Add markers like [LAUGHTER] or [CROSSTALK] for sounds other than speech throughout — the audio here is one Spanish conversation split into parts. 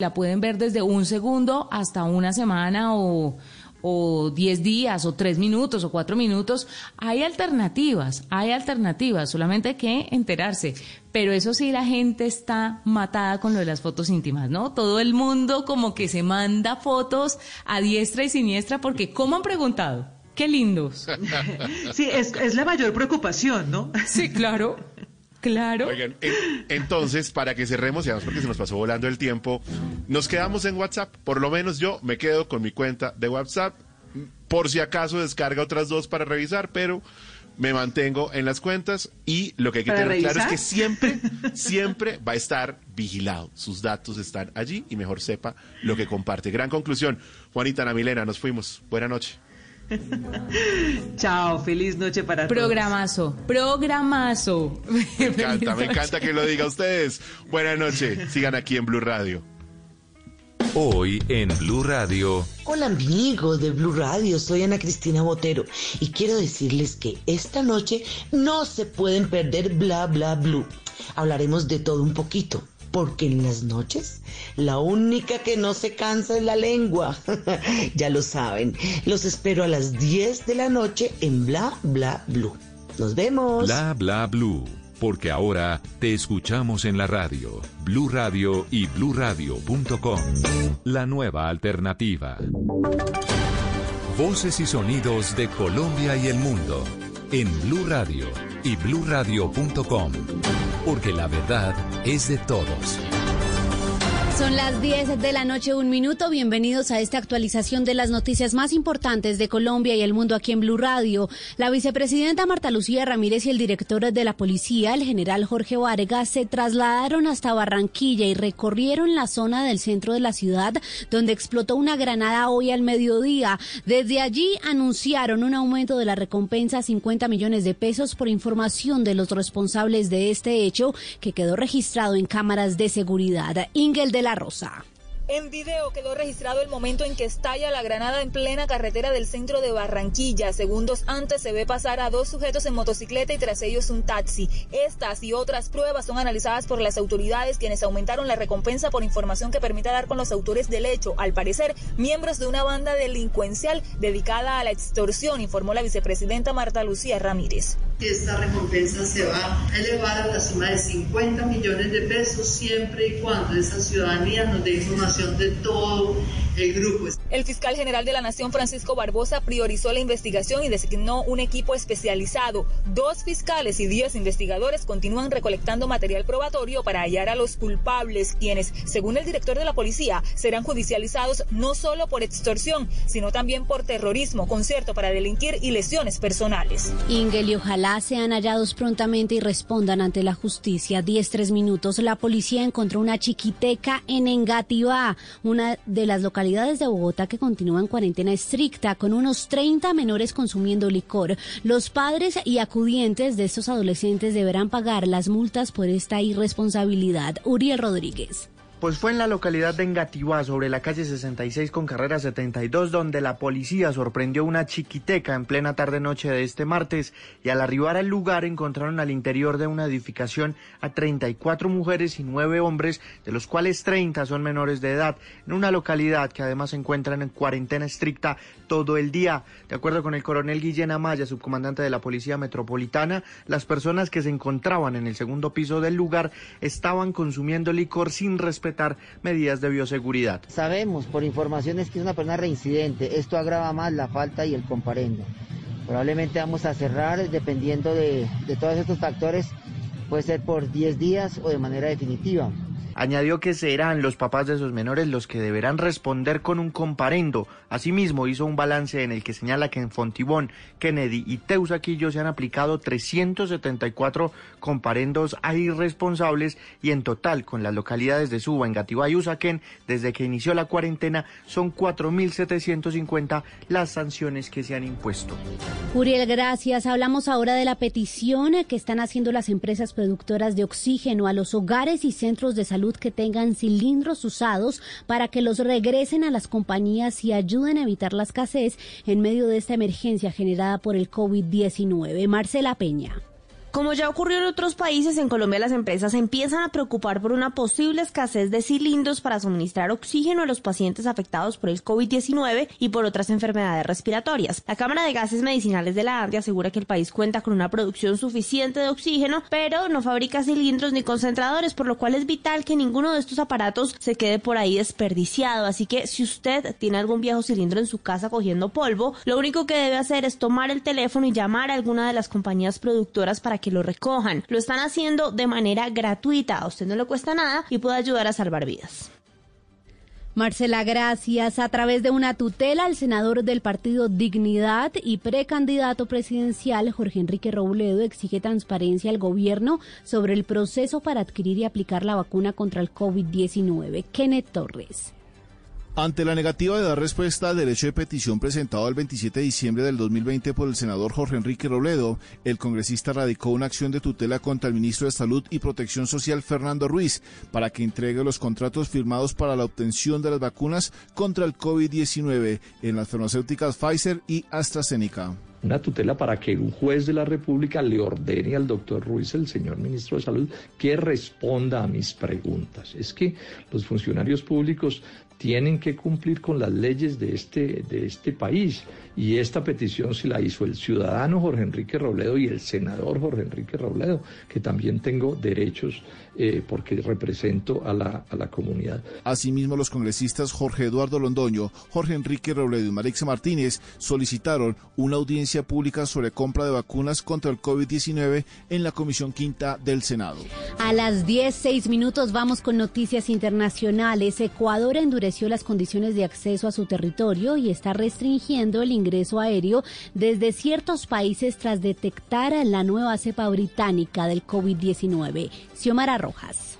La pueden ver desde un segundo hasta una semana o, o 10 días o 3 minutos o 4 minutos. Hay alternativas, hay alternativas, solamente hay que enterarse. Pero eso sí, la gente está matada con lo de las fotos íntimas, ¿no? Todo el mundo como que se manda fotos a diestra y siniestra porque ¿cómo han preguntado? Qué lindos. [LAUGHS] Sí, es, es la mayor preocupación, ¿no? Sí, claro. Claro. Oigan, en- entonces, para que cerremos, y además porque se nos pasó volando el tiempo, nos quedamos en WhatsApp. Por lo menos yo me quedo con mi cuenta de WhatsApp. Por si acaso descarga otras dos para revisar, pero me mantengo en las cuentas y lo que hay que ¿Para tener claro es que siempre, [LAUGHS] siempre va a estar vigilado. Sus datos están allí y mejor sepa lo que comparte. Gran conclusión. Juanita Ana Milena, nos fuimos. Buena noche. [LAUGHS] Chao, feliz noche para todos. Programazo, programazo. [LAUGHS] Me encanta, me encanta que lo diga ustedes. Buenas noches. Sigan aquí en Blue Radio. Hoy en Blue Radio, Hola amigos de Blue Radio, soy Ana Cristina Botero y quiero decirles que esta noche no se pueden perder Bla Bla Blue. Hablaremos de todo un poquito, porque en las noches la única que no se cansa es la lengua. [LAUGHS] ya lo saben, los espero a las 10 de la noche en Bla Bla Blue. Nos vemos. Bla Bla Blue, porque ahora te escuchamos en la radio, Blue Radio y bluradio.com. La nueva alternativa. Voces y sonidos de Colombia y el mundo en Blue Radio y bluradio.com, porque la verdad es de todos. Son las 10 de la noche, un minuto. Bienvenidos a esta actualización de las noticias más importantes de Colombia y el mundo aquí en Blue Radio. La vicepresidenta Marta Lucía Ramírez y el director de la policía, el general Jorge Vargas, se trasladaron hasta Barranquilla y recorrieron la zona del centro de la ciudad donde explotó una granada hoy al mediodía. Desde allí anunciaron un aumento de la recompensa a 50 millones de pesos por información de los responsables de este hecho que quedó registrado en cámaras de seguridad. Ingel de la Rosa. En video quedó registrado el momento en que estalla la granada en plena carretera del centro de Barranquilla. Segundos antes se ve pasar a dos sujetos en motocicleta y tras ellos un taxi. Estas y otras pruebas son analizadas por las autoridades quienes aumentaron la recompensa por información que permita dar con los autores del hecho. Al parecer, miembros de una banda delincuencial dedicada a la extorsión, informó la vicepresidenta Marta Lucía Ramírez. Esta recompensa se va a elevar a la suma de 50 millones de pesos siempre y cuando esa ciudadanía nos dé información de todo el grupo. El fiscal general de la Nación, Francisco Barbosa, priorizó la investigación y designó un equipo especializado. Dos fiscales y diez investigadores continúan recolectando material probatorio para hallar a los culpables, quienes, según el director de la policía, serán judicializados no solo por extorsión, sino también por terrorismo, concierto para delinquir y lesiones personales. Ingel, y ojalá sean hallados prontamente y respondan ante la justicia. 10, 3 minutos. La policía encontró una chiquiteca en Engativá, una de las localidades de Bogotá que continúa en cuarentena estricta, con unos 30 menores consumiendo licor. Los padres y acudientes de estos adolescentes deberán pagar las multas por esta irresponsabilidad. Uriel Rodríguez. Pues fue en la localidad de Engativá, sobre la calle 66 con carrera 72, donde la policía sorprendió una chiquiteca en plena tarde-noche de este martes y al arribar al lugar encontraron al interior de una edificación a 34 mujeres y 9 hombres, de los cuales 30 son menores de edad, en una localidad que además se encuentran en cuarentena estricta todo el día. De acuerdo con el coronel Guillén Amaya, subcomandante de la Policía Metropolitana, las personas que se encontraban en el segundo piso del lugar estaban consumiendo licor sin medidas de bioseguridad. Sabemos por informaciones que es una persona reincidente. Esto agrava más la falta y el comparendo. Probablemente vamos a cerrar dependiendo de, de todos estos factores. Puede ser por 10 días o de manera definitiva. Añadió que serán los papás de esos menores los que deberán responder con un comparendo. Asimismo, hizo un balance en el que señala que en Fontibón, Kennedy y Teusaquillo se han aplicado 374 comparendos a irresponsables y en total, con las localidades de Suba, Engativá y Usaquén, desde que inició la cuarentena, son 4.750 las sanciones que se han impuesto. Uriel, gracias. Hablamos ahora de la petición que están haciendo las empresas productoras de oxígeno a los hogares y centros de salud que tengan cilindros usados para que los regresen a las compañías y ayuden a evitar la escasez en medio de esta emergencia generada por el COVID-19. Marcela Peña. Como ya ocurrió en otros países, en Colombia las empresas empiezan a preocupar por una posible escasez de cilindros para suministrar oxígeno a los pacientes afectados por el COVID-19 y por otras enfermedades respiratorias. La Cámara de Gases Medicinales de la ANDI asegura que el país cuenta con una producción suficiente de oxígeno, pero no fabrica cilindros ni concentradores, por lo cual es vital que ninguno de estos aparatos se quede por ahí desperdiciado. Así que si usted tiene algún viejo cilindro en su casa cogiendo polvo, lo único que debe hacer es tomar el teléfono y llamar a alguna de las compañías productoras para que lo recojan. Lo están haciendo de manera gratuita, a usted no le cuesta nada y puede ayudar a salvar vidas. Marcela, gracias. A través de una tutela, el senador del partido Dignidad y precandidato presidencial Jorge Enrique Robledo exige transparencia al gobierno sobre el proceso para adquirir y aplicar la vacuna contra el COVID-19. Kenneth Torres. Ante la negativa de dar respuesta al derecho de petición presentado el 27 de diciembre del 2020 por el senador Jorge Enrique Robledo, el congresista radicó una acción de tutela contra el ministro de Salud y Protección Social Fernando Ruiz para que entregue los contratos firmados para la obtención de las vacunas contra el COVID-19 en las farmacéuticas Pfizer y AstraZeneca una tutela para que un juez de la República le ordene al doctor Ruiz, el señor ministro de Salud, que responda a mis preguntas. Es que los funcionarios públicos tienen que cumplir con las leyes de este, de este país. Y esta petición se la hizo el ciudadano Jorge Enrique Robledo y el senador Jorge Enrique Robledo, que también tengo derechos eh, porque represento a la, a la comunidad. Asimismo, los congresistas Jorge Eduardo Londoño, Jorge Enrique Robledo y Marixa Martínez solicitaron una audiencia pública sobre compra de vacunas contra el COVID-19 en la Comisión Quinta del Senado. A las 10, 6 minutos vamos con noticias internacionales. Ecuador endureció las condiciones de acceso a su territorio y está restringiendo el ingreso aéreo desde ciertos países tras detectar la nueva cepa británica del COVID-19. Xiomara Rojas.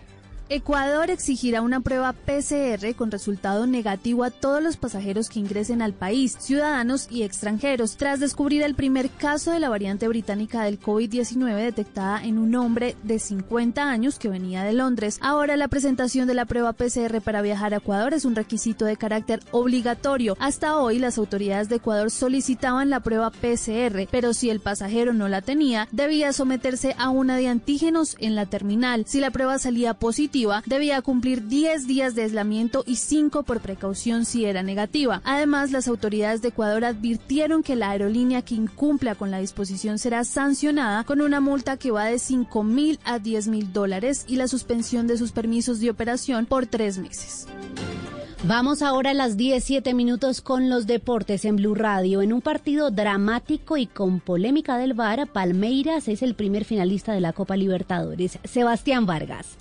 Ecuador exigirá una prueba PCR con resultado negativo a todos los pasajeros que ingresen al país, ciudadanos y extranjeros, tras descubrir el primer caso de la variante británica del COVID-19 detectada en un hombre de 50 años que venía de Londres. Ahora la presentación de la prueba PCR para viajar a Ecuador es un requisito de carácter obligatorio. Hasta hoy las autoridades de Ecuador solicitaban la prueba PCR, pero si el pasajero no la tenía, debía someterse a una de antígenos en la terminal. Si la prueba salía positiva, debía cumplir 10 días de aislamiento y 5 por precaución si era negativa. Además, las autoridades de Ecuador advirtieron que la aerolínea que incumpla con la disposición será sancionada con una multa que va de 5 mil a 10 mil dólares y la suspensión de sus permisos de operación por tres meses. Vamos ahora a las 17 minutos con los deportes en Blue Radio. En un partido dramático y con polémica del VAR, Palmeiras es el primer finalista de la Copa Libertadores. Sebastián Vargas.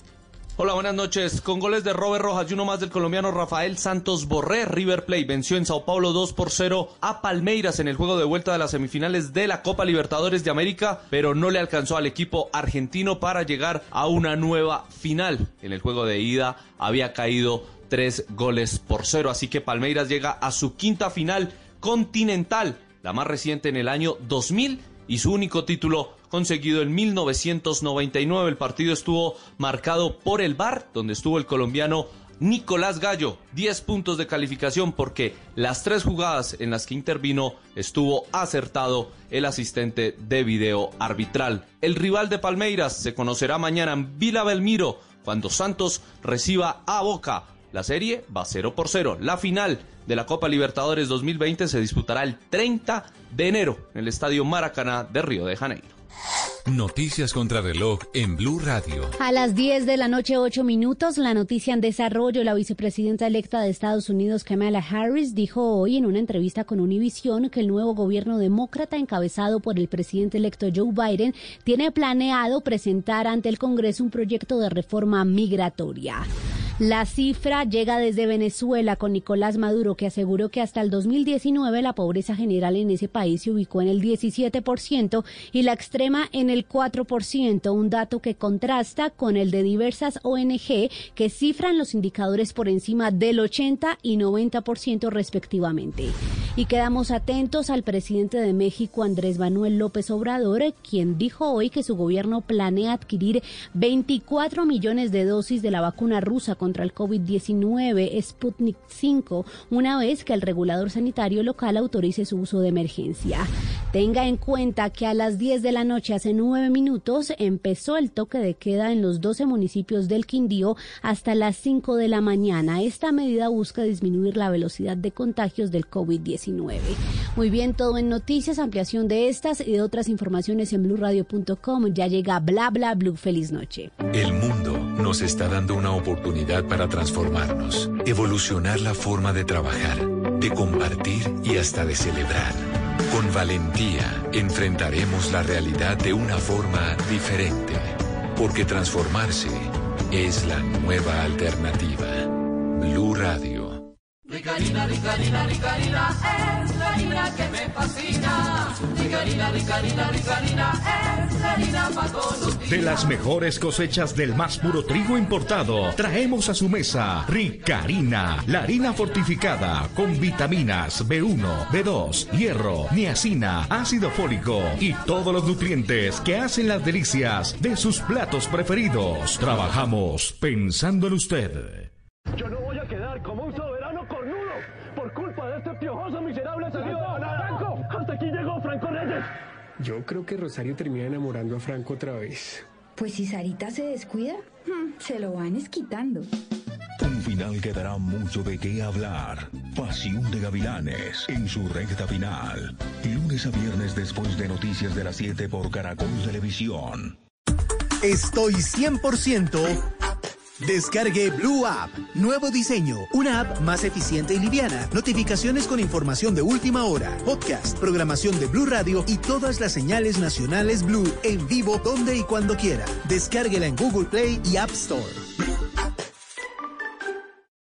Hola, buenas noches. Con goles de Robert Rojas y uno más del colombiano Rafael Santos Borré, River Plate venció en Sao Paulo 2 por 0 a Palmeiras en el juego de vuelta de las semifinales de la Copa Libertadores de América, pero no le alcanzó al equipo argentino para llegar a una nueva final. En el juego de ida había caído tres goles por cero, así que Palmeiras llega a su quinta final continental, la más reciente en el año 2000 y su único título conseguido en 1999. El partido estuvo marcado por el VAR, donde estuvo el colombiano Nicolás Gallo, 10 puntos de calificación porque las tres jugadas en las que intervino estuvo acertado el asistente de video arbitral. El rival de Palmeiras se conocerá mañana en Vila Belmiro cuando Santos reciba a Boca. La serie va 0 por 0. La final de la Copa Libertadores 2020 se disputará el 30 de enero en el Estadio Maracaná de Río de Janeiro. Noticias contra reloj en Blue Radio. A las 10 de la noche, 8 minutos, la noticia en desarrollo. La vicepresidenta electa de Estados Unidos, Kamala Harris, dijo hoy en una entrevista con Univision que el nuevo gobierno demócrata, encabezado por el presidente electo Joe Biden, tiene planeado presentar ante el Congreso un proyecto de reforma migratoria. La cifra llega desde Venezuela con Nicolás Maduro, que aseguró que hasta el 2019 la pobreza general en ese país se ubicó en el 17% y la extrema en el 4%, un dato que contrasta con el de diversas ONG que cifran los indicadores por encima del 80 y 90% respectivamente. Y quedamos atentos al presidente de México, Andrés Manuel López Obrador, quien dijo hoy que su gobierno planea adquirir 24 millones de dosis de la vacuna rusa contra el COVID-19 Sputnik 5, una vez que el regulador sanitario local autorice su uso de emergencia. Tenga en cuenta que a las 10 de la noche, hace nueve minutos, empezó el toque de queda en los 12 municipios del Quindío hasta las 5 de la mañana. Esta medida busca disminuir la velocidad de contagios del COVID-19. Muy bien, todo en noticias, ampliación de estas y de otras informaciones en blurradio.com. Ya llega bla bla blue. Feliz noche. El mundo nos está dando una oportunidad para transformarnos, evolucionar la forma de trabajar, de compartir y hasta de celebrar. Con valentía enfrentaremos la realidad de una forma diferente, porque transformarse es la nueva alternativa. Blue Radio. Ricarina, Ricarina, Ricarina, es la harina que me fascina. Ricarina, Ricarina, Ricarina, es la harina para todos los días. De las mejores cosechas del más puro trigo importado, traemos a su mesa Ricarina, la harina fortificada con vitaminas B1, B2, hierro, niacina, ácido fólico y todos los nutrientes que hacen las delicias de sus platos preferidos. Trabajamos pensando en usted. Yo no voy a quedar como un cornudo por culpa de este piojoso miserable salido de Franco. Hasta aquí llegó Franco Reyes. Yo creo que Rosario termina enamorando a Franco otra vez. Pues si Sarita se descuida, hmm, se lo van esquitando. Un final que dará mucho de qué hablar. Pasión de Gavilanes en su recta final. Lunes a viernes después de Noticias de las 7 por Caracol Televisión. Estoy 100%. Descargue Blue App. Nuevo diseño. Una app más eficiente y liviana. Notificaciones con información de última hora. Podcast, programación de Blue Radio y todas las señales nacionales Blue en vivo donde y cuando quiera. Descárguela en Google Play y App Store.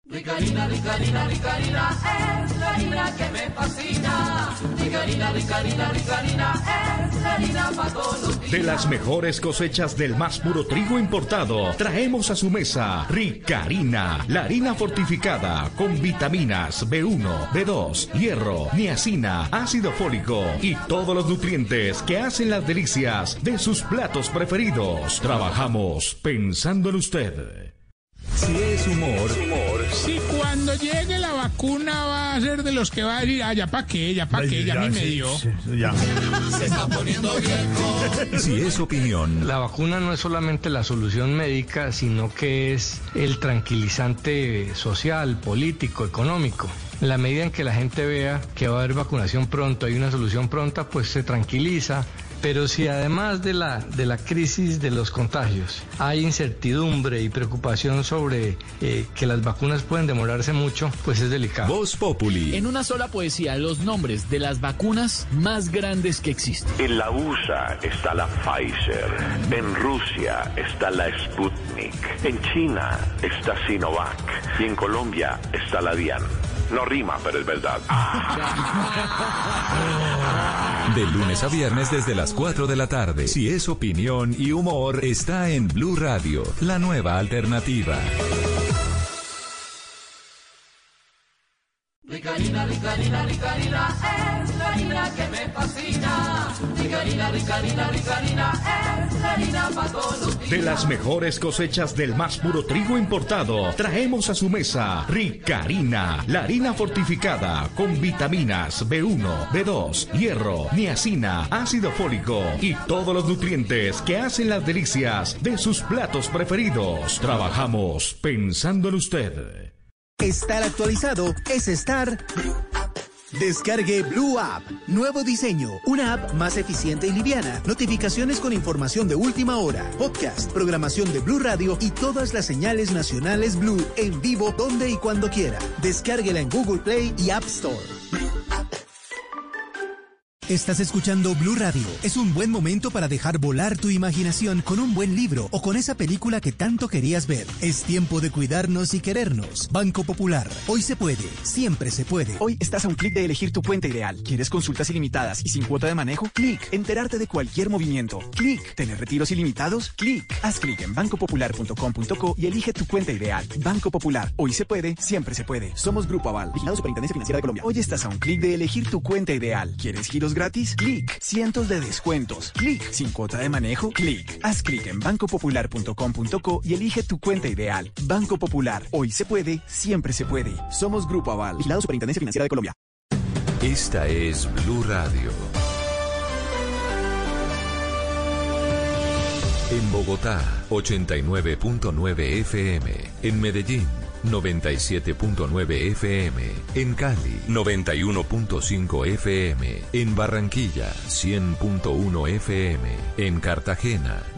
Ricarina, Ricarina, Ricarina, es la harina que me fascina. Ricarina, Ricarina, Ricarina, es la para todos. De las mejores cosechas del más puro trigo importado, traemos a su mesa Ricarina, la harina fortificada con vitaminas B1, B2, hierro, niacina, ácido fólico y todos los nutrientes que hacen las delicias de sus platos preferidos. Trabajamos pensando en usted. Si es humor, Si cuando llegue la vacuna va a ser de los que va a decir, ah, ya pa' qué, ya pa' qué, ya a mí me dio. Se está poniendo viejo. si es opinión, La vacuna no es solamente la solución médica, sino que es el tranquilizante social, político, económico. En la medida en que la gente vea que va a haber vacunación pronto, hay una solución pronta, pues se tranquiliza. Pero si además de la, de la crisis de los contagios hay incertidumbre y preocupación sobre eh, que las vacunas pueden demorarse mucho, pues es delicado. Voz Populi. En una sola poesía, los nombres de las vacunas más grandes que existen. En la USA está la Pfizer, en Rusia está la Sputnik, en China está Sinovac y en Colombia está la Dian. No rima, pero es verdad. [LAUGHS] De lunes a viernes desde las 4 de la tarde. Si es opinión y humor, está en Blue Radio, la nueva alternativa. Ricarina, Ricarina, Ricarina, es la harina que me fascina. Ricarina, Ricarina, Ricarina, es la harina para todos los días. De las mejores cosechas del más puro trigo importado, traemos a su mesa Ricarina, la harina fortificada con vitaminas B1, B2, hierro, niacina, ácido fólico y todos los nutrientes que hacen las delicias de sus platos preferidos. Trabajamos pensando en usted. Estar actualizado es estar. Descargue Blue App. Nuevo diseño. Una app más eficiente y liviana. Notificaciones con información de última hora. Podcast, programación de Blue Radio y todas las señales nacionales Blue en vivo donde y cuando quiera. Descárguela en Google Play y App Store. Estás escuchando Blue Radio. Es un buen momento para dejar volar tu imaginación con un buen libro o con esa película que tanto querías ver. Es tiempo de cuidarnos y querernos. Banco Popular. Hoy se puede. Siempre se puede. Hoy estás a un clic de elegir tu cuenta ideal. ¿Quieres consultas ilimitadas y sin cuota de manejo? Clic. Enterarte de cualquier movimiento. Clic. ¿Tener retiros ilimitados? Clic. Haz clic en bancopopular.com.co y elige tu cuenta ideal. Banco Popular. Hoy se puede. Siempre se puede. Somos Grupo Aval. Vigilado Superintendencia Financiera de Colombia. Hoy estás a un clic de elegir tu cuenta ideal. ¿Quieres giros gratis? Clic. Cientos de descuentos. Clic. Sin cuota de manejo? Clic. Haz clic en bancopopular.com.co y elige tu cuenta ideal. Banco Popular. Hoy se puede, siempre se puede. Somos Grupo Aval. Vigilado Superintendencia Financiera de Colombia. Esta es Blue Radio. En Bogotá, 89.9 FM. En Medellín. 97.9 FM. En Cali, 91.5 FM. En Barranquilla, 100.1 FM. En Cartagena,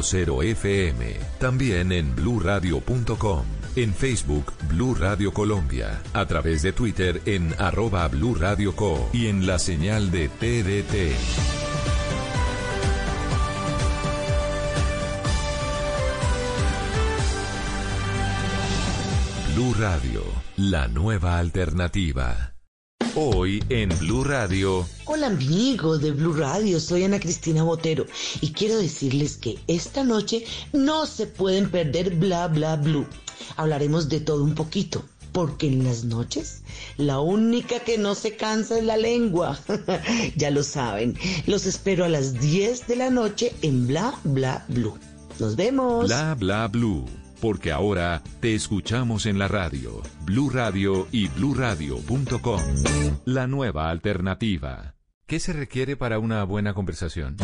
96.0 FM. También en bluradio.com. En Facebook, Blue Radio Colombia. A través de Twitter en arroba Blue Radio Co. Y en la señal de TDT. Blue Radio, la nueva alternativa. Hoy en Blue Radio. Hola amigos de Blue Radio, soy Ana Cristina Botero y quiero decirles que esta noche no se pueden perder Bla Bla Blue. Hablaremos de todo un poquito, porque en las noches la única que no se cansa es la lengua. [LAUGHS] ya lo saben, los espero a las 10 de la noche en Bla Bla Blue. Nos vemos. Bla Bla Blue. Porque ahora te escuchamos en la radio, Blue Radio y bluradio.com. La nueva alternativa. ¿Qué se requiere para una buena conversación?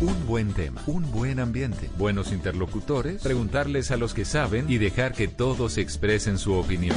Un buen tema, un buen ambiente, buenos interlocutores, preguntarles a los que saben y dejar que todos expresen su opinión.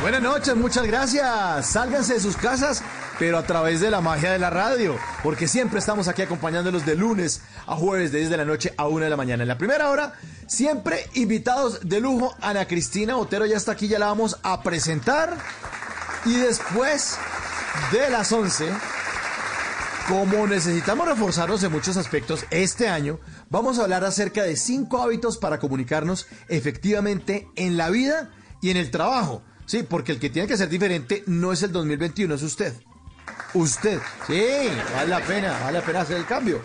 Buenas noches, muchas gracias. Sálganse de sus casas, pero a través de la magia de la radio, porque siempre estamos aquí acompañándolos de lunes a jueves, de 10 de la noche a 1 de la mañana. En la primera hora, siempre invitados de lujo. Ana Cristina Otero ya está aquí, ya la vamos a presentar. Y después de las 11, como necesitamos reforzarnos en muchos aspectos este año, vamos a hablar acerca de cinco hábitos para comunicarnos efectivamente en la vida y en el trabajo. Sí, porque el que tiene que ser diferente no es el 2021, es usted. Usted. Sí, vale la pena, vale la pena hacer el cambio.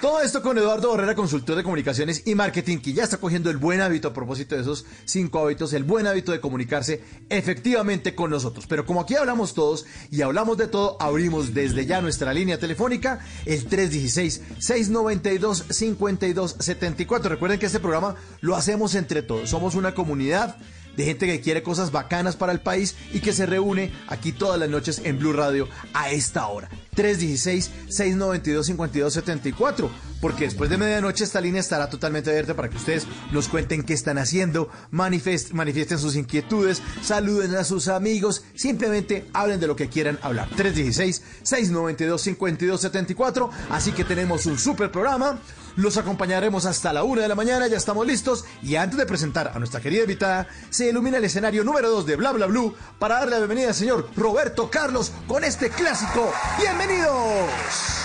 Todo esto con Eduardo Borrera, consultor de comunicaciones y marketing, que ya está cogiendo el buen hábito a propósito de esos cinco hábitos, el buen hábito de comunicarse efectivamente con nosotros. Pero como aquí hablamos todos y hablamos de todo, abrimos desde ya nuestra línea telefónica, el 316-692-5274. Recuerden que este programa lo hacemos entre todos. Somos una comunidad de gente que quiere cosas bacanas para el país y que se reúne aquí todas las noches en Blue Radio a esta hora. 316-692-5274, porque después de medianoche esta línea estará totalmente abierta para que ustedes nos cuenten qué están haciendo, manifiesten sus inquietudes, saluden a sus amigos, simplemente hablen de lo que quieran hablar. 316-692-5274, así que tenemos un super programa. Los acompañaremos hasta la una de la mañana, ya estamos listos. Y antes de presentar a nuestra querida invitada, se ilumina el escenario número 2 de Bla Bla Blue para darle la bienvenida al señor Roberto Carlos con este clásico. ¡Bienvenidos!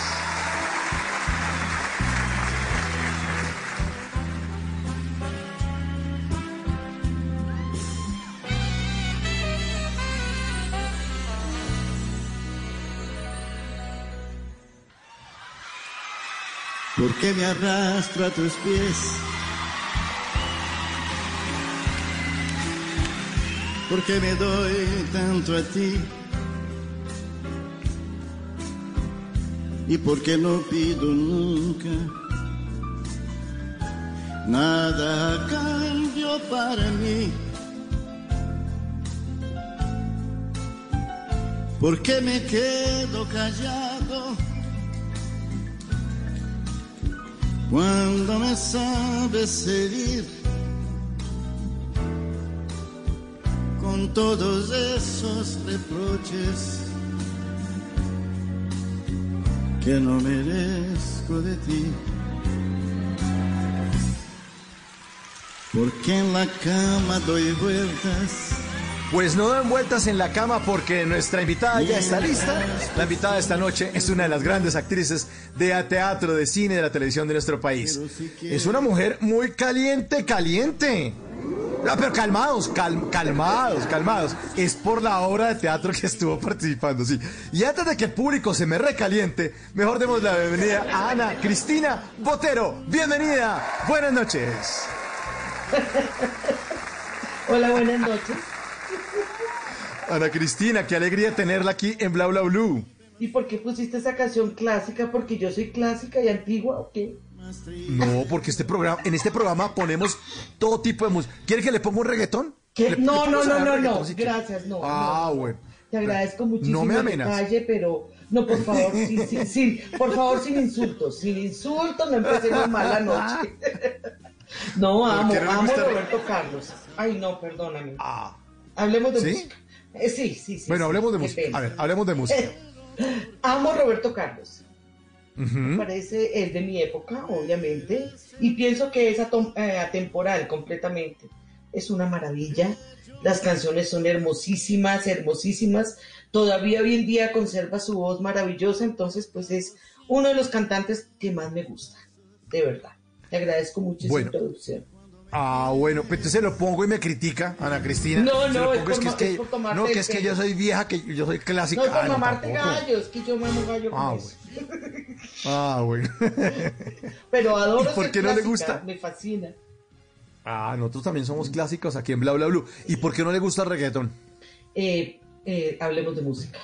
¿Por qué me arrastro a tus pies? ¿Por qué me doy tanto a ti? ¿Y por qué no pido nunca nada cambio para mí? ¿Por qué me quedo callado? Cuando me sabes herir con todos esos reproches que no merezco de ti. Porque en la cama doy vueltas. Pues no dan vueltas en la cama porque nuestra invitada ya está lista. La invitada de esta noche es una de las grandes actrices de teatro, de cine, de la televisión de nuestro país. Es una mujer muy caliente, caliente. No, pero calmados, cal- calmados, calmados. Es por la obra de teatro que estuvo participando, sí. Y antes de que el público se me recaliente, mejor demos la bienvenida a Ana Cristina Botero. Bienvenida. Buenas noches. Hola, buenas noches. Ana Cristina, qué alegría tenerla aquí en Bla Bla Blue. ¿Y por qué pusiste esa canción clásica? ¿Porque yo soy clásica y antigua o qué? No, porque este programa, en este programa ponemos todo tipo de música. ¿Quiere que le ponga un reggaetón? No, no, no, no, no. si. Gracias, no. Ah, no, no. bueno. Te agradezco muchísimo No me el amenaces. detalle, pero no, por favor, sin, sin- sin- por favor, sin insultos, sin insultos, no empecemos mal la noche. [LAUGHS] No, ¿Por amo, amo a Roberto Carlos. Ay, no, perdóname. Hablemos de ¿Sí? música. Eh, sí, sí, sí. Bueno, sí, hablemos de música. pena. A ver, hablemos de música. [LAUGHS] Amo a Roberto Carlos. Me parece es de mi época, obviamente, y pienso que es atom- eh, atemporal completamente. Es una maravilla. Las canciones son hermosísimas, hermosísimas. Todavía hoy en día conserva su voz maravillosa, entonces pues es uno de los cantantes que más me gusta, de verdad. Te agradezco mucho esa Bueno. introducción. Ah, bueno, pues entonces lo pongo y me critica, Ana Cristina. No, no, lo es pongo, por ma- que, es por tomarte no, que es que yo soy vieja, que yo soy clásica. No es por Ah, no, mamarte gallos, que yo mamo gallo con Ah, eso. Ah, bueno. [LAUGHS] Pero adoro ¿Y por qué no le gusta? Me fascina. Ah, nosotros también somos clásicos aquí en Bla Bla Blue. ¿Y por qué no le gusta el reggaetón? Eh, eh, hablemos de música.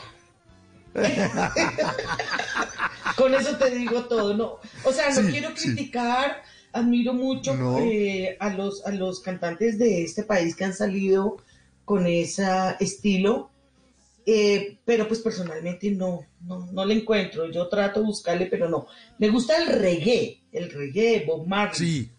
[LAUGHS] Con eso te digo todo, ¿no? O sea, no Sí, quiero sí. Admiro mucho No. eh, a, los, a los cantantes de este país que han salido con ese estilo, eh, pero pues personalmente no, no, no le encuentro. Yo trato de buscarle, pero no. Me gusta el reggae, el reggae, Bob Marley. Sí.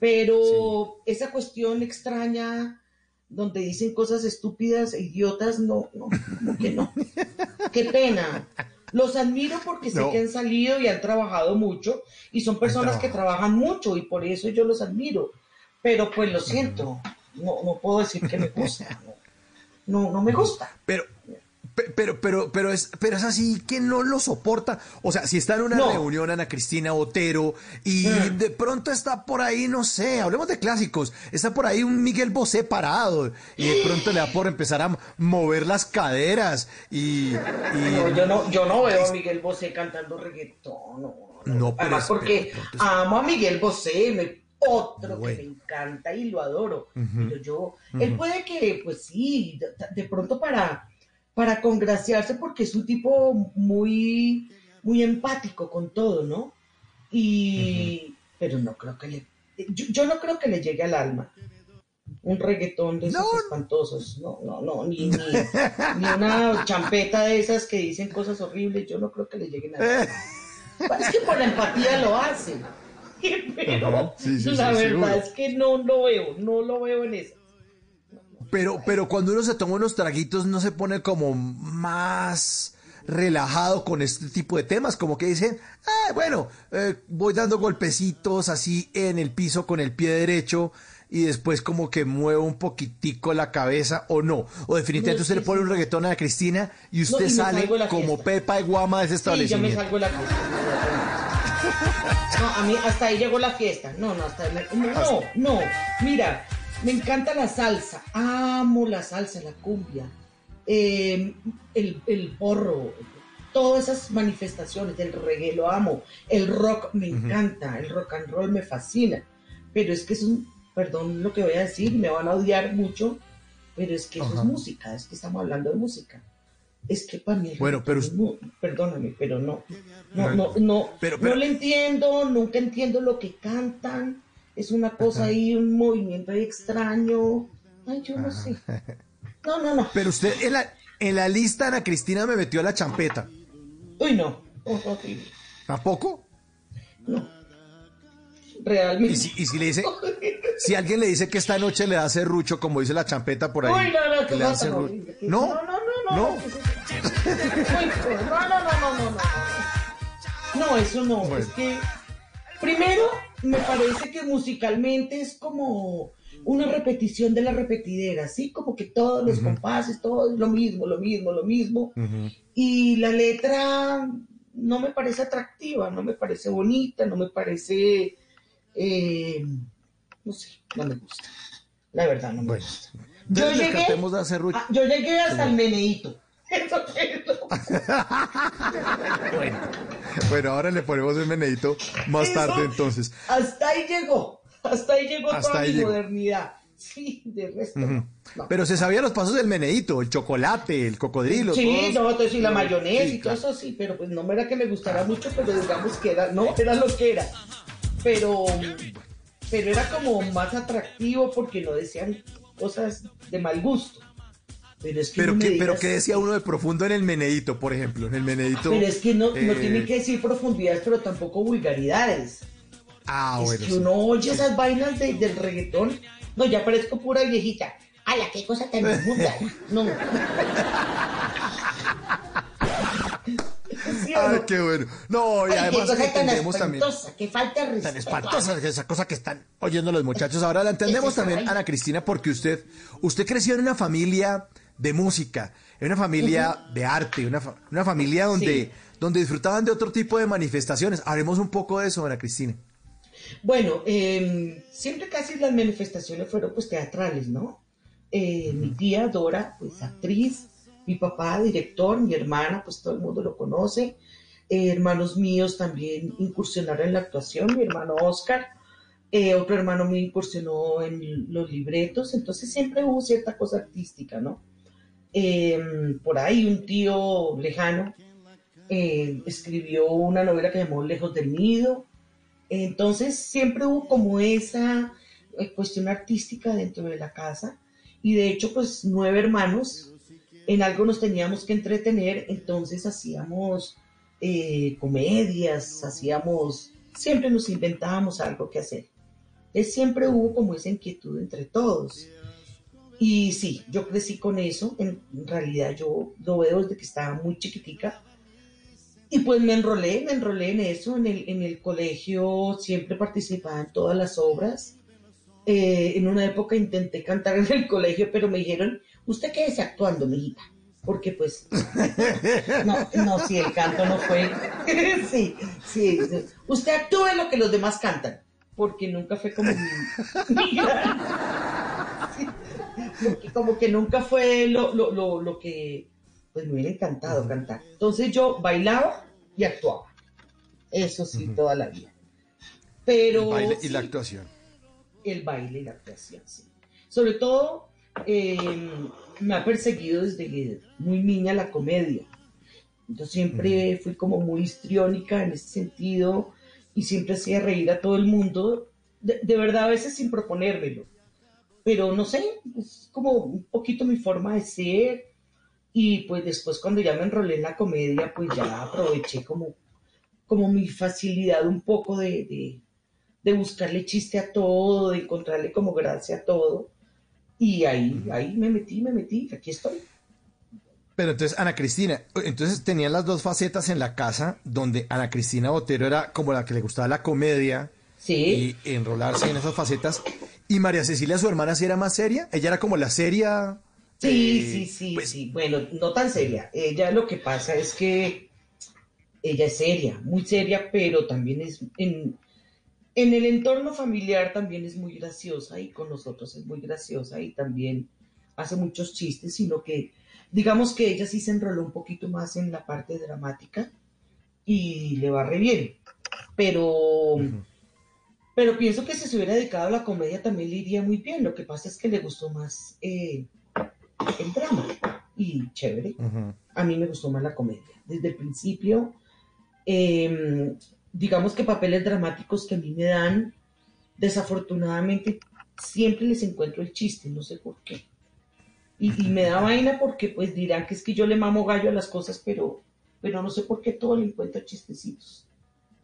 Pero esa cuestión extraña donde dicen cosas estúpidas e idiotas, no, no, como que no. [LAUGHS] Qué pena. Los admiro porque sé que han salido y han trabajado mucho y son personas que trabajan mucho y por eso yo los admiro. Pero pues lo siento, no, no puedo decir que me gusta. No, no, no me gusta. Pero, pe- pero, pero, pero es, pero es así que no lo soporta. O sea, si está en una No. reunión Ana Cristina Otero y Mm. de pronto está por ahí, no sé, hablemos de clásicos, está por ahí un Miguel Bosé parado y de pronto le da por empezar a mover las caderas y, y- No, yo no, yo no veo a Miguel Bosé cantando reggaetón, no. no, pero Además porque amo a Miguel Bosé, me- otro Bueno. que me encanta y lo adoro. Pero yo, él puede que, pues sí, de pronto para, para congraciarse porque es un tipo muy, muy empático con todo, ¿no? Y, pero no creo que le, yo, yo no creo que le llegue al alma. Un reggaetón de esos espantosos, no, no, no, ni, ni, [LAUGHS] ni una champeta de esas que dicen cosas horribles, yo no creo que le lleguen al alma. [LAUGHS] Es que por la empatía lo hacen. [LAUGHS] Pero Ajá, sí, sí, la sí, verdad seguro. es que no lo veo, no lo veo en eso. Pero, pero cuando uno se toma unos traguitos no se pone como más relajado con este tipo de temas, como que dicen, ah, bueno, eh, voy dando golpecitos así en el piso con el pie derecho y después como que muevo un poquitico la cabeza o no. O definitivamente No, usted sí, le pone un reggaetón a Cristina y No, usted y sale como fiesta. pepa de guama de ese Sí, yo me establecimiento. salgo de la fiesta. [LAUGHS] No, a mí hasta ahí llegó la fiesta. No, no, hasta ahí. No, no, mira, me encanta la salsa. Amo la salsa, la cumbia. eh, el, el porro. Todas esas manifestaciones del reggae lo amo. El rock me encanta. El rock and roll me fascina. Pero es que es un. Perdón lo que voy a decir, me van a odiar mucho. Pero es que eso Ajá. es música. Es que estamos hablando de música. Es que para mí. Bueno, pero mu- Perdóname, pero no. No, no, no, pero- no le entiendo, nunca entiendo lo que cantan. Es una cosa ahí, un movimiento ahí extraño. Ay, yo no sé. No, no, no. Pero usted en la, en la lista Ana Cristina me metió la champeta. Uy, no. Oh, horrible. ¿Tampoco? Realmente. Y si, y si le dice, si alguien le dice que esta noche le da serrucho, como dice la champeta por ahí. Uy, no, no, que le da cosa serrucho. horrible. ¿Qué- No, no, no, no, no. no. no, no, no, no, no, no. No, eso no. Bueno. Es que, primero, me parece que musicalmente es como, una repetición de la repetidera, así como que todos los compases, todo es lo mismo, lo mismo, lo mismo. Y la letra no me parece atractiva, no me parece bonita, no me parece, eh, no sé, no me gusta. La verdad, no me gusta. Yo Entonces, llegué, tratemos de hacer ru- ah, yo llegué hasta el meneíto. Eso lo- Bueno, ahora le ponemos el menedito más Eso- tarde entonces. Hasta ahí llegó, hasta ahí llegó Hasta toda ahí mi llegó. modernidad. Sí, de resto. No. Pero se sabía los pasos del menedito, el chocolate, el cocodrilo. Sí, todos- no, entonces, sí, la mayonesa sí, y todo claro. eso sí, pero pues no me era que me gustara mucho, pero digamos que era, no, era lo que era. Pero, pero era como más atractivo porque no decían cosas de mal gusto. Pero es que Pero no me qué, pero digas- qué decía uno de profundo en el menedito, por ejemplo, en el menedito. Pero es que no, no eh, tienen que decir profundidades, pero tampoco vulgaridades. Ah, es bueno. que uno oye esas vainas de- del reggaetón. No, ya parezco pura viejita. ¡Hala, qué cosa tan inmunda! [LAUGHS] No. ¿Sí o Ay, no? qué bueno. No, y Ay, qué además cosa tan entendemos también. que falta de Tan respeto. espantosa esa cosa que están oyendo los [LAUGHS] muchachos. Ahora la entendemos también? Ana Cristina, porque usted, usted creció en una familia de música, en una familia de arte, una, fa- una familia donde, Sí. donde disfrutaban de otro tipo de manifestaciones. Hablemos un poco de eso, Ana Cristina. Bueno, eh, siempre casi las manifestaciones fueron pues teatrales, ¿no? Eh, Mi tía Dora, pues actriz, mi papá director, mi hermana, pues todo el mundo lo conoce. Eh, hermanos míos también incursionaron en la actuación, mi hermano Oscar, eh, otro hermano mío incursionó en los libretos, entonces siempre hubo cierta cosa artística, ¿no? Eh, por ahí un tío lejano eh, escribió una novela que llamó Lejos del Nido, entonces siempre hubo como esa eh, cuestión artística dentro de la casa y de hecho pues nueve hermanos, en algo nos teníamos que entretener, entonces hacíamos eh, comedias, hacíamos, siempre nos inventábamos algo que hacer. Siempre hubo como esa inquietud entre todos. Y sí, yo crecí con eso, en realidad yo lo veo desde que estaba muy chiquitica. Y pues me enrolé, me enrolé en eso, en el, en el colegio siempre participaba en todas las obras. Eh, en una época intenté cantar en el colegio, pero me dijeron, usted quédese actuando, mijita. Porque pues, [LAUGHS] no, no, si el canto no fue, [LAUGHS] sí, sí, usted actúe lo que los demás cantan, porque nunca fue como mi, [LAUGHS] mi gran- porque como que nunca fue lo, lo, lo, lo que, pues me hubiera encantado cantar. Entonces yo bailaba y actuaba, eso sí, toda la vida. Pero El baile y la actuación. el baile y la actuación, sí. Sobre todo, eh, me ha perseguido desde muy niña la comedia. Yo siempre fui como muy histriónica en ese sentido y siempre hacía reír a todo el mundo, de, de verdad a veces sin proponérmelo. Pero no sé, es como un poquito mi forma de ser y pues después cuando ya me enrolé en la comedia, pues ya aproveché como, como mi facilidad un poco de, de, de buscarle chiste a todo, de encontrarle como gracia a todo. Y ahí, ahí me metí, me metí, aquí estoy. Pero entonces, Ana Cristina, entonces tenían las dos facetas en la casa, donde Ana Cristina Botero era como la que le gustaba la comedia Sí. y enrolarse en esas facetas. Y María Cecilia, su hermana, sí era más seria. Ella era como la seria. Sí, eh, sí, sí, sí. Bueno, no tan seria. Ella lo que pasa es que ella es seria, muy seria, pero también es en, en el entorno familiar también es muy graciosa y con nosotros es muy graciosa y también hace muchos chistes, sino que digamos que ella sí se enroló un poquito más en la parte dramática y le va re bien. Pero, pero pienso que si se hubiera dedicado a la comedia también le iría muy bien. Lo que pasa es que le gustó más eh, el drama y chévere. A mí me gustó más la comedia. Desde el principio, eh, digamos que papeles dramáticos que a mí me dan, desafortunadamente siempre les encuentro el chiste, no sé por qué. Y, y me da vaina porque pues dirán que es que yo le mamo gallo a las cosas, pero, pero no sé por qué todo le encuentro chistecitos.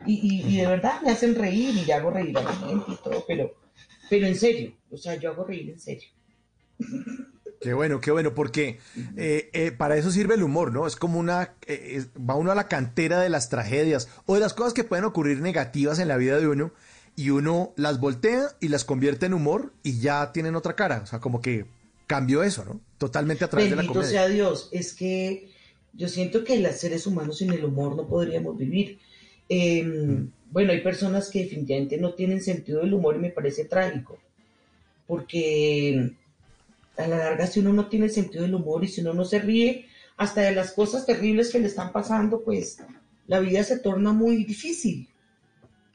Y, y- y de verdad me hacen reír y hago reír a la gente y todo, pero, pero en serio, o sea, yo hago reír en serio. Qué bueno, qué bueno, porque eh, eh, para eso sirve el humor, ¿no? Es como una, eh, es- va uno a la cantera de las tragedias o de las cosas que pueden ocurrir negativas en la vida de uno y uno las voltea y las convierte en humor y ya tienen otra cara. O sea, como que cambió eso, ¿no? Totalmente a través de la comedia. sea Dios, es que yo siento que los seres humanos sin el humor no podríamos vivir. Em, mm. Bueno, hay personas que definitivamente no tienen sentido del humor y me parece trágico, porque a la larga si uno no tiene sentido del humor y si uno no se ríe hasta de las cosas terribles que le están pasando, pues la vida se torna muy difícil.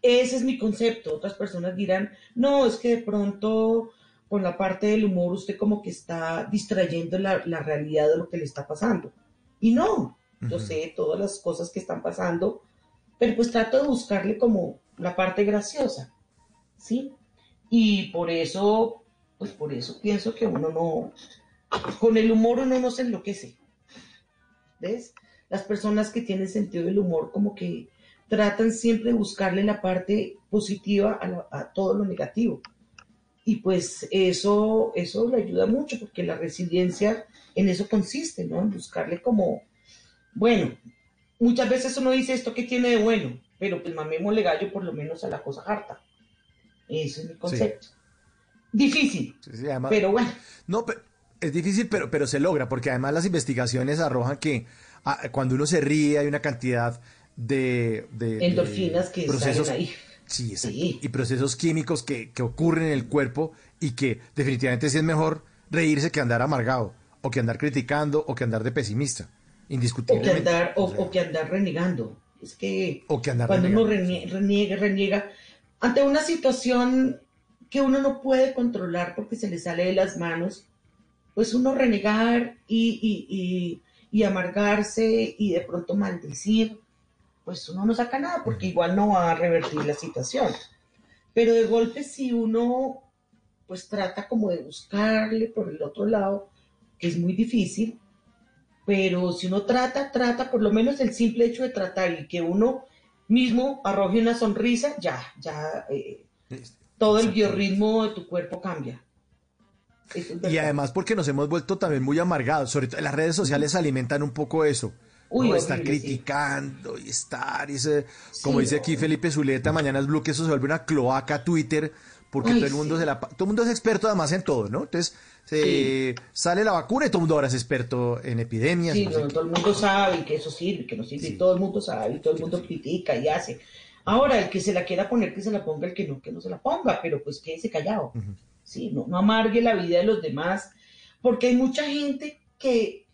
Ese es mi concepto. Otras personas dirán, no, es que de pronto con la parte del humor usted como que está distrayendo la, realidad de lo que le está pasando. Y no, yo sé todas las cosas que están pasando, pero pues trato de buscarle como la parte graciosa, ¿sí? Y por eso, pues por eso pienso que uno no, con el humor uno no se enloquece. ¿Ves? Las personas que tienen sentido del humor como que tratan siempre de buscarle la parte positiva a, todo lo negativo. Y pues eso, eso le ayuda mucho porque la resiliencia en eso consiste, ¿no? En buscarle como, bueno, muchas veces uno dice esto que tiene de bueno, pero pues mamémosle gallo por lo menos a la cosa harta. Ese es mi concepto. Difícil, pero bueno. No, es difícil, pero, pero se logra, porque además las investigaciones arrojan que ah, cuando uno se ríe hay una cantidad de, endorfinas que procesos, ahí. Sí, Y procesos químicos que, ocurren en el cuerpo y que definitivamente sí es mejor reírse que andar amargado, o que andar criticando, o que andar de pesimista. Indiscutiblemente. O que andar, o, que andar renegando. Es que, o que andar cuando uno reniega, reniega, ante una situación que uno no puede controlar porque se le sale de las manos, pues uno renegar y, y amargarse y de pronto maldecir pues uno no saca nada porque igual no va a revertir la situación. Pero de golpe si uno pues trata como de buscarle por el otro lado, que es muy difícil, pero si uno trata, trata, por lo menos el simple hecho de tratar y que uno mismo arroje una sonrisa, ya, ya, eh, todo el biorritmo de tu cuerpo cambia. y además porque nos hemos vuelto también muy amargados, sobre todo las redes sociales alimentan un poco eso estar criticando y estar, y como dice aquí Felipe Zuleta, mañana es Blue, que eso se vuelve una cloaca Twitter, porque todo el mundo se la, todo el mundo es experto además en todo, ¿no? Entonces, se sale la vacuna y todo el mundo ahora es experto en epidemias. Sí, todo el mundo sabe que eso sirve, que no sirve, y todo el mundo sabe, y todo el mundo critica y hace. Ahora, el que se la quiera poner, que se la ponga, el que no, que no se la ponga, pero pues quédese callado. Sí, no, no amargue la vida de los demás, porque hay mucha gente que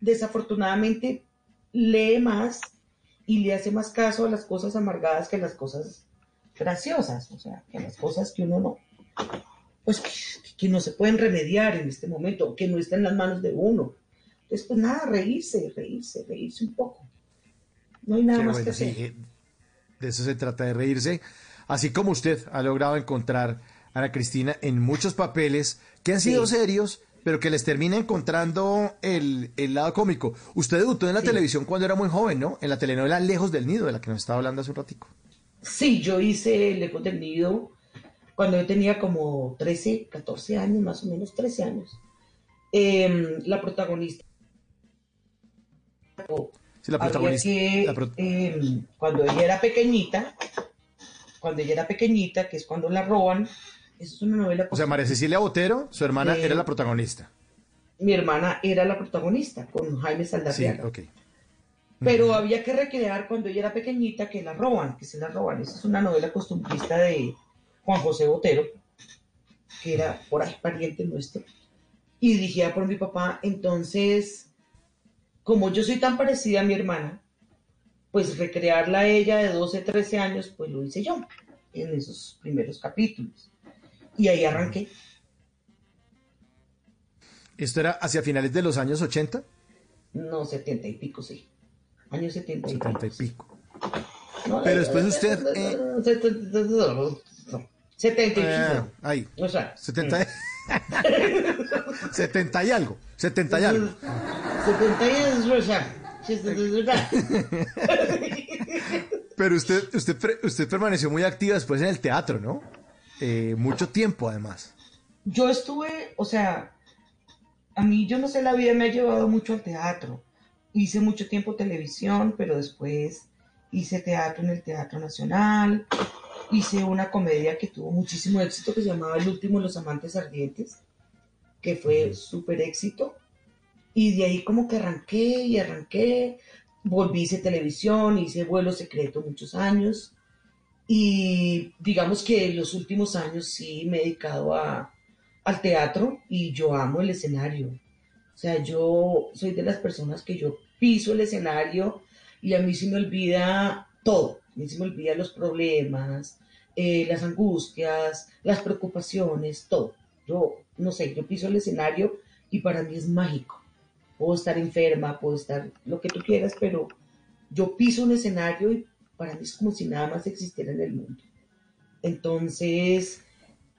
desafortunadamente lee más y le hace más caso a las cosas amargadas que a las cosas graciosas, o sea, que a las cosas que uno no, pues que, no se pueden remediar en este momento, que no están en las manos de uno. Entonces, pues nada, reírse, reírse, reírse un poco. No hay nada más que hacer. De eso se trata, de reírse. Así como usted ha logrado encontrar, a Ana Cristina, en muchos papeles que han sido serios, pero que les termina encontrando el, lado cómico. Usted debutó en la televisión cuando era muy joven, ¿no? En la telenovela Lejos del Nido, de la que nos estaba hablando hace un ratico. Sí, yo hice Lejos del Nido cuando yo tenía como 13, 14 años, más o menos 13 años. Em, la protagonista. Sí, la protagonista. Em, cuando ella era pequeñita, cuando ella era pequeñita, que es cuando la roban, es una novela. O sea, María Cecilia Botero, su hermana, era la protagonista. Mi hermana era la protagonista, con Jaime Saldarriaga. Sí, ok. Pero había que recrear cuando ella era pequeñita que la roban, que se la roban. Esa es una novela costumbrista de Juan José Botero, que era por ahí pariente nuestro, y dirigida por mi papá. Entonces, como yo soy tan parecida a mi hermana, pues recrearla a ella de 12, 13 años, pues lo hice yo en esos primeros capítulos. Y ahí arranqué. ¿Esto era hacia finales de los años 80? No, 70 y pico, sí. Años 70 y 70 pico. Y pico. Pero después usted... Eh... 75. Ah, ahí. O sea. 70, 70 mm. [LAUGHS] y algo. 70 y algo. 70 y es rosa. [LAUGHS] Pero usted, usted, usted permaneció muy activa después en el teatro, ¿no? Eh, mucho tiempo, además. Yo estuve, o sea, a mí, yo no sé, la vida me ha llevado mucho al teatro. Hice mucho tiempo televisión, pero después hice teatro en el Teatro Nacional, hice una comedia que tuvo muchísimo éxito que se llamaba El último de los amantes ardientes, que fue súper éxito. Y de ahí como que arranqué y arranqué, volví, hice televisión, hice vuelo secreto muchos años. Y digamos que en los últimos años sí me he dedicado a, al teatro y yo amo el escenario. O sea, yo soy de las personas que yo piso el escenario y a mí se me olvida todo. A mí se me olvida los problemas, eh, las angustias, las preocupaciones, todo. Yo, no sé, yo piso el escenario y para mí es mágico. Puedo estar enferma, puedo estar lo que tú quieras, pero yo piso un escenario y para mí es como si nada más existiera en el mundo. Entonces,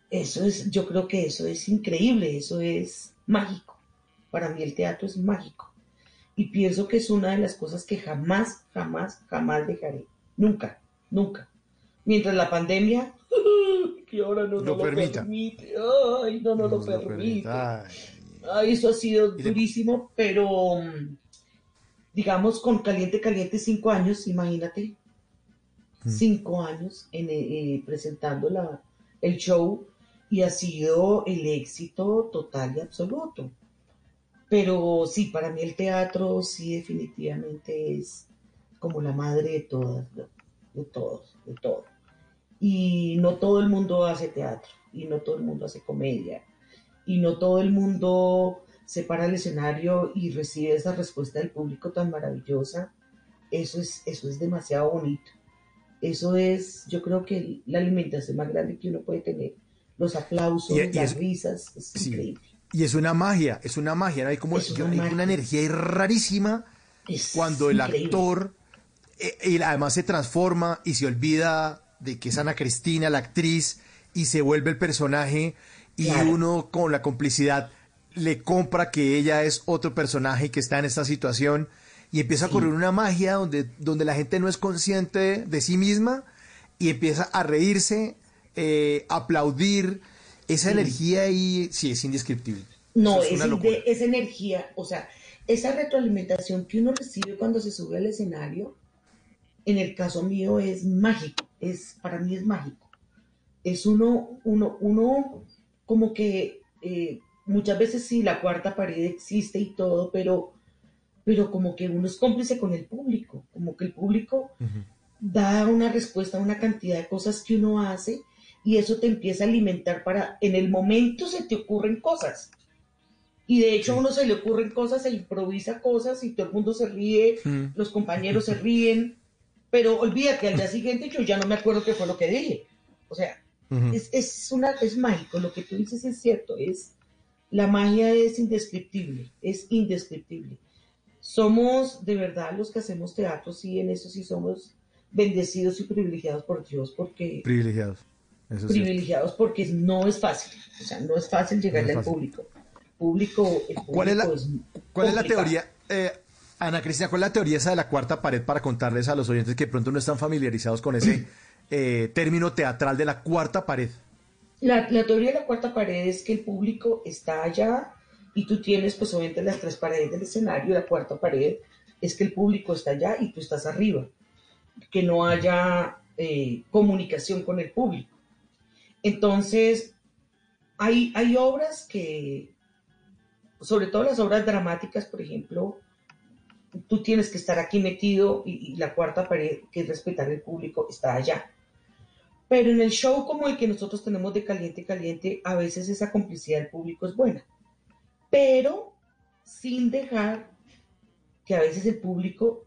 eso es, yo creo que eso es increíble, eso es mágico. Para mí el teatro es mágico. Y pienso que es una de las cosas que jamás, jamás, jamás dejaré. Nunca, nunca. Mientras la pandemia, [LAUGHS] que ahora no Lo permite. Ay, no nos lo permite. Ay, eso ha sido durísimo, pero mm, digamos con caliente, caliente cinco años, imagínate. Cinco años en, eh, presentando la, el show y ha sido el éxito total y absoluto. Pero sí, para mí el teatro sí definitivamente es como la madre de todas, de, todos, de todo. Y no todo el mundo hace teatro, y no todo el mundo hace comedia, y no todo el mundo se para al escenario y recibe esa respuesta del público tan maravillosa. Eso es, eso es demasiado bonito. Eso es, yo creo que la alimentación más grande que uno puede tener. Los aplausos, Y- y las es- risas, es Sí. increíble. Y es una magia, es una magia, ¿no? Hay como Es una una energía rarísima cuando el increíble. actor y además se transforma y se olvida de que es Ana Cristina, la actriz, y se vuelve el personaje y Claro. uno con la complicidad le compra que ella es otro personaje que está en esta situación y empieza a correr una magia donde, donde la gente no es consciente de sí misma y empieza a reírse, eh, aplaudir. Esa Sí. energía ahí sí es indescriptible. No, es de- esa energía, o sea, esa retroalimentación que uno recibe cuando se sube al escenario, en el caso mío es mágico, es, para mí es mágico. Es uno, uno, uno como que eh, muchas veces sí, la cuarta pared existe y todo, pero, pero como que uno es cómplice con el público, como que el público da una respuesta a una cantidad de cosas que uno hace y eso te empieza a alimentar para, en el momento se te ocurren cosas. Y de hecho a uno se le ocurren cosas, se improvisa cosas y todo el mundo se ríe, Mm. los compañeros se [LAUGHS] ríen, pero olvídate, al día siguiente yo ya no me acuerdo qué fue lo que dije. O sea, Ujú. es, es, una, es mágico, lo que tú dices es cierto, es, la magia es indescriptible, es indescriptible. Somos de verdad los que hacemos teatro, sí, en eso sí somos bendecidos y privilegiados por Dios, porque Privilegiados. Eso es cierto. privilegiados porque no es fácil, o sea, no es fácil llegarle No es al público. Público, el ¿Cuál es la, público cuál es la teoría, eh, Ana Cristina, cuál es la teoría esa de la cuarta pared para contarles a los oyentes que pronto no están familiarizados con ese [CLEARS THROAT] eh, término teatral de la cuarta pared? La, la teoría de la cuarta pared es que el público está allá y tú tienes pues obviamente las tres paredes del escenario, la cuarta pared es que el público está allá y tú estás arriba, que no haya eh, comunicación con el público. Entonces, hay, hay obras que, sobre todo las obras dramáticas, por ejemplo, tú tienes que estar aquí metido y, y la cuarta pared, que es respetar el público, está allá. Pero en el show como el que nosotros tenemos de Caliente Caliente, a veces esa complicidad del público es buena, pero sin dejar que a veces el público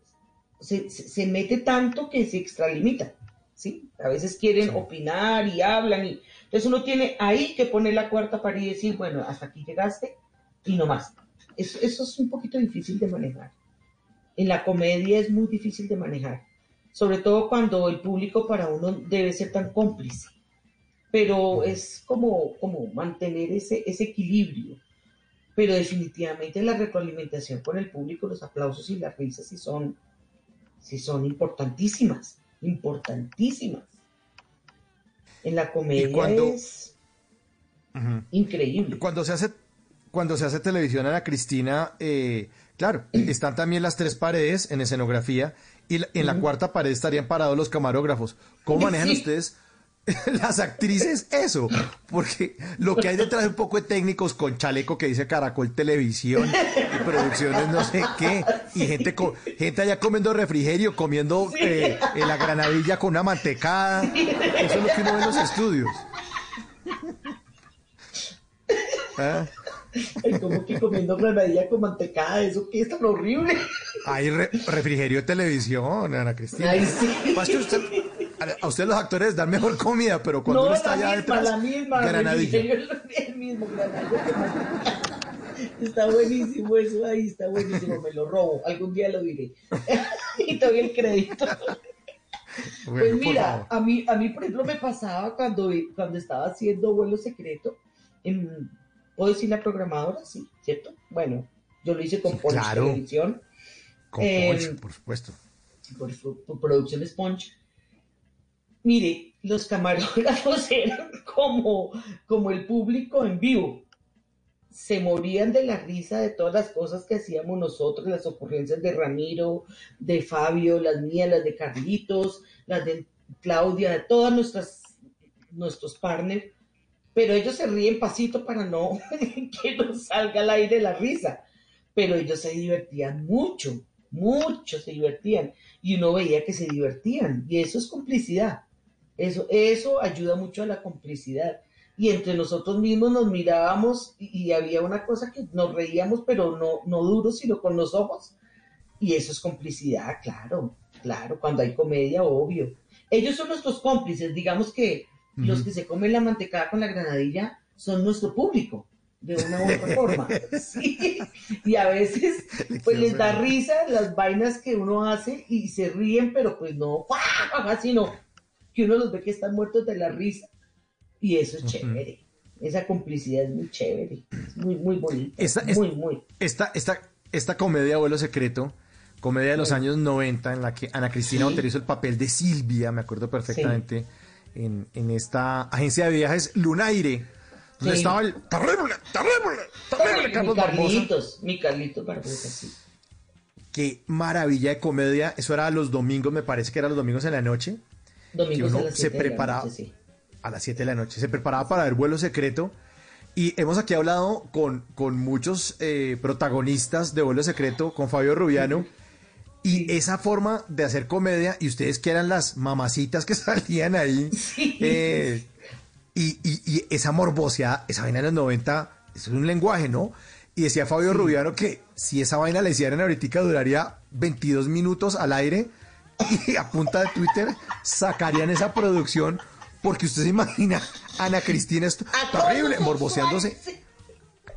se, se- se mete tanto que se extralimita, ¿sí? A veces quieren opinar y hablan, y entonces uno tiene ahí que poner la cuarta pared y decir, bueno, hasta aquí llegaste y no más. Eso, eso es un poquito difícil de manejar. En la comedia es muy difícil de manejar sobre todo cuando el público para uno debe ser tan cómplice. Pero es como, como mantener ese, ese equilibrio. Pero definitivamente la retroalimentación con el público, los aplausos y las risas sí son, sí son importantísimas, importantísimas. En la comedia cuando- es increíble. Cuando se hace, cuando se hace televisión, Ana Cristina, eh, claro, [CLEARS THROAT] están también las tres paredes en escenografía y en la cuarta pared estarían parados los camarógrafos. ¿Cómo manejan Sí. ustedes [LAUGHS] las actrices eso, porque lo que hay detrás de un poco de técnicos con chaleco que dice Caracol Televisión y producciones no sé qué, y gente co- gente allá comiendo refrigerio, comiendo eh, eh, la granadilla con una mantecada, eso es lo que uno ve en los estudios. [LAUGHS] ¿Ah? Ay, como que comiendo granadilla con mantecada, eso que es tan horrible. Hay re- refrigerio de televisión, Ana Cristina. Ay, sí. Más que usted, a- a usted los actores dan mejor comida, pero cuando no, uno está la allá misma, detrás, la misma. granadilla. el mismo granadilla. Está buenísimo eso ahí, está buenísimo, me lo robo, algún día lo diré. [LAUGHS] y te doy el crédito. Bueno, pues mira, a mí, a mí, por ejemplo, me pasaba cuando, cuando estaba haciendo vuelo secreto, en, ¿puedo decir la programadora? Sí, ¿cierto? Bueno, yo lo hice con Punch claro. Televisión, Con Eh, Punch, por supuesto. por, por producción Sponge. Mire, los camarógrafos [LAUGHS] eran como, como el público en vivo. Se morían de la risa de todas las cosas que hacíamos nosotros, las ocurrencias de Ramiro, de Fabio, las mías, las de Carlitos, las de Claudia, de todas nuestras nuestros partners, pero ellos se ríen pasito para no [LAUGHS] que nos salga al aire la risa. Pero ellos se divertían mucho, mucho se divertían y uno veía que se divertían y eso es complicidad. Eso, eso ayuda mucho a la complicidad. Y entre nosotros mismos nos mirábamos y, y había una cosa que nos reíamos, pero no, no duro, sino con los ojos. Y eso es complicidad, claro, claro, cuando hay comedia, obvio. Ellos son nuestros cómplices, digamos que los que se comen la mantecada con la granadilla son nuestro público, de una u otra forma. [LAUGHS] Sí. Y a veces [LAUGHS] pues les da risa las vainas que uno hace y se ríen, pero pues no, sino que uno los ve que están muertos de la risa. Y eso es chévere. Esa complicidad es muy chévere, es muy, muy bonita. Esta, es- muy, muy. esta, esta, esta comedia Vuelo Secreto, comedia de los años 90, en la que Ana Cristina Sí. Otero hizo el papel de Silvia, me acuerdo perfectamente, en, en esta agencia de viajes Lunaire, donde Sí. estaba el terrible, terrible, terrible mi Carlos Barbosa. Carlitos, mi Carlitos Barbosa, sí. Qué maravilla de comedia. Eso era los domingos, me parece que era los domingos en la noche. Domingos que a uno las se la preparaba sí. a las 7 de la noche. Se preparaba para ver vuelo secreto. Y hemos aquí hablado con, con muchos eh, protagonistas de vuelo secreto, con Fabio Rubiano. [LAUGHS] Y esa forma de hacer comedia, y ustedes que eran las mamacitas que [LAUGHS] salían ahí, eh, y, y- y esa morbosidad, esa vaina de los 90, es un lenguaje, ¿no? Y decía Fabio Rubiano que si esa vaina la hicieran ahorita duraría 22 minutos al aire y a punta de Twitter sacarían esa producción porque usted se imagina Ana Cristina esto terrible morboseándose.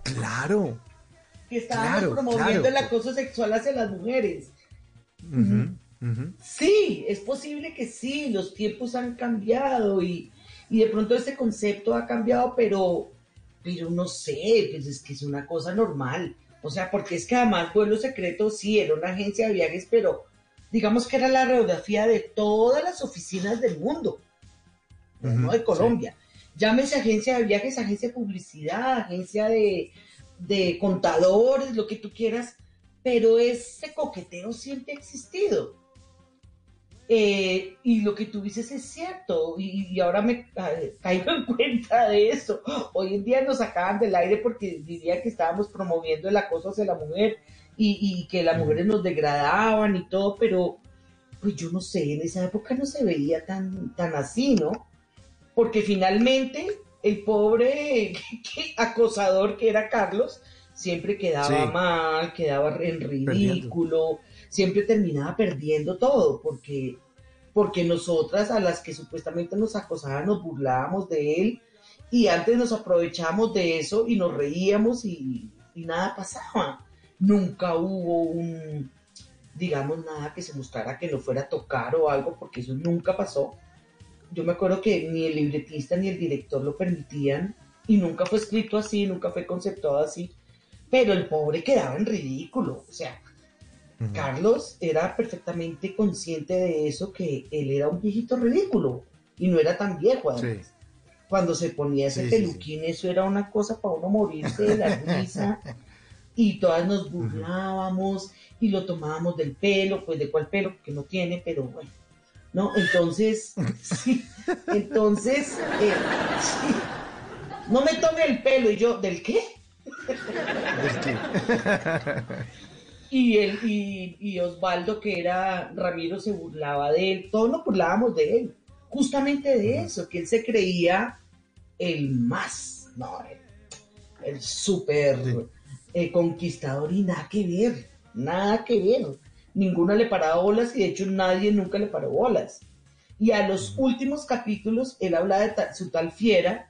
Claro. Que estábamos Claro, promoviendo claro. el acoso sexual hacia las mujeres. Ujú. Sí, es posible que sí, los tiempos han cambiado y, y de pronto ese concepto ha cambiado, pero, pero no sé, pues es que es una cosa normal. O sea, porque es que además Vuelo Secreto sí era una agencia de viajes, pero digamos que era la radiografía de todas las oficinas del mundo, no de Colombia. Llámese agencia de viajes, agencia de publicidad, agencia de, de contadores, lo que tú quieras, pero ese coqueteo siempre ha existido. Eh, y lo que tú dices es cierto, y, ahora me ca- caigo en cuenta de eso. Hoy en día nos sacaban del aire porque diría que estábamos promoviendo el acoso hacia la mujer y, y que las mujeres nos degradaban y todo, pero pues yo no sé, en esa época no se veía tan, tan así, ¿no? Porque finalmente el pobre [LAUGHS] acosador que era Carlos siempre quedaba Sí. mal, quedaba en ridículo, siempre terminaba perdiendo todo, porque, porque nosotras a las que supuestamente nos acosaban nos burlábamos de él y antes nos aprovechábamos de eso y nos reíamos y, y nada pasaba. Nunca hubo un, digamos, nada que se mostrara que no fuera a tocar o algo, porque eso nunca pasó. Yo me acuerdo que ni el libretista ni el director lo permitían y nunca fue escrito así, nunca fue conceptuado así, pero el pobre quedaba en ridículo, o sea, Carlos era perfectamente consciente de eso, que él era un viejito ridículo y no era tan viejo además. Cuando se ponía ese Sí, sí, sí. peluquín, eso era una cosa para uno morirse de la [LAUGHS] risa. y todas nos burlábamos y lo tomábamos del pelo, pues de cuál pelo, que no tiene, pero bueno. ¿no? Entonces, [LAUGHS] sí, entonces, eh, sí, no me tome el pelo y yo, ¿del qué? [LAUGHS] y, él, y, y Osvaldo, que era Ramiro, se burlaba de él, todos nos burlábamos de él, justamente de eso, que él se creía el más, no, el, el súper eh, conquistador y nada que ver, nada que ver. Ninguno le paraba bolas y de hecho nadie nunca le paró bolas. Y a los últimos capítulos él habla de ta- su tal fiera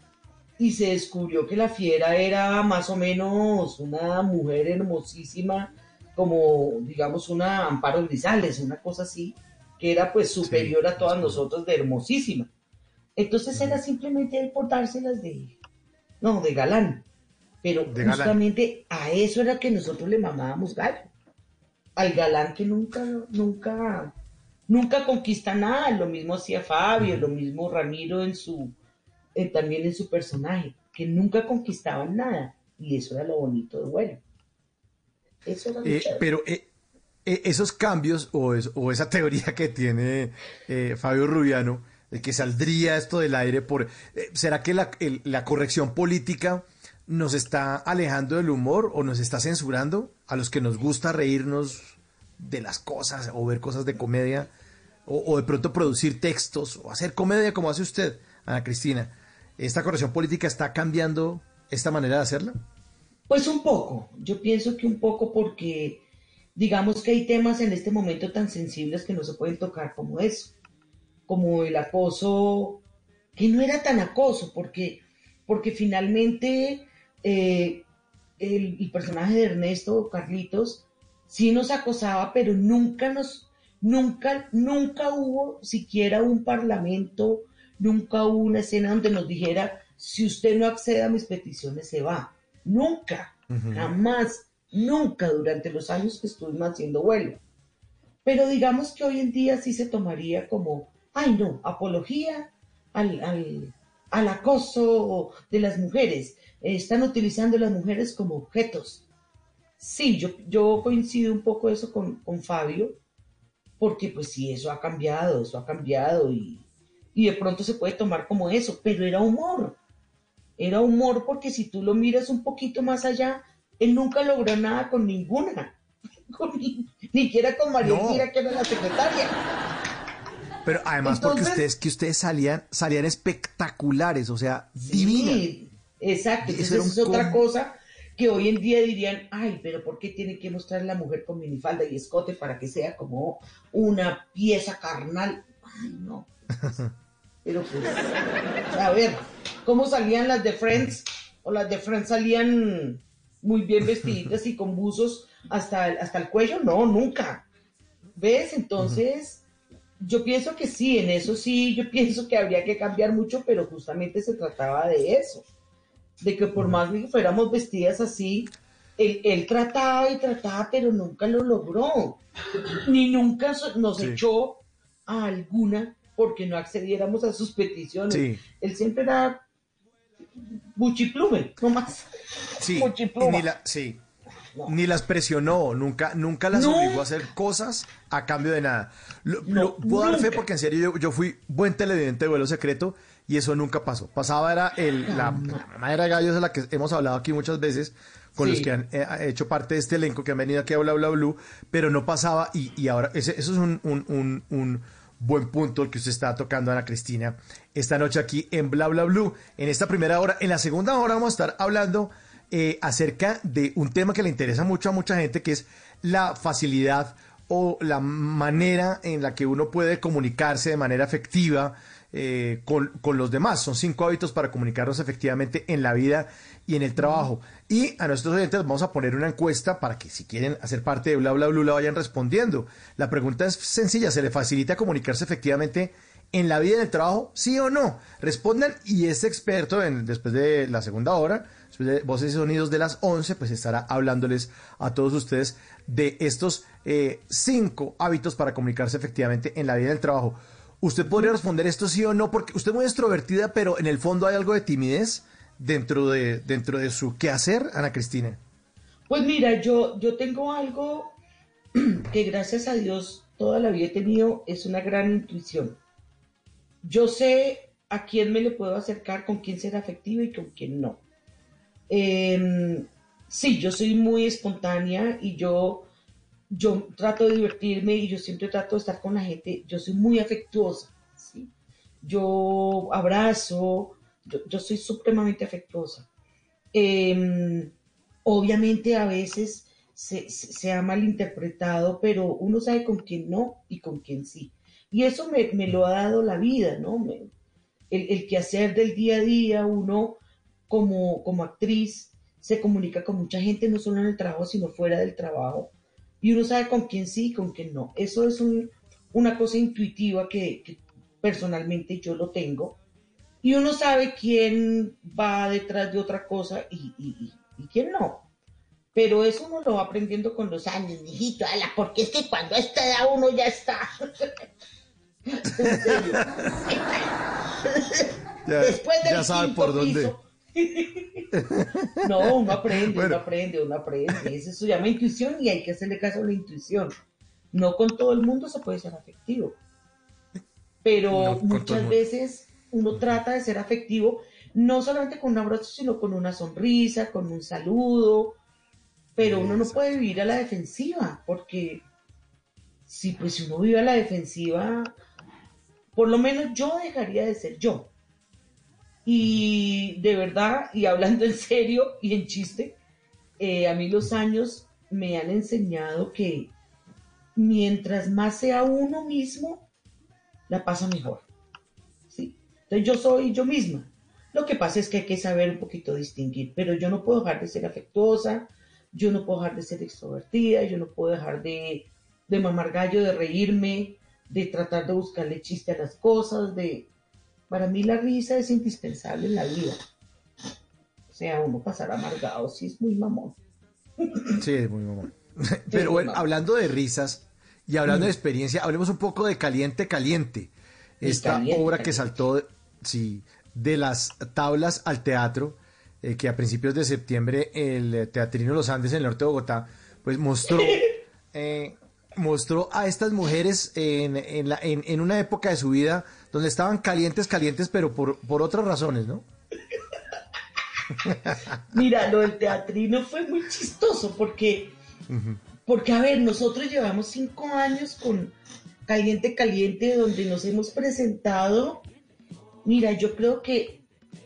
y se descubrió que la fiera era más o menos una mujer hermosísima, como digamos una Amparo Grisales, una cosa así, que era pues superior a todas nosotros de hermosísima. Entonces era simplemente él por dárselas de, no, de galán. Pero De galán. justamente a eso era que nosotros le mamábamos gallo. Al galán que nunca, nunca, nunca conquista nada. Lo mismo hacía Fabio, lo mismo Ramiro en su, eh, también en su personaje, que nunca conquistaban nada. Y eso era lo bonito de bueno. Eso era lo Eh, pero eh, eh, esos cambios o, es- o esa teoría que tiene eh, Fabio Rubiano, de que saldría esto del aire por... ¿Será que la, el- la corrección política nos está alejando del humor o nos está censurando a los que nos gusta reírnos de las cosas o ver cosas de comedia o, o de pronto producir textos o hacer comedia como hace usted, Ana Cristina? ¿Esta corrección política está cambiando esta manera de hacerla? Pues un poco, yo pienso que un poco porque digamos que hay temas en este momento tan sensibles que no se pueden tocar como eso, como el acoso, que no era tan acoso, porque, porque finalmente eh, el, el personaje de Ernesto Carlitos sí nos acosaba, pero nunca nos, nunca, nunca hubo siquiera un parlamento, nunca hubo una escena donde nos dijera, si usted no accede a mis peticiones, se va. Nunca, jamás, nunca durante los años que estuvimos haciendo vuelo. Pero digamos que hoy en día sí se tomaría como, ay no, apología al, al, al acoso de las mujeres. Eh, Están utilizando a las mujeres como objetos. Sí, yo, yo coincido un poco eso con, con Fabio, porque pues sí, eso ha cambiado, eso ha cambiado y, y de pronto se puede tomar como eso, pero era humor. Era humor porque si tú lo miras un poquito más allá, él nunca logró nada con ninguna. [LAUGHS] Con ni, ni siquiera con María No. Elvira, que era la secretaria. Pero además porque ustedes que ustedes salían salían espectaculares, o sea, divinas. Sí, exacto. Eso Entonces es otra cosa que hoy en día dirían, ay, pero ¿por qué tiene que mostrar la mujer con minifalda y escote para que sea como una pieza carnal? Ay, no. [LAUGHS] Pero pues, a ver, ¿cómo salían las de Friends? O las de Friends salían muy bien vestiditas y con buzos hasta, el- hasta el cuello. No, nunca. ¿Ves? Entonces, yo pienso que sí, en eso sí, yo pienso que habría que cambiar mucho, pero justamente se trataba de eso. De que por más que fuéramos vestidas así, él, él trataba y trataba, pero nunca lo logró. Ni nunca nos Sí. echó a alguna porque no accediéramos a sus peticiones. Sí. Él siempre era buchiplume, no más. Sí, ni, la- sí, ni las presionó, nunca, nunca las No. obligó a hacer cosas a cambio de nada. Lo, No, lo- puedo dar fe porque en serio yo, yo fui buen televidente de vuelo secreto y eso nunca pasó. Pasaba era el, la, madera de gallos de la que hemos hablado aquí muchas veces con Sí. los que han eh, hecho parte de este elenco que han venido aquí a Bla Bla Blue, pero no pasaba y, y ahora ese- eso es un, un, un, un buen punto el que usted está tocando, Ana Cristina, esta noche aquí en Bla Bla Blue, en esta primera hora. En la segunda hora vamos a estar hablando eh, acerca de un tema que le interesa mucho a mucha gente, que es la facilidad o la manera en la que uno puede comunicarse de manera efectiva eh, con, con los demás. Son cinco hábitos para comunicarnos efectivamente en la vida y en el trabajo. Y a nuestros oyentes vamos a poner una encuesta para que si quieren hacer parte de Bla Bla Blue la vayan respondiendo. La pregunta es sencilla, ¿se le facilita comunicarse efectivamente en la vida y en el trabajo? ¿Sí o no? Respondan y este experto en, después de la segunda hora, después de Voces y Sonidos de las 11, pues estará hablándoles a todos ustedes de estos eh, cinco hábitos para comunicarse efectivamente en la vida y en el trabajo. ¿Usted podría responder esto sí o no? Porque usted es muy extrovertida, pero en el fondo hay algo de timidez dentro de, dentro de su quehacer, Ana Cristina. Pues mira, yo, yo tengo algo [CLEARS THROAT] que gracias a Dios toda la vida he tenido es una gran intuición. Yo sé a quién me le puedo acercar, con quién ser afectiva y con quién no. Em, sí, yo soy muy espontánea y yo, yo trato de divertirme y yo siempre trato de estar con la gente. Yo soy muy afectuosa, ¿sí? Yo abrazo, yo, soy supremamente afectuosa. Em, obviamente a veces se, ha malinterpretado, pero uno sabe con quién no y con quién sí. Y eso me, lo ha dado la vida, ¿no? el, el quehacer del día a día, uno como, como actriz se comunica con mucha gente, no solo en el trabajo, sino fuera del trabajo. Y uno sabe con quién sí y con quién no. Eso es una cosa intuitiva que, personalmente yo lo tengo. Y uno sabe quién va detrás de otra cosa y, y quién no. Pero eso uno lo va aprendiendo con los años, mijito, ala, porque es que cuando a esta edad uno ya está. [LAUGHS] Después del ya sabe por dónde. [LAUGHS] no, uno aprende, uno aprende, uno aprende. Eso se llama intuición y hay que hacerle caso a la intuición. No con todo el mundo se puede ser afectivo. Pero muchas veces uno trata de ser afectivo, no solamente con un abrazo, sino con una sonrisa, con un saludo, pero uno no puede vivir a la defensiva, porque si pues uno vive a la defensiva, por lo menos yo dejaría de ser yo. Y de verdad, y hablando en serio y en chiste, eh, a mí los años me han enseñado que mientras más sea uno mismo, la pasa mejor. Entonces yo soy yo misma. Lo que pasa es que hay que saber un poquito distinguir, pero yo no puedo dejar de ser afectuosa, yo no puedo dejar de ser extrovertida, yo no puedo dejar de, de mamar gallo, de reírme, de tratar de buscarle chiste a las cosas, de... Para mí la risa es indispensable en la vida. O sea, uno pasar amargado sí es muy mamón. Sí, es muy mamón. [LAUGHS] Pero bueno, hablando de risas y hablando de experiencia, hablemos un poco de Caliente Caliente. Esta obra que saltó sí, de las tablas al teatro eh, que a principios de septiembre el Teatrino Los Andes en el norte de Bogotá, pues mostró, [LAUGHS] eh, mostró a estas mujeres en, en, la, en, una época de su vida donde estaban calientes, calientes, pero por, por otras razones, ¿no? [LAUGHS] Mira, lo del teatrino fue muy chistoso porque, porque, a ver, nosotros llevamos cinco años con Caliente Caliente, donde nos hemos presentado. Mira, yo creo que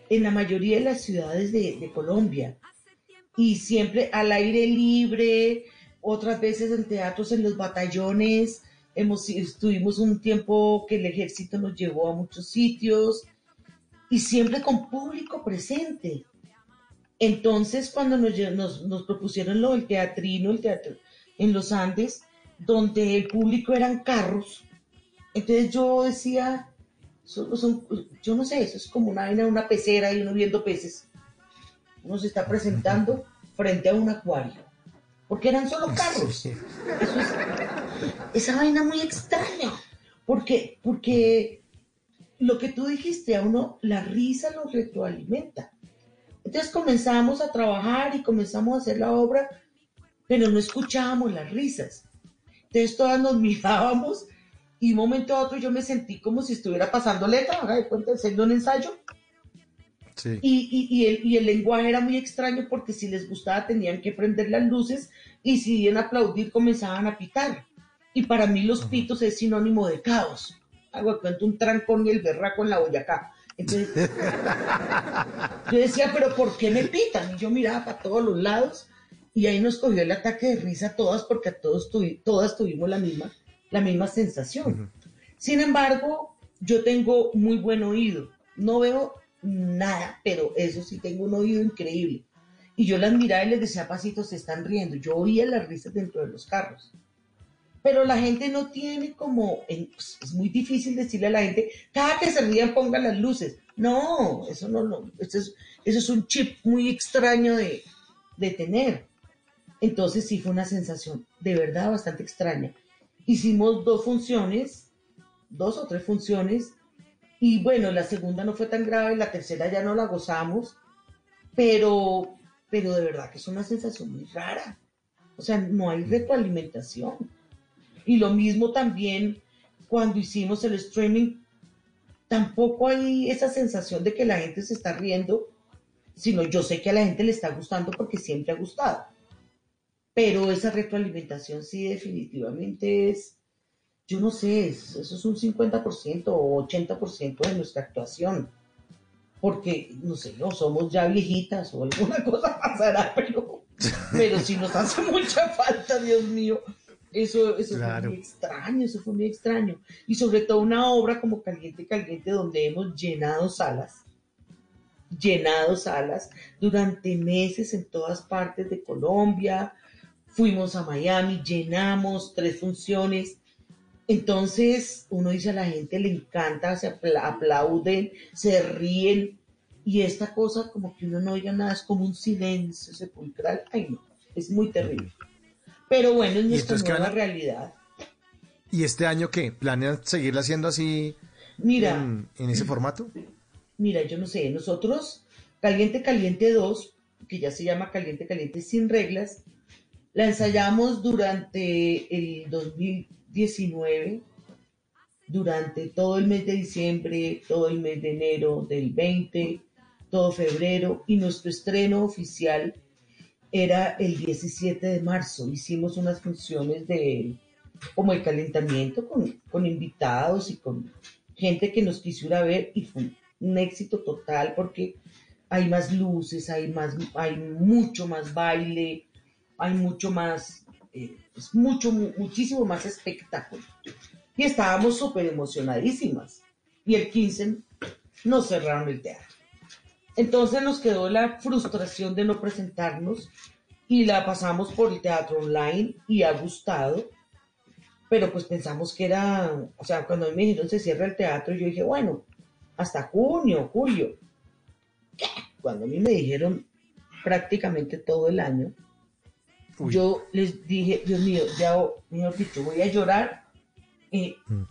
en la mayoría de las ciudades de, Colombia. Y siempre al aire libre, otras veces en teatros, en los batallones. Hemos, estuvimos un tiempo que el ejército nos llevó a muchos sitios y siempre con público presente. Entonces, cuando nos, nos, propusieron lo del teatrino, el teatro en los Andes, donde el público eran carros, entonces yo decía, yo no sé, eso es como una vaina, una pecera y uno viendo peces. Uno se está presentando frente a un acuario. Porque eran solo carros. Eso es, esa vaina muy extraña. Porque, porque lo que tú dijiste, a uno la risa lo retroalimenta. Entonces comenzamos a trabajar y comenzamos a hacer la obra, pero no escuchábamos las risas. Entonces todas nos mirábamos y un momento a otro yo me sentí como si estuviera pasando letra, haga de cuenta, haciendo un ensayo. Sí. Y, y, el, y, el, lenguaje era muy extraño porque si les gustaba tenían que prender las luces y si iban a aplaudir comenzaban a pitar. Y para mí los pitos es sinónimo de caos. Hago de cuenta un trancón y el berraco en la Boyacá. Entonces, [LAUGHS] yo decía, pero ¿por qué me pitan? Y yo miraba para todos los lados y ahí nos cogió el ataque de risa todas porque a todos todas tuvimos la misma la misma sensación. Sin embargo, yo tengo muy buen oído. No veo nada, pero eso sí tengo un oído increíble. Y yo las miraba y les decía, pasitos, se están riendo. Yo oía las risas dentro de los carros. Pero la gente no tiene como, pues, es muy difícil decirle a la gente, cada que se rían pongan las luces. No, eso no, no eso es, eso es un chip muy extraño de, de tener. Entonces sí fue una sensación de verdad bastante extraña hicimos dos funciones, dos o tres funciones, y bueno, la segunda no fue tan grave, la tercera ya no la gozamos, pero, pero de verdad que es una sensación muy rara. O sea, no hay retroalimentación. Y lo mismo también cuando hicimos el streaming, tampoco hay esa sensación de que la gente se está riendo, sino yo sé que a la gente le está gustando porque siempre ha gustado. Pero esa retroalimentación sí definitivamente es, yo no sé, eso es un 50% o 80% de nuestra actuación. Porque, no sé, no somos ya viejitas o alguna [LAUGHS] cosa pasará, pero, pero si nos hace mucha falta, Dios mío, eso, eso fue muy extraño, eso fue muy extraño. Y sobre todo una obra como Caliente Caliente, donde hemos llenado salas, llenado salas durante meses en todas partes de Colombia. Fuimos a Miami, llenamos tres funciones. Entonces uno dice a la gente le encanta, se aplauden, se ríen. Y esta cosa como que uno no oiga nada, es como un silencio sepulcral. Ay no, es muy terrible. Pero bueno, es nuestra nueva realidad. ¿Y este año qué? ¿Planean seguirla haciendo así Mira, en, ese formato? Mira, yo no sé, nosotros, Caliente Caliente 2, que ya se llama Caliente Caliente sin reglas, la ensayamos durante el 2019, durante todo el mes de diciembre, todo el mes de enero del 20, todo febrero, y nuestro estreno oficial era el 17 de marzo. Hicimos unas funciones de como el calentamiento con, invitados y con gente que nos quisiera ver y fue un éxito total porque hay más luces, hay más, hay mucho más baile, hay mucho más, eh, es mucho, muchísimo más espectáculo. Y estábamos súper emocionadísimas. Y el 15 nos cerraron el teatro. Entonces nos quedó la frustración de no presentarnos y la pasamos por el teatro online y ha gustado, pero pues pensamos que era, o sea, cuando me dijeron se cierra el teatro, yo dije, bueno, hasta junio, julio. Cuando a mí me dijeron prácticamente todo el año, yo les dije, Dios mío, ya, mejor dicho, voy a llorar eh, mm.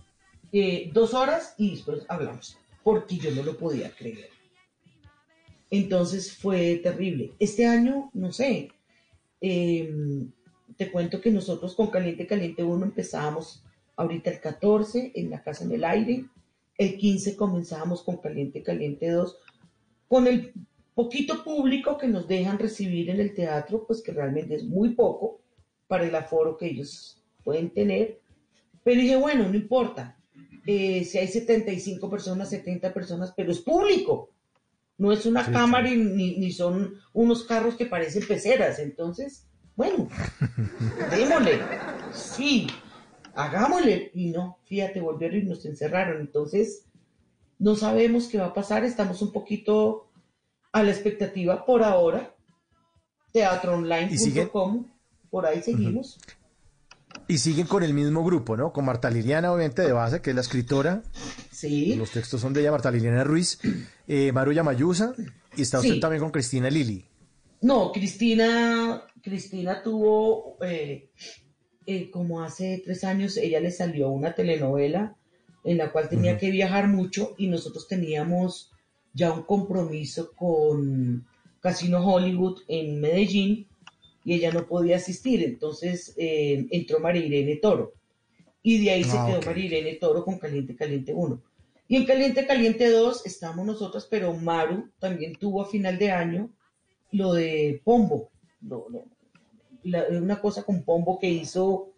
eh, dos horas y después hablamos, porque yo no lo podía creer. Entonces fue terrible. Este año, no sé, em, te cuento que nosotros con Caliente Caliente 1 empezábamos ahorita el 14 en la Casa en el Aire, el 15 comenzábamos con Caliente Caliente 2, con el poquito público que nos dejan recibir en el teatro, pues que realmente es muy poco para el aforo que ellos pueden tener. Pero dije, bueno, no importa, eh, si hay 75 personas, 70 personas, pero es público. No es una cámara Ni, son unos carros que parecen peceras. Entonces, bueno, [LAUGHS] démosle. Sí, hagámosle. Y no, fíjate, volvieron y nos encerraron. Entonces, no sabemos qué va a pasar. Estamos un poquito a la expectativa por ahora. Teatroonline.com. Por ahí seguimos. Y siguen con el mismo grupo, ¿no? Con Marta Liliana, obviamente, de base, que es la escritora. Sí. Los textos son de ella, Marta Liliana Ruiz, eh, Maruya Mayusa, y está usted también con Cristina Lili. No, Cristina, Cristina tuvo, eh, eh, como hace tres años, ella le salió una telenovela en la cual tenía que viajar mucho y nosotros teníamos ya un compromiso con Casino Hollywood en Medellín y ella no podía asistir, entonces eh, entró María Irene Toro. Y de ahí se ah, quedó María Irene Toro con Caliente Caliente 1. Y en Caliente Caliente 2 estamos nosotros, pero Maru también tuvo a final de año lo de Pombo, una cosa con Pombo que hizo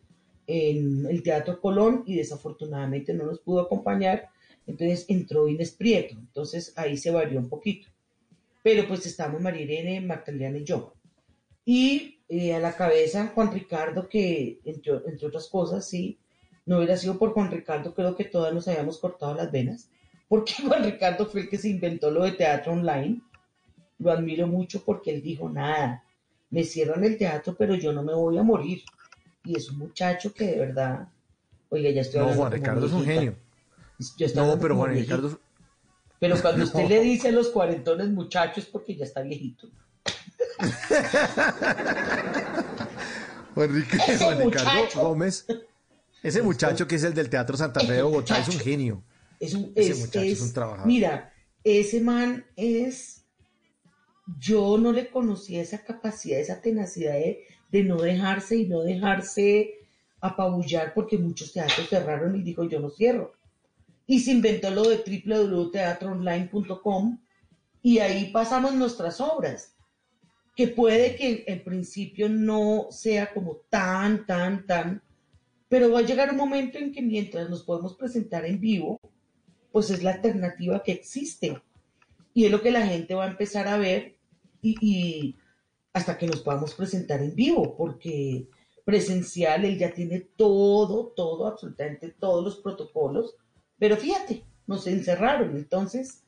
en el Teatro Colón y desafortunadamente no nos pudo acompañar, entonces entró Inés Prieto, entonces ahí se varió un poquito. Pero pues estamos María Irene, Magdalena y yo. Y eh, a la cabeza Juan Ricardo, que entre, entre otras cosas, sí, no hubiera sido por Juan Ricardo, creo que todas nos habíamos cortado las venas, porque [LAUGHS] Juan Ricardo fue el que se inventó lo de teatro online. Lo admiro mucho porque él dijo, nada, me cierran el teatro, pero yo no me voy a morir. Y es un muchacho que de verdad, oiga, ya estoy No, Juan Ricardo es un genio. No, pero Juan Ricardo... Pero cuando usted le dice a los cuarentones muchachos, porque ya está viejito. [LAUGHS] Juan, Ricardo Gómez, ese muchacho que es el del Teatro Santa Fe de Bogotá es un genio. Es un, ese muchacho es, un trabajador. Mira, ese man es. Yo no le conocía esa capacidad, esa tenacidad de, no dejarse y no dejarse apabullar porque muchos teatros cerraron y dijo yo no cierro. Y se inventó lo de www.teatroonline.com y ahí pasamos nuestras obras, que puede que en principio no sea como tan, tan, tan, pero va a llegar un momento en que mientras nos podemos presentar en vivo, pues es la alternativa que existe. Y es lo que la gente va a empezar a ver y, hasta que nos podamos presentar en vivo, porque presencial él ya tiene todo, todo, absolutamente todos los protocolos, pero fíjate, nos encerraron, entonces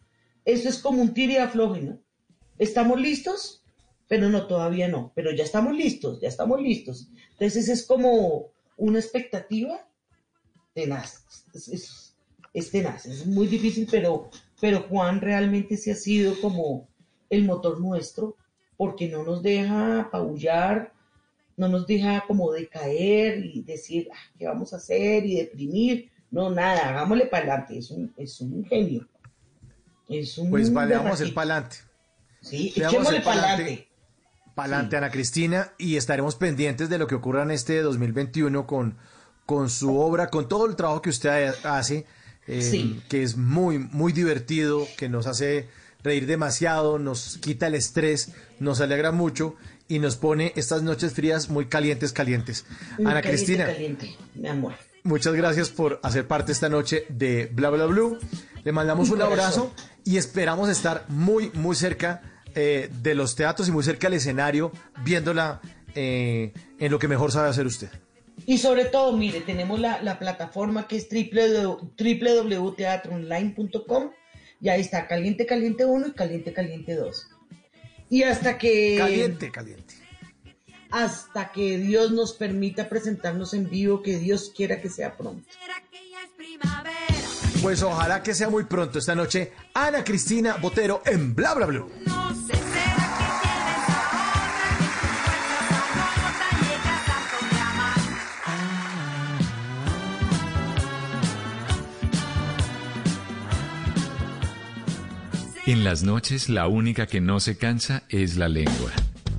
eso es como un tiro. ¿Estamos listos? Pero no, todavía no, pero ya estamos listos, ya estamos listos. Entonces es como una expectativa tenaz, es, tenaz, es muy difícil, pero, pero Juan realmente se ha sido como el motor nuestro, porque no nos deja apabullar, no nos deja como decaer y decir, ah, ¿qué vamos a hacer? y deprimir. No, nada, hagámosle para adelante, es un, es un genio. Es un pues vale, vamos a ir para adelante. Sí, echémosle para adelante. Para adelante, Ana Cristina, y estaremos pendientes de lo que ocurra en este 2021 con, con su obra, con todo el trabajo que usted hace, eh, que es muy, muy divertido, que nos hace reír demasiado, nos quita el estrés, nos alegra mucho y nos pone estas noches frías muy calientes, calientes. Ana Cristina. Caliente, mi amor. Muchas gracias por hacer parte esta noche de Bla Bla Blue. Le mandamos un, abrazo y esperamos estar muy, muy cerca eh, de los teatros y muy cerca del escenario, viéndola eh, en lo que mejor sabe hacer usted. Y sobre todo, mire, tenemos la, la plataforma que es www.teatroonline.com y ahí está Caliente Caliente 1 y Caliente Caliente 2. Y hasta que... Caliente, caliente. Hasta que Dios nos permita presentarnos en vivo, que Dios quiera que sea pronto. Pues ojalá que sea muy pronto esta noche. Ana Cristina Botero en Bla Bla Blue. En las noches la única que no se cansa es la lengua.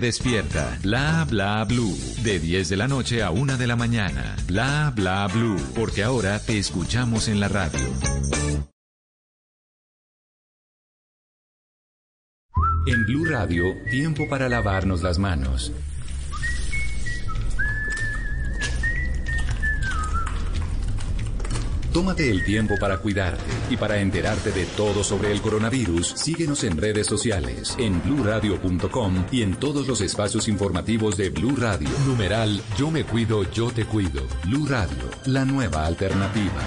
despierta. Bla bla blue. De 10 de la noche a 1 de la mañana. Bla bla blue. Porque ahora te escuchamos en la radio. En Blue Radio, tiempo para lavarnos las manos. Tómate el tiempo para cuidarte y para enterarte de todo sobre el coronavirus. Síguenos en redes sociales, en bluradio.com y en todos los espacios informativos de Blue Radio. Numeral Yo me cuido, yo te cuido. Blue Radio, la nueva alternativa.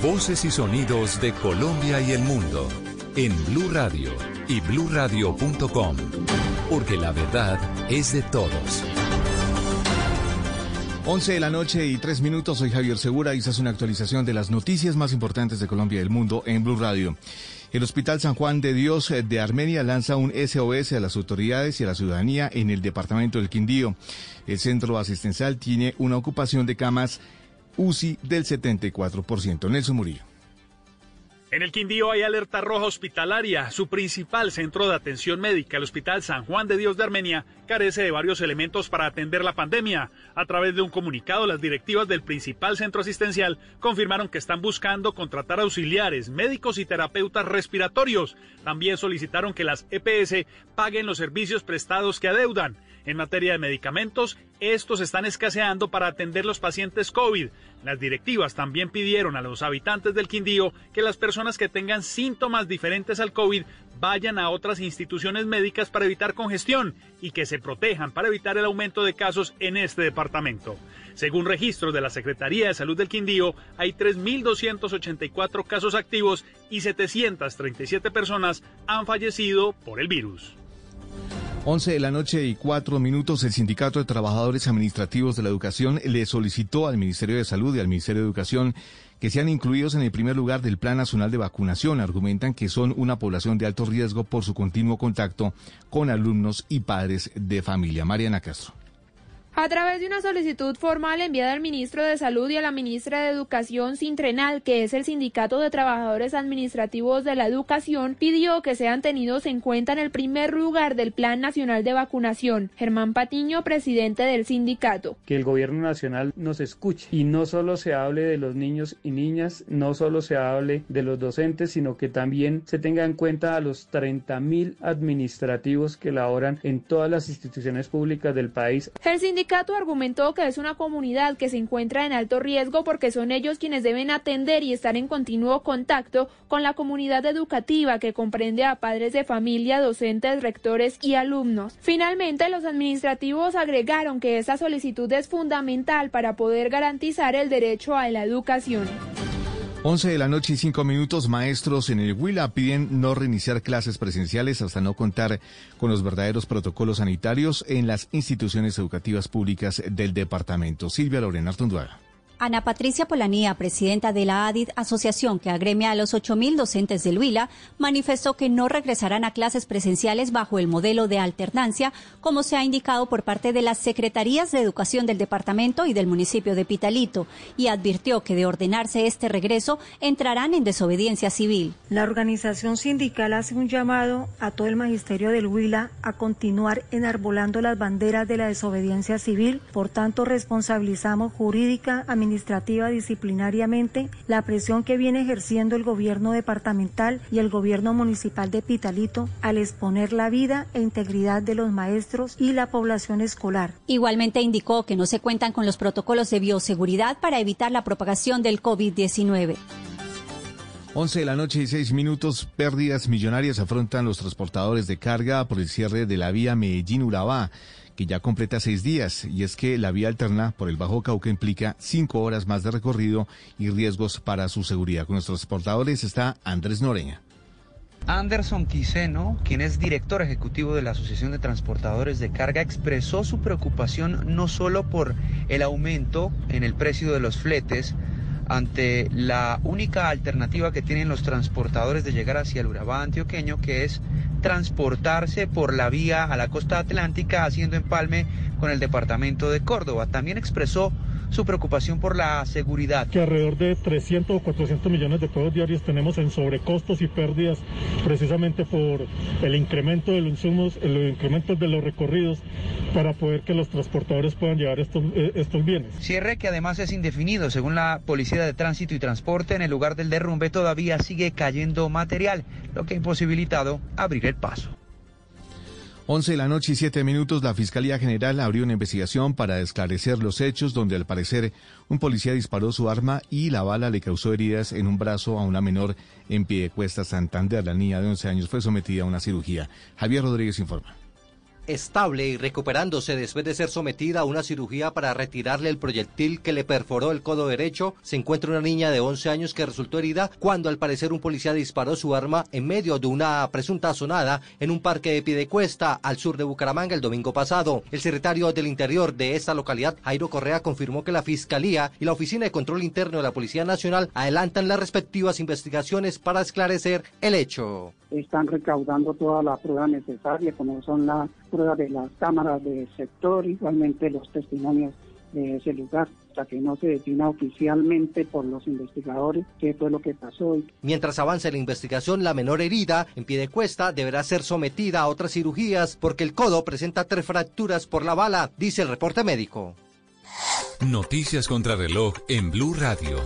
Voces y sonidos de Colombia y el mundo en Blue Radio y bluradio.com, porque la verdad es de todos. 11 de la noche y 3 minutos, soy Javier Segura y es una actualización de las noticias más importantes de Colombia y del mundo en Blue Radio. El Hospital San Juan de Dios eh, de Armenia lanza un SOS a las autoridades y a la ciudadanía en el departamento del Quindío. El centro asistencial tiene una ocupación de camas UCI del 74%. Nelson Murillo. En el Quindío hay alerta roja hospitalaria. Su principal centro de atención médica, el Hospital San Juan de Dios de Armenia, carece de varios elementos para atender la pandemia. A través de un comunicado, las directivas del principal centro asistencial confirmaron que están buscando contratar auxiliares, médicos y terapeutas respiratorios. También solicitaron que las EPS paguen los servicios prestados que adeudan. En materia de medicamentos, estos están escaseando para atender los pacientes COVID. Las directivas también pidieron a los habitantes del Quindío que las personas que tengan síntomas diferentes al COVID vayan a otras instituciones médicas para evitar congestión y que se protejan para evitar el aumento de casos en este departamento. Según registros de la Secretaría de Salud del Quindío, hay 3.284 casos activos y 737 personas han fallecido por el virus. 11 de la noche y cuatro minutos, el Sindicato de Trabajadores Administrativos de la Educación le solicitó al Ministerio de Salud y al Ministerio de Educación que sean incluidos en el primer lugar del Plan Nacional de Vacunación. Argumentan que son una población de alto riesgo por su continuo contacto con alumnos y padres de familia. Mariana Castro. A través de una solicitud formal enviada al ministro de Salud y a la ministra de Educación, Sintrenal, que es el Sindicato de Trabajadores Administrativos de la Educación, pidió que sean tenidos en cuenta en el primer lugar del Plan Nacional de Vacunación. Germán Patiño, presidente del sindicato. Que el gobierno nacional nos escuche y no solo se hable de los niños y niñas, no solo se hable de los docentes, sino que también se tenga en cuenta a los 30.000 administrativos que laboran en todas las instituciones públicas del país. El sindicato argumentó que es una comunidad que se encuentra en alto riesgo porque son ellos quienes deben atender y estar en continuo contacto con la comunidad educativa que comprende a padres de familia, docentes, rectores y alumnos. Finalmente, los administrativos agregaron que esta solicitud es fundamental para poder garantizar el derecho a la educación. 11 de la noche y 5 minutos, maestros en el Huila piden no reiniciar clases presenciales hasta no contar con los verdaderos protocolos sanitarios en las instituciones educativas públicas del departamento. Silvia Lorena Artunduaga. Ana Patricia Polanía, presidenta de la ADID, asociación que agremia a los 8.000 docentes del Huila, manifestó que no regresarán a clases presenciales bajo el modelo de alternancia, como se ha indicado por parte de las Secretarías de Educación del departamento y del municipio de Pitalito, y advirtió que de ordenarse este regreso entrarán en desobediencia civil. La organización sindical hace un llamado a todo el magisterio del Huila a continuar enarbolando las banderas de la desobediencia civil, por tanto responsabilizamos jurídica, administrativa, administrativa disciplinariamente la presión que viene ejerciendo el gobierno departamental y el gobierno municipal de Pitalito al exponer la vida e integridad de los maestros y la población escolar. Igualmente indicó que no se cuentan con los protocolos de bioseguridad para evitar la propagación del COVID-19. 11 de la noche y 6 minutos, pérdidas millonarias afrontan los transportadores de carga por el cierre de la vía Medellín-Urabá ya completa seis días, y es que la vía alterna por el Bajo Cauca implica cinco horas más de recorrido y riesgos para su seguridad. Con nuestros transportadores está Andrés Noreña. Anderson Quiseno, quien es director ejecutivo de la Asociación de Transportadores de Carga, expresó su preocupación no solo por el aumento en el precio de los fletes, ante la única alternativa que tienen los transportadores de llegar hacia el Urabá antioqueño, que es transportarse por la vía a la costa atlántica haciendo empalme con el departamento de Córdoba. También expresó su preocupación por la seguridad. Que alrededor de 300 o 400 millones de pesos diarios tenemos en sobrecostos y pérdidas precisamente por el incremento de los insumos, el incremento de los recorridos para poder que los transportadores puedan llevar estos, eh, estos bienes. Cierre que además es indefinido. Según la Policía de Tránsito y Transporte, en el lugar del derrumbe todavía sigue cayendo material, lo que ha imposibilitado abrir el paso. 11 de la noche y 7 minutos, la Fiscalía General abrió una investigación para esclarecer los hechos donde al parecer un policía disparó su arma y la bala le causó heridas en un brazo a una menor en pie de cuesta Santander. La niña de 11 años fue sometida a una cirugía. Javier Rodríguez informa estable y recuperándose después de ser sometida a una cirugía para retirarle el proyectil que le perforó el codo derecho, se encuentra una niña de 11 años que resultó herida cuando al parecer un policía disparó su arma en medio de una presunta sonada en un parque de Piedecuesta al sur de Bucaramanga el domingo pasado. El secretario del Interior de esta localidad, Jairo Correa, confirmó que la Fiscalía y la Oficina de Control Interno de la Policía Nacional adelantan las respectivas investigaciones para esclarecer el hecho. Están recaudando toda la prueba necesaria, como son las pruebas de las cámaras de sector, igualmente los testimonios de ese lugar, hasta que no se defina oficialmente por los investigadores qué fue lo que pasó. Mientras avanza la investigación, la menor herida en pie de cuesta deberá ser sometida a otras cirugías porque el codo presenta tres fracturas por la bala, dice el reporte médico. Noticias contra reloj en Blue Radio.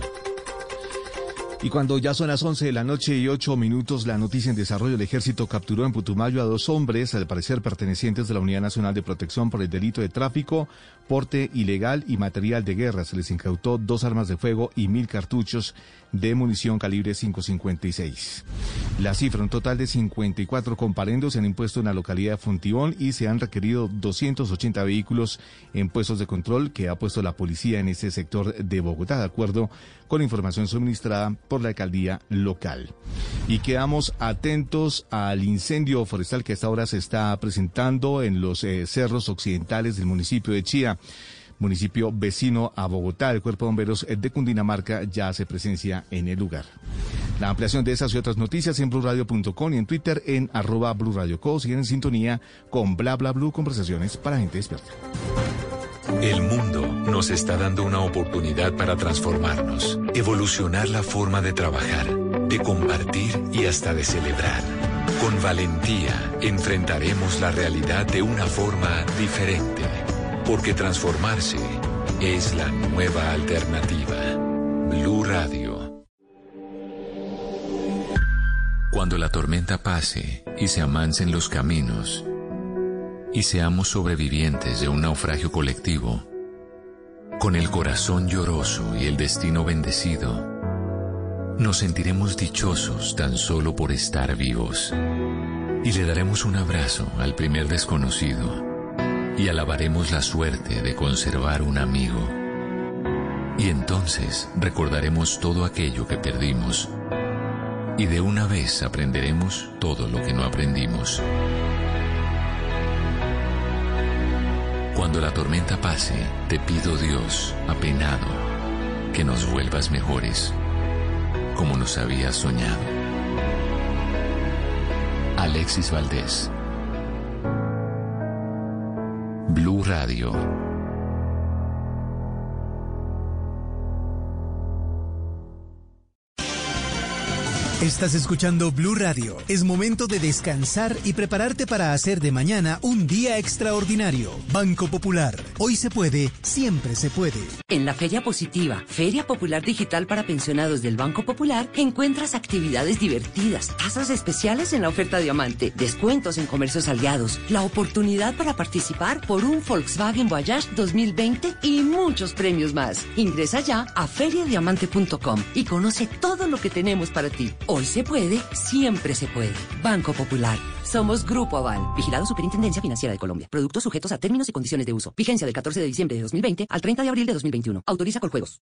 Y cuando ya son las 11 de la noche y 8 minutos, la noticia en desarrollo, el ejército capturó en Putumayo a dos hombres, al parecer pertenecientes de la Unidad Nacional de Protección por el delito de tráfico, porte ilegal y material de guerra. Se les incautó dos armas de fuego y mil cartuchos de munición calibre 556. La cifra, un total de 54 comparendos se han impuesto en la localidad de Fontibón y se han requerido 280 vehículos en puestos de control que ha puesto la policía en este sector de Bogotá, de acuerdo con información suministrada por la alcaldía local. Y quedamos atentos al incendio forestal que a esta hora se está presentando en los eh, cerros occidentales del municipio de Chía municipio vecino a Bogotá. El Cuerpo de Bomberos de Cundinamarca ya hace presencia en el lugar. La ampliación de esas y otras noticias en blurradio.com y en Twitter en arroba blurradioco. Siguen en sintonía con bla bla blue conversaciones para gente despierta. El mundo nos está dando una oportunidad para transformarnos, evolucionar la forma de trabajar, de compartir y hasta de celebrar. Con valentía enfrentaremos la realidad de una forma diferente, porque transformarse es la nueva alternativa. Blue Radio. Cuando la tormenta pase y se amancen los caminos, y seamos sobrevivientes de un naufragio colectivo, con el corazón lloroso y el destino bendecido, nos sentiremos dichosos tan solo por estar vivos y le daremos un abrazo al primer desconocido y alabaremos la suerte de conservar un amigo. Y entonces recordaremos todo aquello que perdimos y de una vez aprenderemos todo lo que no aprendimos. Cuando la tormenta pase, te pido Dios, apenado, que nos vuelvas mejores, como nos habías soñado. Alexis Valdés. Blue Radio. Estás escuchando Blue Radio. Es momento de descansar y prepararte para hacer de mañana un día extraordinario. Banco Popular. Hoy se puede, siempre se puede. En la Feria Positiva, Feria Popular Digital para Pensionados del Banco Popular, encuentras actividades divertidas, tasas especiales en la oferta Diamante, descuentos en comercios aliados, la oportunidad para participar por un Volkswagen Voyage 2020 y muchos premios más. Ingresa ya a feriadiamante.com y conoce todo lo que tenemos para ti. Hoy se puede, siempre se puede. Banco Popular. Somos Grupo Aval, vigilado Superintendencia Financiera de Colombia. Productos sujetos a términos y condiciones de uso. Vigencia del 14 de diciembre de 2020 al 30 de abril de 2021. Autoriza con juegos.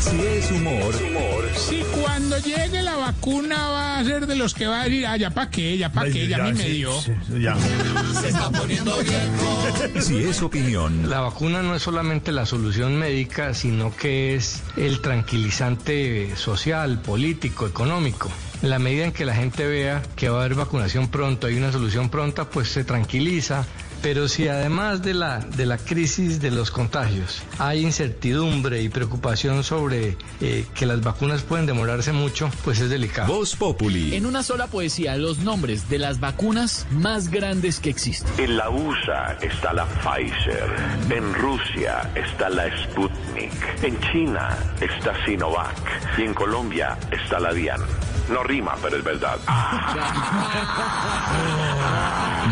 Si es humor, humor. Si cuando llegue la vacuna va a ser de los que va a decir, ah, ya pa' qué, ya pa' qué, ya a mí me dio. Se está poniendo viejo. [LAUGHS] Si es opinión, La vacuna no es solamente la solución médica, sino que es el tranquilizante social, político, económico. En la medida en que la gente vea que va a haber vacunación pronto, hay una solución pronta, pues se tranquiliza. Pero si además de la, de la crisis de los contagios hay incertidumbre y preocupación sobre eh, que las vacunas pueden demorarse mucho, pues es delicado. Voz Populi. En una sola poesía, los nombres de las vacunas más grandes que existen. En la USA está la Pfizer, en Rusia está la Sputnik, en China está Sinovac y en Colombia está la Dian. No rima, pero es verdad.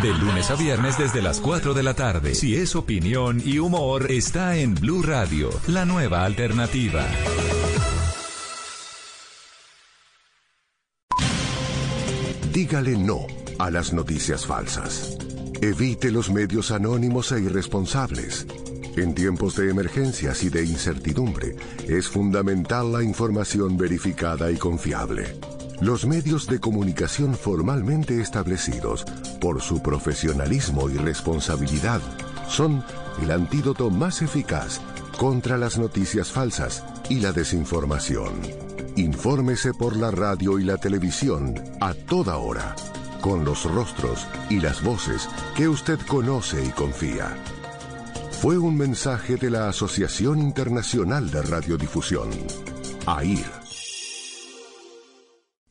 De lunes a viernes desde las 4 de la tarde. Si es opinión y humor, está en Blue Radio, la nueva alternativa. Dígale no a las noticias falsas. Evite los medios anónimos e irresponsables. En tiempos de emergencias y de incertidumbre, es fundamental la información verificada y confiable. Los medios de comunicación formalmente establecidos, por su profesionalismo y responsabilidad, son el antídoto más eficaz contra las noticias falsas y la desinformación. Infórmese por la radio y la televisión a toda hora, con los rostros y las voces que usted conoce y confía. Fue un mensaje de la Asociación Internacional de Radiodifusión, AIR.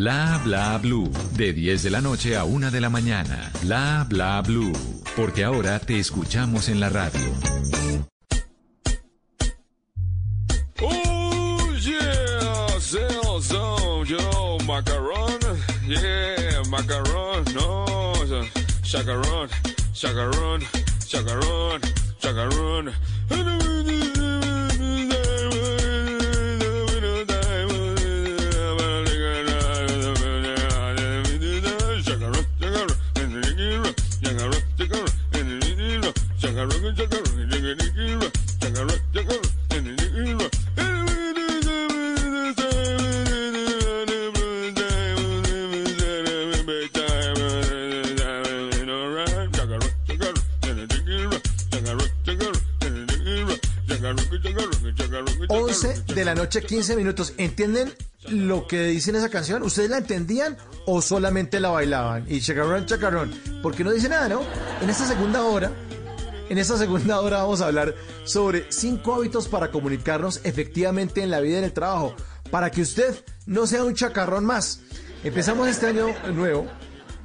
Bla bla blue. De 10 de la noche a 1 de la mañana. Bla bla blue. Porque ahora te escuchamos en la radio. Oh yeah, sell some, yo, macaron. Yeah, macaron, no. Chacarón, chacarón, chacarón, chacarón. De la noche, 15 minutos. ¿Entienden lo que dice en esa canción? ¿Ustedes la entendían o solamente la bailaban? Y chacarrón, chacarrón. Porque no dice nada, ¿no? En esta segunda hora, en esta segunda hora vamos a hablar sobre cinco hábitos para comunicarnos efectivamente en la vida y en el trabajo. Para que usted no sea un chacarrón más. Empezamos este año nuevo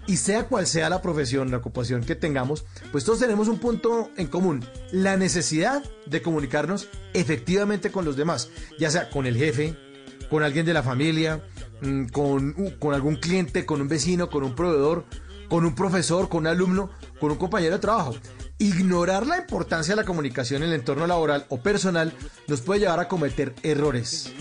y sea cual sea la profesión, la ocupación que tengamos, pues todos tenemos un punto en común, la necesidad de comunicarnos efectivamente con los demás, ya sea con el jefe, con alguien de la familia, mm, con, con algún cliente, con un vecino, con un proveedor, con un profesor, con un alumno, con un compañero de trabajo. Ignorar la importancia de la comunicación en el entorno laboral o personal nos puede llevar a cometer errores,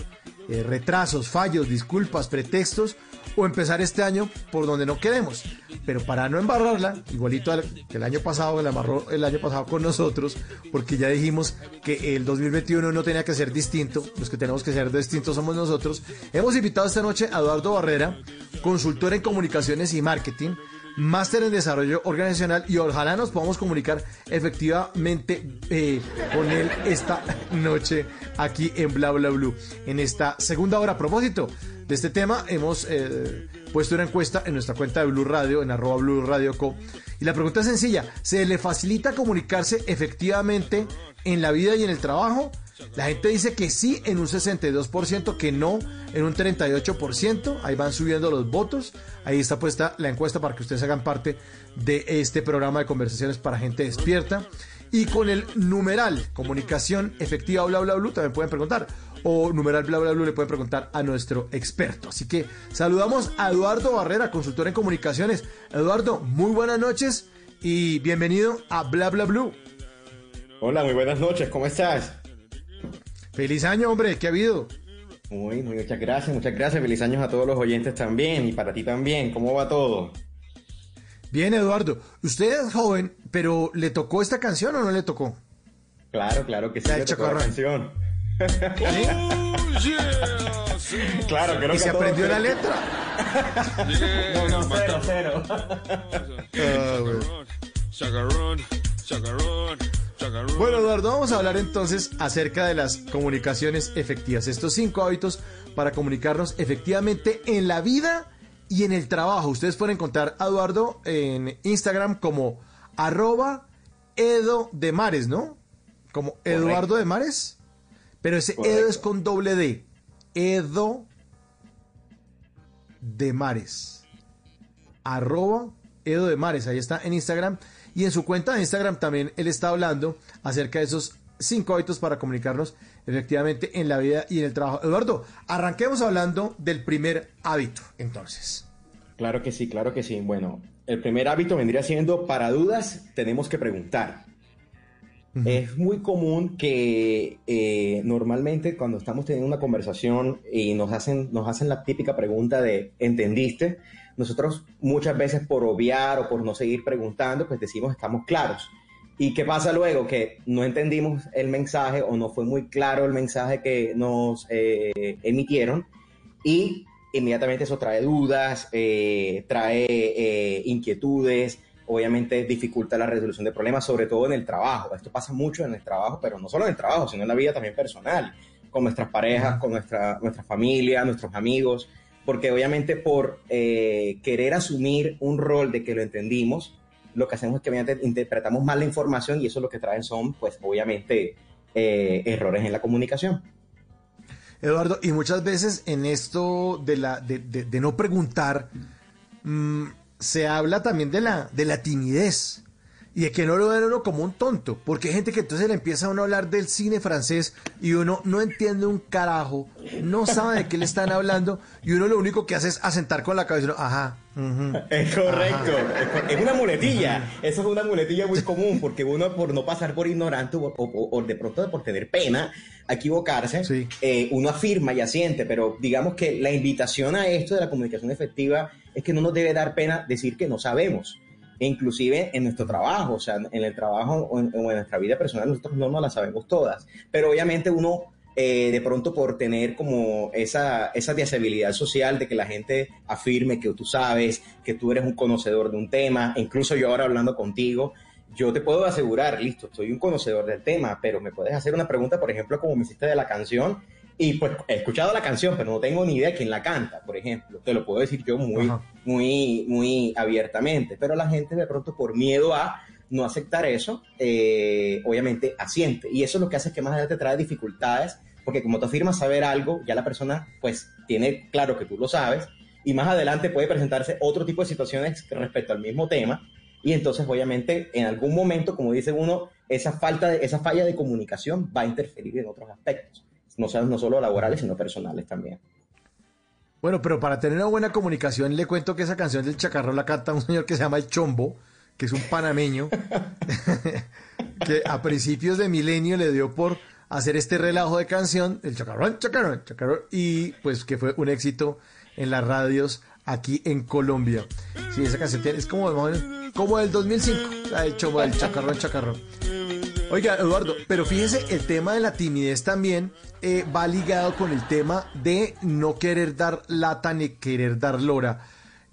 eh, retrasos, fallos, disculpas, pretextos o empezar este año por donde no queremos. Pero para no embarrarla, igualito que el año pasado, amarró el año pasado con nosotros, porque ya dijimos que el 2021 no tenía que ser distinto, los que tenemos que ser distintos somos nosotros. Hemos invitado esta noche a Eduardo Barrera, consultor en comunicaciones y marketing, máster en desarrollo organizacional y ojalá nos podamos comunicar efectivamente eh, con él esta noche aquí en Bla Bla Blue. En esta segunda hora, a propósito, de este tema hemos eh, puesto una encuesta en nuestra cuenta de Blue Radio, en arroba Blue Radio Co. Y la pregunta es sencilla, ¿se le facilita comunicarse efectivamente en la vida y en el trabajo? La gente dice que sí en un 62%, que no en un 38%. Ahí van subiendo los votos. Ahí está puesta la encuesta para que ustedes hagan parte de este programa de conversaciones para gente despierta. Y con el numeral comunicación efectiva bla bla bla también pueden preguntar o numeral bla bla bla le pueden preguntar a nuestro experto. Así que saludamos a Eduardo Barrera, consultor en comunicaciones. Eduardo, muy buenas noches y bienvenido a Bla Bla Blue. Hola, muy buenas noches, ¿cómo estás? Feliz año, hombre, ¿qué ha habido? Muy, muy, muchas gracias, muchas gracias. Feliz años a todos los oyentes también y para ti también. ¿Cómo va todo? Bien, Eduardo. Usted es joven, pero ¿le tocó esta canción o no le tocó? Claro, claro que sí, le tocó la canción. Claro, creo ¿Y se aprendió la letra? no, no, cero, cero. Bueno, Eduardo, vamos a hablar entonces acerca de las comunicaciones efectivas. Estos cinco hábitos para comunicarnos efectivamente en la vida y en el trabajo. Ustedes pueden encontrar a Eduardo en Instagram como arroba Edo de Mares, ¿no? Como Eduardo de Mares. Pero ese Edo es con doble D. Edo de Mares. Arroba Edo de Mares. Ahí está en Instagram. Y en su cuenta de Instagram también él está hablando acerca de esos cinco hábitos para comunicarnos efectivamente en la vida y en el trabajo. Eduardo, arranquemos hablando del primer hábito, entonces. Claro que sí, claro que sí. Bueno, el primer hábito vendría siendo, para dudas, tenemos que preguntar. Es muy común que eh, normalmente cuando estamos teniendo una conversación y nos hacen, nos hacen la típica pregunta de ¿entendiste? Nosotros muchas veces por obviar o por no seguir preguntando, pues decimos estamos claros. ¿Y qué pasa luego? Que no entendimos el mensaje o no fue muy claro el mensaje que nos eh, emitieron y inmediatamente eso trae dudas, eh, trae inquietudes, obviamente dificulta la resolución de problemas, sobre todo en el trabajo. Esto pasa mucho en el trabajo, pero no solo en el trabajo, sino en la vida también personal, con nuestras parejas, con nuestra, nuestra familia, nuestros amigos, porque obviamente por eh, querer asumir un rol de que lo entendimos, lo que hacemos es que obviamente interpretamos mal la información y eso lo que traen son, pues obviamente, eh, errores en la comunicación. Eduardo, y muchas veces en esto de, la, de, de, no preguntar, mm, se habla también de la, de la timidez. Y que no lo ven uno como un tonto, porque hay gente que entonces le empieza a uno a hablar del cine francés y uno no entiende un carajo, no sabe de qué le están hablando y uno lo único que hace es asentar con la cabeza, y uno, ajá. [LAUGHS] Es correcto, ajá". es una muletilla. Eso es una muletilla muy común porque uno por no pasar por ignorante o, o- o de pronto por tener pena a equivocarse, eh, uno afirma y asiente, pero digamos que la invitación a esto de la comunicación efectiva es que no nos debe dar pena decir que no sabemos. Inclusive en nuestro trabajo, o sea, en el trabajo o en, nuestra vida personal, nosotros no nos la sabemos todas, pero obviamente uno eh, de pronto por tener como esa, esa social de que la gente afirme que tú sabes, que tú eres un conocedor de un tema, incluso yo ahora hablando contigo, yo te puedo asegurar, listo, soy un conocedor del tema, pero me puedes hacer una pregunta, por ejemplo, como me hiciste de la canción, y pues he escuchado la canción, pero no tengo ni idea de quién la canta, por ejemplo. Te lo puedo decir yo muy, muy, muy abiertamente, pero la gente de pronto por miedo a no aceptar eso, eh, obviamente asiente. Y eso es lo que hace que más adelante trae dificultades, porque como tú afirmas saber algo, ya la persona pues tiene claro que tú lo sabes, y más adelante puede presentarse otro tipo de situaciones respecto al mismo tema, y entonces obviamente en algún momento, como dice uno, esa falta de, esa falla de comunicación va a interferir en otros aspectos, no, solo- no solo laborales, sino personales también. Bueno, pero para tener una buena comunicación, le cuento que esa canción del Chacarrón la canta un señor que se llama El Chombo, que es un panameño, [LAUGHS] [LAUGHS] que a principios de milenio le dio por hacer este relajo de canción, el Chacarrón, Chacarrón, Chacarrón, y pues que fue un éxito en las radios aquí en Colombia. Sí, esa canción es como, como del 2005, la del Chombo, del Chacarrón, Chacarrón. Oiga, Eduardo, pero fíjese, el tema de la timidez también eh, va ligado con el tema de no querer dar lata ni querer dar lora.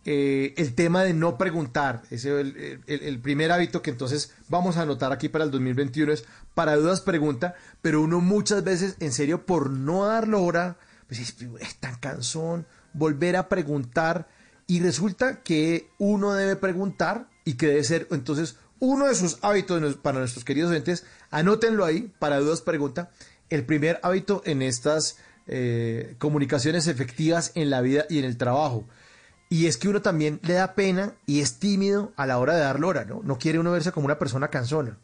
Eh, el tema de no preguntar, es el, primer hábito que entonces vamos a anotar aquí para el 2021 es para dudas pregunta, pero uno muchas veces en serio por no dar lora, pues es, es tan cansón, volver a preguntar y resulta que uno debe preguntar y que debe ser entonces uno de sus hábitos para nuestros queridos oyentes, anótenlo ahí para dudas pregunta. El primer hábito en estas eh, comunicaciones efectivas en la vida y en el trabajo. Y es que uno también le da pena y es tímido a la hora de dar lora, ¿no? No quiere uno verse como una persona cansona.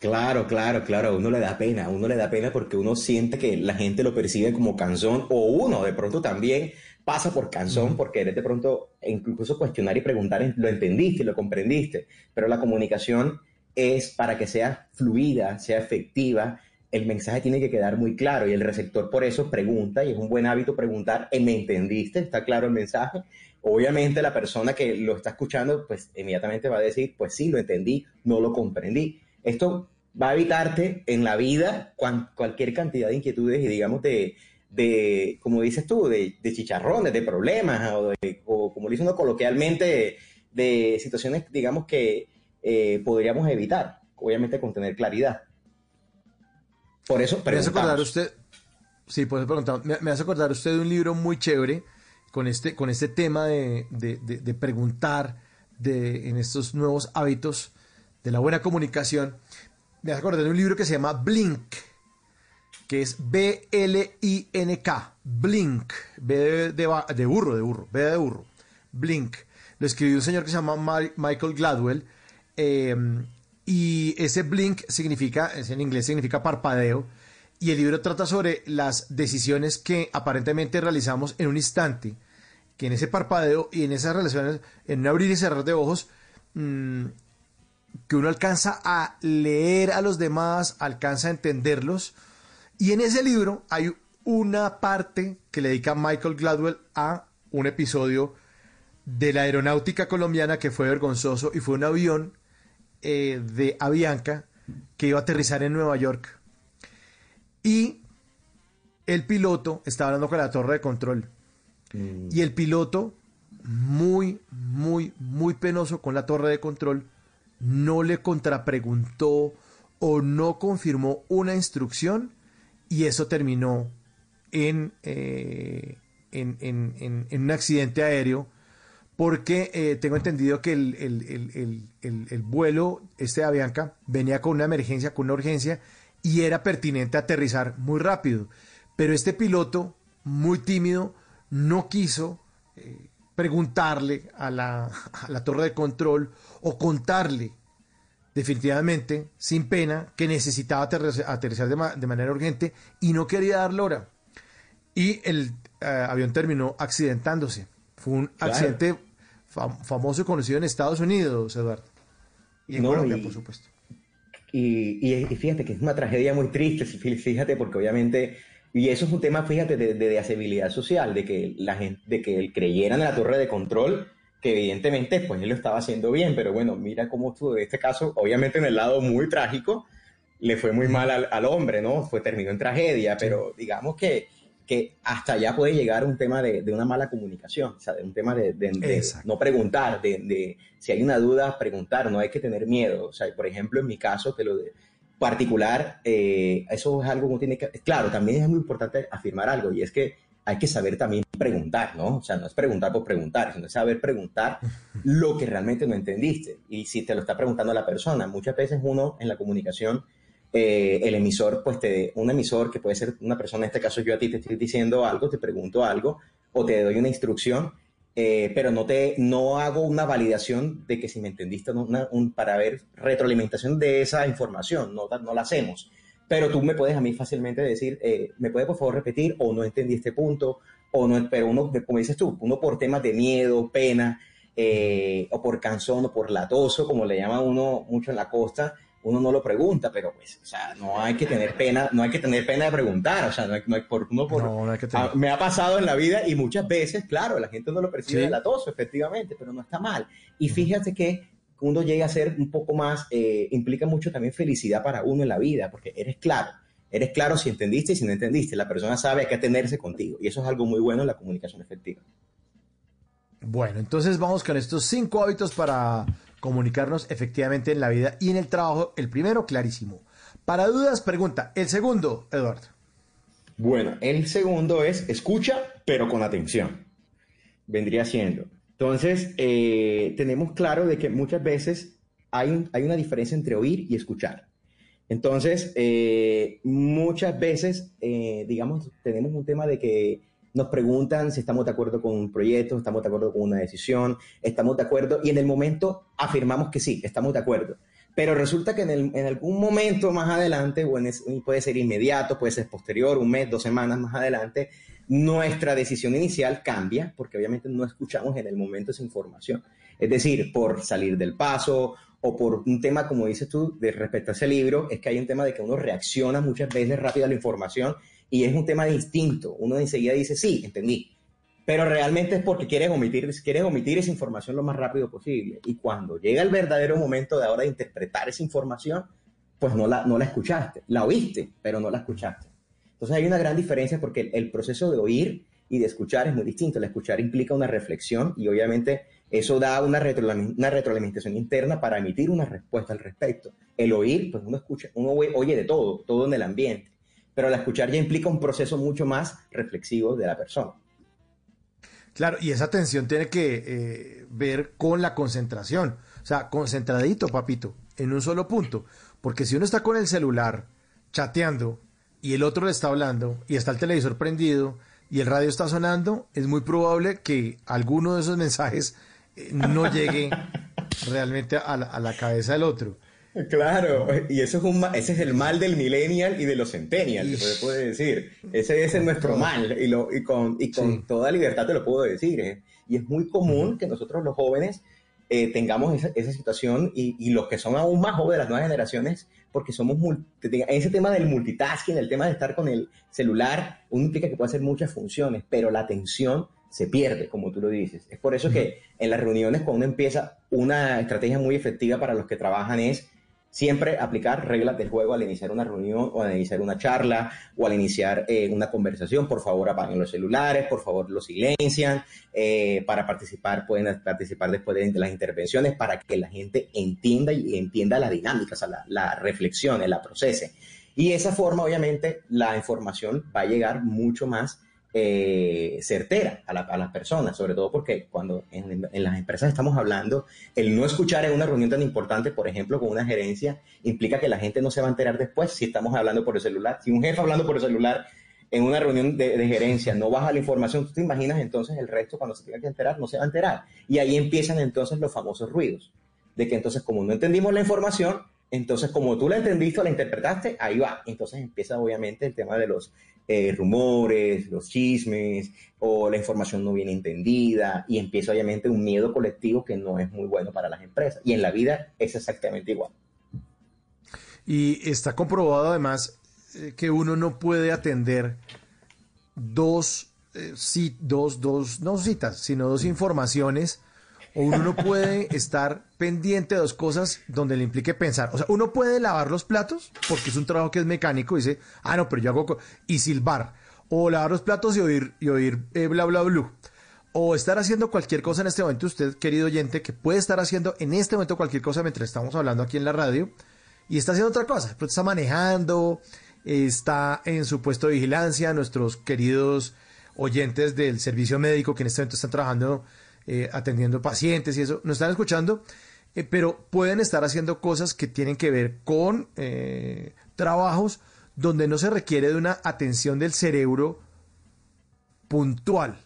Claro, claro, claro, a uno le da pena, a uno le da pena porque uno siente que la gente lo percibe como canzón o uno de pronto también pasa por canzón porque eres de pronto incluso cuestionar y preguntar, lo entendiste, lo comprendiste, pero la comunicación es para que sea fluida, sea efectiva, el mensaje tiene que quedar muy claro y el receptor por eso pregunta y es un buen hábito preguntar, "Eh, ¿me entendiste? ¿Está claro el mensaje? Obviamente la persona que lo está escuchando pues inmediatamente va a decir, pues sí, lo entendí, no lo comprendí. Esto va a evitarte en la vida cualquier cantidad de inquietudes y digamos de, de como dices tú, de, de chicharrones, de problemas o, como dice uno coloquialmente, de, de situaciones digamos que eh, podríamos evitar, obviamente con tener claridad. Por eso Me hace acordar usted, sí, por eso preguntamos. me, me hace acordar usted de un libro muy chévere con este, con este tema de, de- de- de preguntar de, en estos nuevos hábitos de la buena comunicación. Me hace acordar de un libro que se llama Blink, que es B-L-I-N-K, Blink, B de, de burro, de burro, B de burro, Blink. Lo escribió un señor que se llama Ma- Michael Gladwell. eh, y ese blink significa, en inglés significa parpadeo. Y el libro trata sobre las decisiones que aparentemente realizamos en un instante. Que en ese parpadeo y en esas relaciones, en un abrir y cerrar de ojos, mm, que uno alcanza a leer a los demás, alcanza a entenderlos. Y en ese libro hay una parte que le dedica Michael Gladwell a un episodio de la aeronáutica colombiana que fue vergonzoso y fue un avión eh, de Avianca que iba a aterrizar en Nueva York. Y el piloto estaba hablando con la torre de control. Y el piloto, muy, muy, muy penoso con la torre de control, no le contrapreguntó o no confirmó una instrucción y eso terminó en, eh, en, en- en- en un accidente aéreo porque eh, tengo entendido que el, el- el- el- el- el vuelo este de Avianca venía con una emergencia, con una urgencia y era pertinente aterrizar muy rápido. Pero este piloto, muy tímido, no quiso eh, preguntarle a la, a la torre de control o contarle definitivamente, sin pena, que necesitaba aterrizar de, manera urgente y no quería dar hora. Y el eh, avión terminó accidentándose. Fue un accidente famoso y conocido en Estados Unidos, Eduardo. Y en Colombia, por supuesto. Y, fíjate que es una tragedia muy triste, fíjate, porque obviamente, y eso es un tema, fíjate, de, de, social, de que la gente, de que él creyera en la torre de control que evidentemente pues él lo estaba haciendo bien, pero bueno, mira cómo estuvo en este caso, obviamente en el lado muy trágico, le fue muy mal al, hombre, ¿no? Fue, terminó en tragedia, pero digamos que, que hasta allá puede llegar un tema de, de una mala comunicación, o sea, de un tema de, de, no preguntar, de, si hay una duda, preguntar, no hay que tener miedo, o sea, por ejemplo, en mi caso, te lo de particular, eh, eso es algo que tiene que, claro, también es muy importante afirmar algo, y es que hay que saber también preguntar, ¿no? O sea, no es preguntar por preguntar, sino saber preguntar [LAUGHS] lo que realmente no entendiste. Y si te lo está preguntando la persona, muchas veces uno en la comunicación, eh, el emisor, pues te, un emisor que puede ser una persona, en este caso yo a ti te estoy diciendo algo, te pregunto algo o te doy una instrucción, eh, pero no, te, no hago una validación de que si me entendiste no, un, para ver retroalimentación de esa información, no, no la hacemos pero tú me puedes a mí fácilmente decir, eh, ¿me puede por favor repetir? O no entendí este punto, o no, pero uno, como dices tú, uno por temas de miedo, pena, eh, o por cansón, o por latoso, como le llama uno mucho en la costa, uno no lo pregunta, pero pues, o sea, no hay que tener pena, no hay que tener pena de preguntar, o sea, no hay, no hay por, uno por, no, hay que tener... me ha pasado en la vida y muchas veces, claro, la gente no lo percibe de latoso, efectivamente, pero no está mal. Y fíjate que uno llegue a ser un poco más, eh, implica mucho también felicidad para uno en la vida, porque eres claro, eres claro si entendiste y si no entendiste, la persona sabe a qué atenerse contigo, y eso es algo muy bueno en la comunicación efectiva. Bueno, entonces vamos con estos cinco hábitos para comunicarnos efectivamente en la vida y en el trabajo. El primero, clarísimo. Para dudas, pregunta. El segundo, Eduardo. Bueno, el segundo es escucha, pero con atención. Vendría siendo, entonces, eh, tenemos claro de que muchas veces hay, hay una diferencia entre oír y escuchar. Entonces, eh, muchas veces, eh, digamos, tenemos un tema de que nos preguntan si estamos de acuerdo con un proyecto, estamos de acuerdo con una decisión, estamos de acuerdo y en el momento afirmamos que sí, estamos de acuerdo. Pero resulta que en, algún momento más adelante, puede ser inmediato, puede ser posterior, un mes, dos semanas más adelante, nuestra decisión inicial cambia porque obviamente no escuchamos en el momento esa información. Es decir, por salir del paso o por un tema, como dices tú, de respecto a ese libro, es que hay un tema de que uno reacciona muchas veces rápido a la información y es un tema de instinto. Uno enseguida dice, sí, entendí. Pero realmente es porque quieres omitir, quieres omitir esa información lo más rápido posible. Y cuando llega el verdadero momento de ahora de interpretar esa información, pues no la, no la escuchaste. La oíste, pero no la escuchaste. Entonces hay una gran diferencia porque el, proceso de oír y de escuchar es muy distinto. El escuchar implica una reflexión y obviamente eso da una, una retroalimentación interna para emitir una respuesta al respecto. El oír, pues uno escucha, uno oye de todo, todo en el ambiente, pero el escuchar ya implica un proceso mucho más reflexivo de la persona. Claro, y esa atención tiene que eh, ver con la concentración, o sea, concentradito, papito, en un solo punto, porque si uno está con el celular chateando y el otro le está hablando y está el televisor prendido y el radio está sonando, es muy probable que alguno de esos mensajes eh, no llegue [LAUGHS] realmente a la, cabeza del otro. [LAUGHS] Claro, y eso es un, ese es el mal del millennial y de los centennials, se puede decir. Ese, es nuestro mal y, lo, y con, y con toda libertad te lo puedo decir. ¿eh? Y es muy común que nosotros los jóvenes eh, tengamos esa, esa situación y, y, los que son aún más jóvenes, las nuevas generaciones, porque somos, ese tema del multitasking, el tema de estar con el celular, uno implica que puede hacer muchas funciones, pero la atención se pierde, como tú lo dices. Es por eso que en las reuniones, cuando uno empieza, una estrategia muy efectiva para los que trabajan es Siempre aplicar reglas del juego al iniciar una reunión o al iniciar una charla o al iniciar eh, una conversación. Por favor, apaguen los celulares, por favor, los silencian. Eh, para participar, pueden participar después de, las intervenciones para que la gente entienda y entienda la dinámica, o sea, la, la reflexión, la procese. Y esa forma, obviamente, la información va a llegar mucho más eh, certera a, las personas, sobre todo porque cuando en, las empresas estamos hablando, el no escuchar en una reunión tan importante, por ejemplo, con una gerencia, implica que la gente no se va a enterar después si estamos hablando por el celular. Si un jefe hablando por el celular en una reunión de, gerencia no baja la información, tú te imaginas entonces el resto cuando se tenga que enterar no se va a enterar. Y ahí empiezan entonces los famosos ruidos. de que entonces como no entendimos la información, entonces como tú la entendiste o la interpretaste, ahí va. Entonces empieza obviamente el tema de los eh, rumores, los chismes o la información no bien entendida y empieza obviamente un miedo colectivo que no es muy bueno para las empresas. Y en la vida es exactamente igual. Y está comprobado además eh, que uno no puede atender dos, eh, dos, dos, no citas, sino dos informaciones o uno no puede estar pendiente de dos cosas donde le implique pensar. O sea, uno puede lavar los platos porque es un trabajo que es mecánico y dice, ah, no, pero yo hago... y silbar. O lavar los platos y oír, y oír eh, bla, bla, bla. O estar haciendo cualquier cosa en este momento, usted, querido oyente, que puede estar haciendo en este momento cualquier cosa mientras estamos hablando aquí en la radio y está haciendo otra cosa. Pero está manejando, está en su puesto de vigilancia, nuestros queridos oyentes del servicio médico que en este momento están trabajando eh, atendiendo pacientes y eso, nos están escuchando, eh, pero pueden estar haciendo cosas que tienen que ver con eh, trabajos donde no se requiere de una atención del cerebro puntual.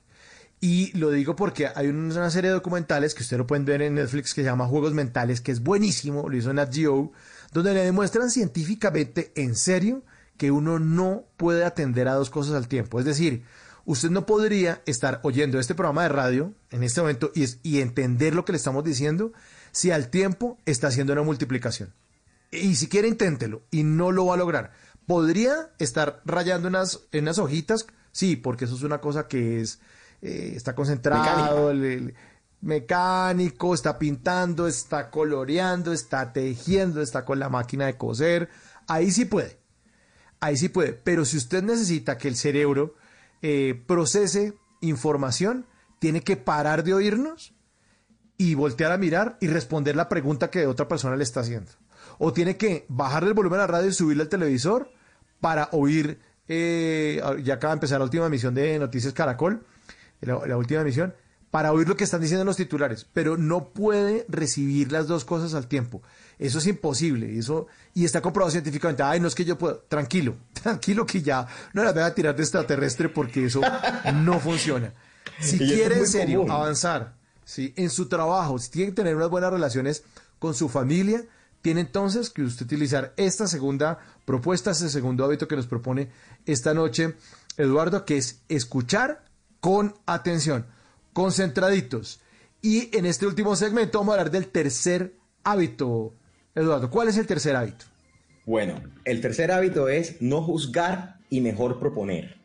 Y lo digo porque hay una serie de documentales que ustedes lo pueden ver en Netflix que se llama Juegos Mentales, que es buenísimo, lo hizo Nat Geo, donde le demuestran científicamente, en serio, que uno no puede atender a dos cosas al tiempo. Es decir, usted no podría estar oyendo este programa de radio en este momento y, entender lo que le estamos diciendo si al tiempo está haciendo una multiplicación. Y si quiere, inténtelo y no lo va a lograr. ¿Podría estar rayando unas, en unas hojitas? Sí, porque eso es una cosa que es, eh, está concentrado, mecánico, está pintando, está coloreando, está tejiendo, está con la máquina de coser. Ahí sí puede. Ahí sí puede. Pero si usted necesita que el cerebro eh, procese información, tiene que parar de oírnos y voltear a mirar y responder la pregunta que otra persona le está haciendo. O tiene que bajarle el volumen a la radio y subirle al televisor para oír, eh, ya acaba de empezar la última emisión de Noticias Caracol, la última emisión, para oír lo que están diciendo los titulares, pero no puede recibir las dos cosas al tiempo. Eso es imposible. Eso, y está comprobado científicamente. Ay, no es que yo puedo. Tranquilo, [LAUGHS] tranquilo que ya no la voy a tirar de extraterrestre porque eso no funciona. Si quiere en serio avanzar ¿sí? en su trabajo, si tiene que tener unas buenas relaciones con su familia, tiene entonces que usted utilizar esta segunda propuesta, este segundo hábito que nos propone esta noche Eduardo, que es escuchar con atención, concentraditos. Y en este último segmento vamos a hablar del tercer hábito, Eduardo, ¿cuál es el tercer hábito? Bueno, el tercer hábito es no juzgar y mejor proponer.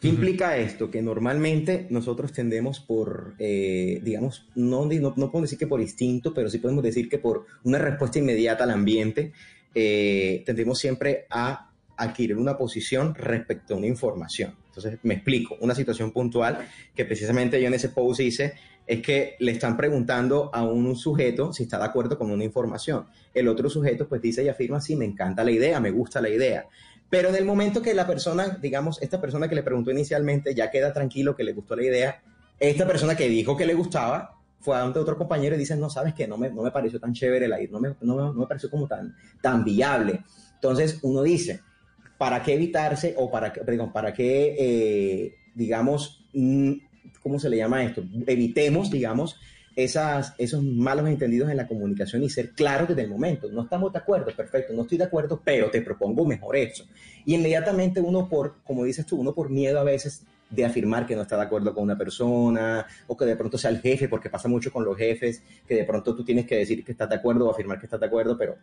¿Qué implica esto? Que normalmente nosotros tendemos por, eh, digamos, no, no, podemos decir que por instinto, pero sí podemos decir que por una respuesta inmediata al ambiente, eh, tendemos siempre a adquirir una posición respecto a una información. Entonces, me explico, una situación puntual que precisamente yo en ese post hice es que le están preguntando a un sujeto si está de acuerdo con una información. El otro sujeto pues dice y afirma, sí, me encanta la idea, me gusta la idea. Pero en el momento que la persona, digamos, esta persona que le preguntó inicialmente ya queda tranquilo que le gustó la idea, esta persona que dijo que le gustaba fue a otro compañero y dice, no, sabes que no me, no me pareció tan chévere la idea, no me, no, me, pareció como tan, tan viable. Entonces uno dice, ¿para qué evitarse o para, perdón, para qué, eh, digamos, ¿cómo se le llama esto? Evitemos, digamos, esas, esos malos entendidos en la comunicación y ser claros desde el momento. No estamos de acuerdo, perfecto, no estoy de acuerdo, pero te propongo mejor eso. Y inmediatamente uno por, como dices tú, uno por miedo a veces de afirmar que no está de acuerdo con una persona o que de pronto sea el jefe, porque pasa mucho con los jefes, que de pronto tú tienes que decir que estás de acuerdo o afirmar que estás de acuerdo, pero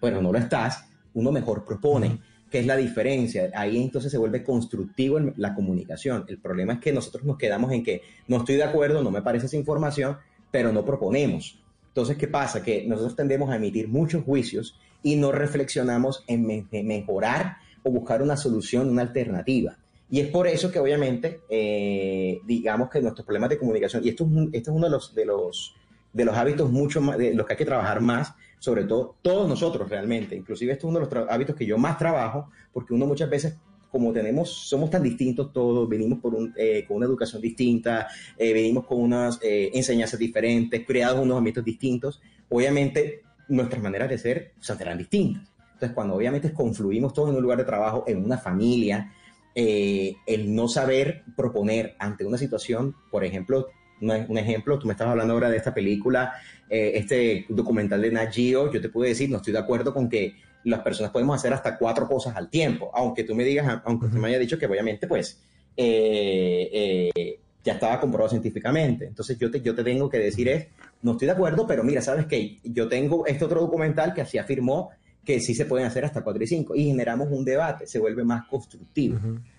bueno, no lo estás, uno mejor propone. ¿Qué es la diferencia? Ahí entonces se vuelve constructivo la comunicación. El problema es que nosotros nos quedamos en que no estoy de acuerdo, no me parece esa información, pero no proponemos. Entonces, ¿qué pasa? Que nosotros tendemos a emitir muchos juicios y no reflexionamos en, mejorar o buscar una solución, una alternativa. Y es por eso que obviamente, eh, digamos que nuestros problemas de comunicación, y esto es, esto es uno de los, de, los, de los hábitos mucho más, de los que hay que trabajar más, sobre todo todos nosotros realmente. Inclusive esto es uno de los hábitos que yo más trabajo, porque uno muchas veces, como tenemos, somos tan distintos todos, venimos por eh, con una educación distinta, eh, venimos con unas eh, enseñanzas diferentes, creados unos ámbitos distintos, obviamente nuestras maneras de ser serán distintas. Entonces, cuando obviamente confluimos todos en un lugar de trabajo, en una familia, el no saber proponer ante una situación, por ejemplo, un ejemplo, tú me estabas hablando ahora de esta película, eh, este documental de Nat Geo, yo te puedo decir, no estoy de acuerdo con que las personas podemos hacer hasta cuatro cosas al tiempo, aunque tú me digas, aunque tú me haya dicho que obviamente pues eh, eh, ya estaba comprobado científicamente. Entonces yo te, yo te tengo que decir es, no estoy de acuerdo, pero mira, ¿sabes qué? Yo tengo este otro documental que así afirmó que sí se pueden hacer hasta 4 y 5 y generamos un debate, se vuelve más constructivo.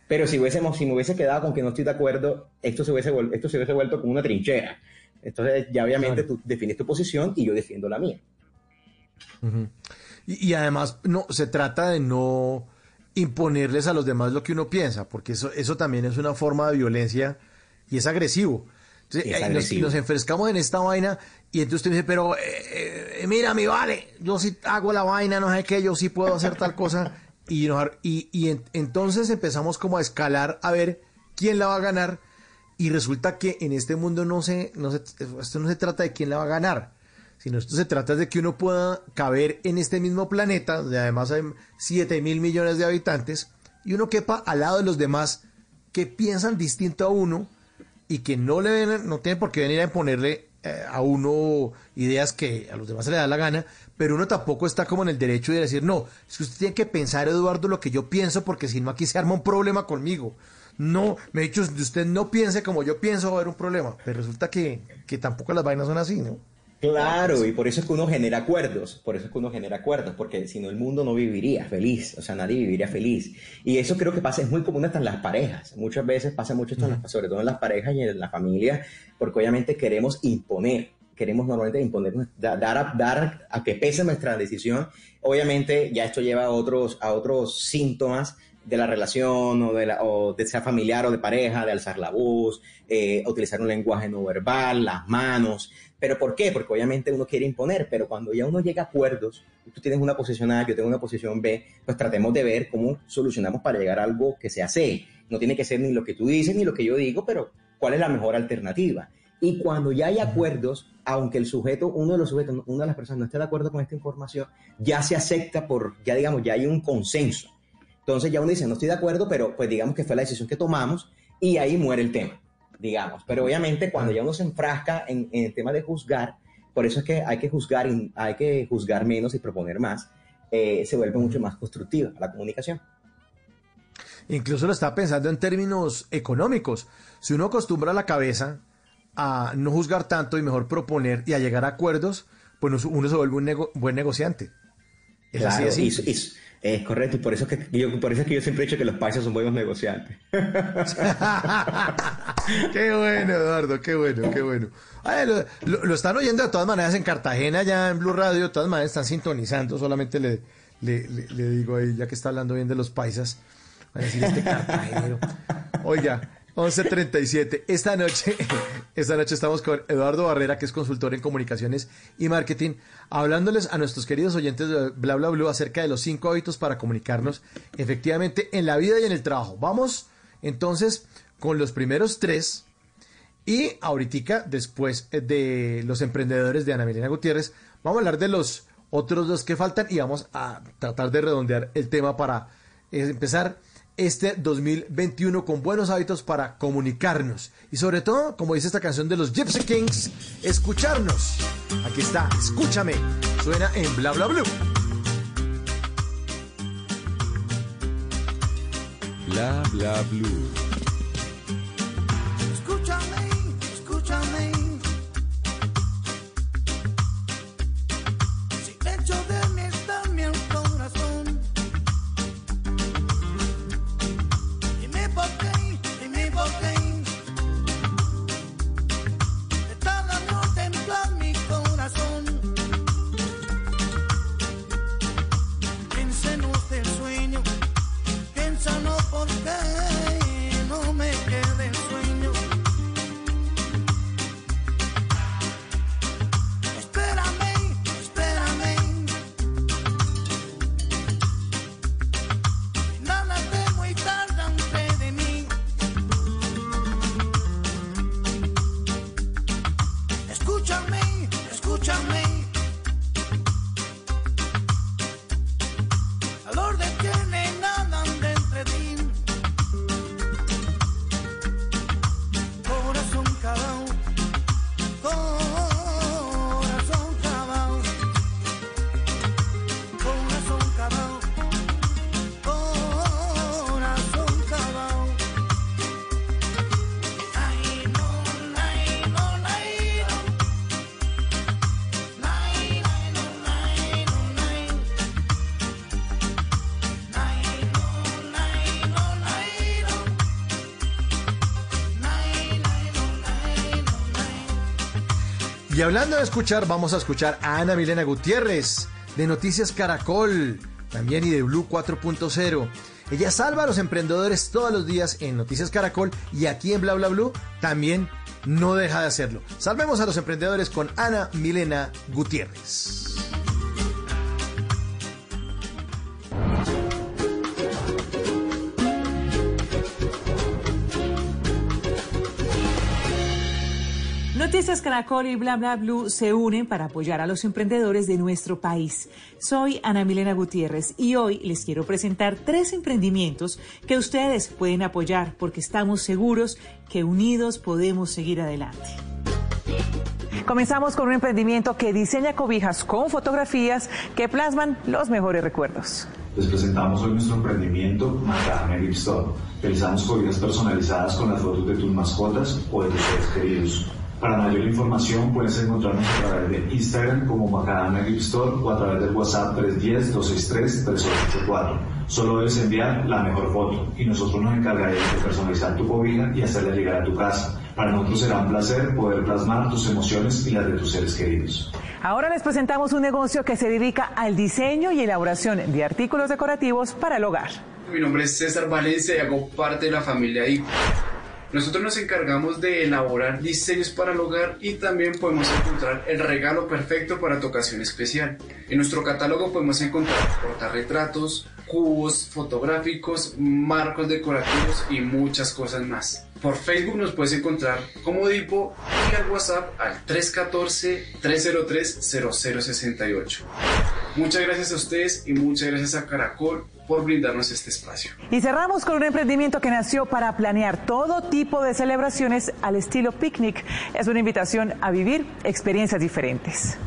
Pero si, hubiésemos, si me hubiese quedado con que no estoy de acuerdo, esto se hubiese, esto se hubiese vuelto como una trinchera. Entonces ya obviamente tú defines tu posición y yo defiendo la mía. y, además no se trata de no imponerles a los demás lo que uno piensa, porque eso, eso también es una forma de violencia y es agresivo. Entonces, Nos, enfrescamos en esta vaina y entonces usted dice, pero eh, eh, mira, mi vale, yo sí hago la vaina, no sé qué, yo sí puedo hacer tal cosa. [LAUGHS] Y, entonces empezamos como a escalar a ver quién la va a ganar. Y resulta que en este mundo no se, no se, esto no se trata de quién la va a ganar, sino esto se trata de que uno pueda caber en este mismo planeta, donde además hay 7 mil millones de habitantes, y uno quepa al lado de los demás que piensan distinto a uno y que no le no tienen por qué venir a imponerle eh, a uno ideas que a los demás se le da la gana, pero uno tampoco está como en el derecho de decir, no, es que usted tiene que pensar, Eduardo, lo que yo pienso, porque si no aquí se arma un problema conmigo. No, me he dicho, usted no piense como yo pienso, va a haber un problema. Pero resulta que, que tampoco las vainas son así, ¿no? Claro, y por eso es que uno genera acuerdos, por eso es que uno genera acuerdos, porque si no el mundo no viviría feliz, o sea, nadie viviría feliz. Y eso creo que pasa, es muy común hasta en las parejas, muchas veces pasa mucho esto, sobre todo en las parejas y en la familia, porque obviamente queremos imponer, queremos normalmente imponer, dar a, dar a que pese nuestra decisión. Obviamente ya esto lleva a otros, a otros síntomas de la relación o de, la, o de sea familiar o de pareja, de alzar la voz, eh, utilizar un lenguaje no verbal, las manos. ¿Pero por qué? Porque obviamente uno quiere imponer, pero cuando ya uno llega a acuerdos, tú tienes una posición A, yo tengo una posición B, pues tratemos de ver cómo solucionamos para llegar a algo que sea C. No tiene que ser ni lo que tú dices ni lo que yo digo, pero cuál es la mejor alternativa. Y cuando ya hay acuerdos, aunque el sujeto, uno de los sujetos, una de las personas no esté de acuerdo con esta información, ya se acepta por, ya digamos, ya hay un consenso. Entonces ya uno dice, no estoy de acuerdo, pero pues digamos que fue la decisión que tomamos y ahí muere el tema digamos. Pero obviamente cuando ya uno se enfrasca en, el tema de juzgar, por eso es que hay que juzgar, hay que juzgar menos y proponer más, eh, se vuelve mucho más constructiva la comunicación. Incluso lo está pensando en términos económicos. Si uno acostumbra la cabeza a no juzgar tanto y mejor proponer y a llegar a acuerdos, pues uno se vuelve un buen negociante. Es así, así. Es correcto, y por eso, es que yo, por eso es que yo siempre he dicho que los paisas son buenos negociantes. [LAUGHS] qué bueno, Eduardo, qué bueno, qué bueno. lo, están oyendo de todas maneras en Cartagena, ya en Blue Radio, de todas maneras están sintonizando, solamente le, le, le, digo ahí, ya que está hablando bien de los paisas, a decir este cartagenero. Oiga, 11.37. Esta noche, [LAUGHS] esta noche estamos con Eduardo Barrera, que es consultor en comunicaciones y marketing, hablándoles a nuestros queridos oyentes de Bla Bla Blue acerca de los cinco hábitos para comunicarnos efectivamente en la vida y en el trabajo. Vamos entonces con los primeros tres y ahorita, después de los emprendedores de Ana Milena Gutiérrez, vamos a hablar de los otros dos que faltan y vamos a tratar de redondear el tema para empezar este 2021 con buenos hábitos para comunicarnos y sobre todo, como dice esta canción de los Gypsy Kings, escucharnos. Aquí está, escúchame, suena en Bla Bla Blue. Bla Bla Blue. Y hablando de escuchar, vamos a escuchar a Ana Milena Gutiérrez de Noticias Caracol, también y de Blue 4.0. Ella salva a los emprendedores todos los días en Noticias Caracol y aquí en Bla Bla Blue también no deja de hacerlo. Salvemos a los emprendedores con Ana Milena Gutiérrez. Caracol y Bla Bla Blue se unen para apoyar a los emprendedores de nuestro país. Soy Ana Milena Gutiérrez y hoy les quiero presentar tres emprendimientos que ustedes pueden apoyar porque estamos seguros que unidos podemos seguir adelante. Comenzamos con un emprendimiento que diseña cobijas con fotografías que plasman los mejores recuerdos. Les presentamos hoy nuestro emprendimiento Gift Store. Realizamos cobijas personalizadas con las fotos de tus mascotas o de tus seres queridos. Para mayor información puedes encontrarnos a través de Instagram como Macadamia Gift Store o a través del WhatsApp 310-263-3884. Solo debes enviar la mejor foto y nosotros nos encargaremos de personalizar tu cobija y hacerla llegar a tu casa. Para nosotros será un placer poder plasmar tus emociones y las de tus seres queridos. Ahora les presentamos un negocio que se dedica al diseño y elaboración de artículos decorativos para el hogar. Mi nombre es César Valencia y hago parte de la familia ICO. Nosotros nos encargamos de elaborar diseños para el hogar y también podemos encontrar el regalo perfecto para tu ocasión especial. En nuestro catálogo podemos encontrar portarretratos, cubos fotográficos, marcos decorativos y muchas cosas más. Por Facebook nos puedes encontrar como Dipo y al WhatsApp al 314-303-0068. Muchas gracias a ustedes y muchas gracias a Caracol por brindarnos este espacio. Y cerramos con un emprendimiento que nació para planear todo tipo de celebraciones al estilo picnic. Es una invitación a vivir experiencias diferentes.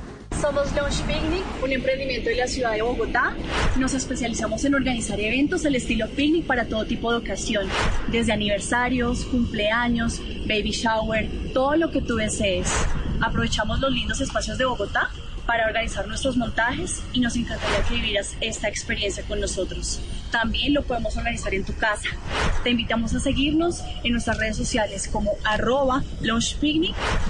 Somos Launch Picnic, un emprendimiento de la ciudad de Bogotá. Nos especializamos en organizar eventos al estilo picnic para todo tipo de ocasión, desde aniversarios, cumpleaños, baby shower, todo lo que tú desees. Aprovechamos los lindos espacios de Bogotá para organizar nuestros montajes y nos encantaría que vivieras esta experiencia con nosotros. También lo podemos organizar en tu casa. Te invitamos a seguirnos en nuestras redes sociales como arroba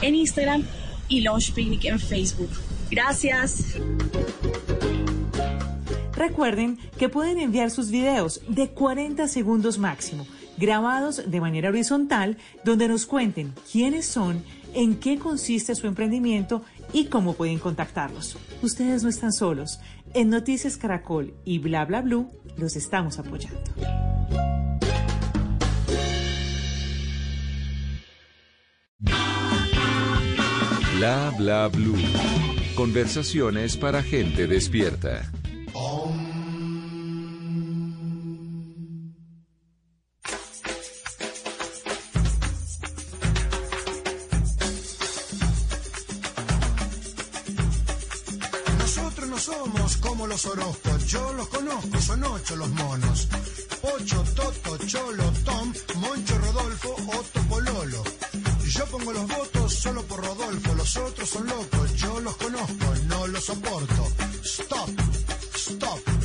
en Instagram y Launch Picnic en Facebook. Gracias. Recuerden que pueden enviar sus videos de 40 segundos máximo, grabados de manera horizontal, donde nos cuenten quiénes son, en qué consiste su emprendimiento y cómo pueden contactarlos. Ustedes no están solos. En Noticias Caracol y Bla Bla Blue los estamos apoyando. Bla bla blue. Conversaciones para gente despierta. Los yo los conozco, son ocho los monos. Ocho, Toto, Cholo, Tom, Moncho, Rodolfo, Otto, Pololo. Yo pongo los votos solo por Rodolfo, los otros son locos, yo los conozco, no los soporto. Stop, stop.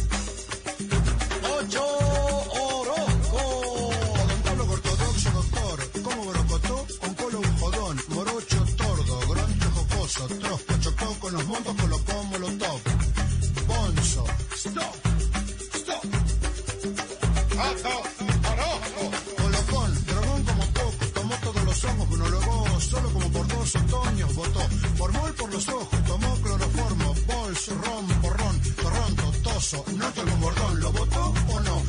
¿Lo votó como loco.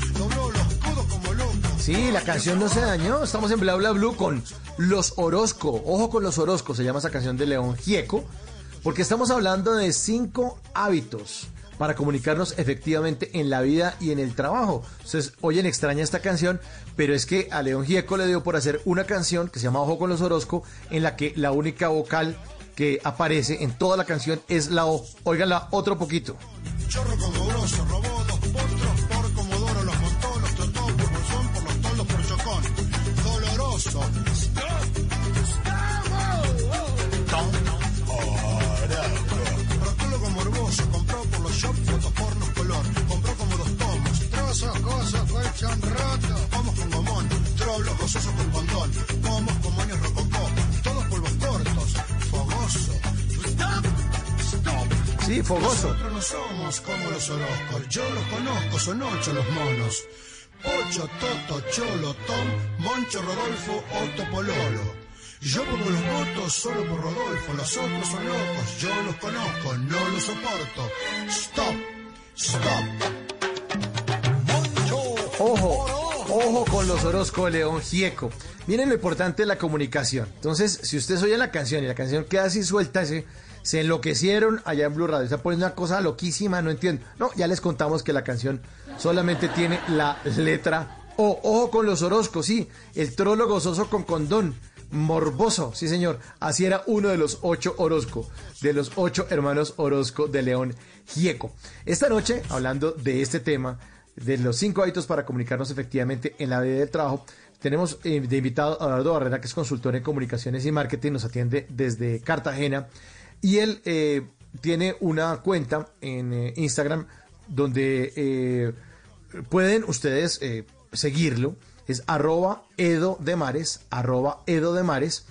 Sí, la canción no se dañó. Estamos en Bla Bla Blue con Los Orozco. Ojo con Los Orozco, se llama esa canción de León Gieco, porque estamos hablando de cinco hábitos para comunicarnos efectivamente en la vida y en el trabajo. Ustedes oyen extraña esta canción, pero es que a León Gieco le dio por hacer una canción que se llama Ojo con los Orozco, en la que la única vocal que aparece en toda la canción es la O. Óiganla otro poquito. Chorro como grosso, robó dos potros por Comodoro, los montó, los trató por bolsón, por los toldos, por chocón. Doloroso. Proctólogo morboso, compró por los shops fotopornos color. Compró como dos tomos. Trozos, cosas, colchón roto. Pomos con gomón. Trollo, gozoso con Sí, fogoso. Nosotros no somos como los Orozcos. Yo los conozco, son ocho los monos. Pocho, Toto, Cholo, Tom, Moncho, Rodolfo, Otto, Pololo. Yo pongo los votos solo por Rodolfo, los otros son locos, yo los conozco, no los soporto. Stop, stop. Ojo, ojo con los Orozco de León Gieco. Miren lo importante de la comunicación. Entonces, si usted oye la canción y la canción queda así suelta, se, se enloquecieron allá en Blue Radio. Está poniendo una cosa loquísima, no entiendo. No, ya les contamos que la canción solamente tiene la letra O. Ojo con los Orozco, sí. El trolo gozoso con condón. Morboso, sí señor. Así era uno de los ocho Orozco, de los ocho hermanos Orozco de León Gieco. Esta noche, hablando de este tema, de los cinco hábitos para comunicarnos efectivamente en la vida del trabajo, tenemos eh, de invitado a Eduardo Barrera, que es consultor en comunicaciones y marketing, nos atiende desde Cartagena, y él eh, tiene una cuenta en eh, Instagram donde eh, pueden ustedes eh, seguirlo, es arroba edo de mares, arroba edo de mares,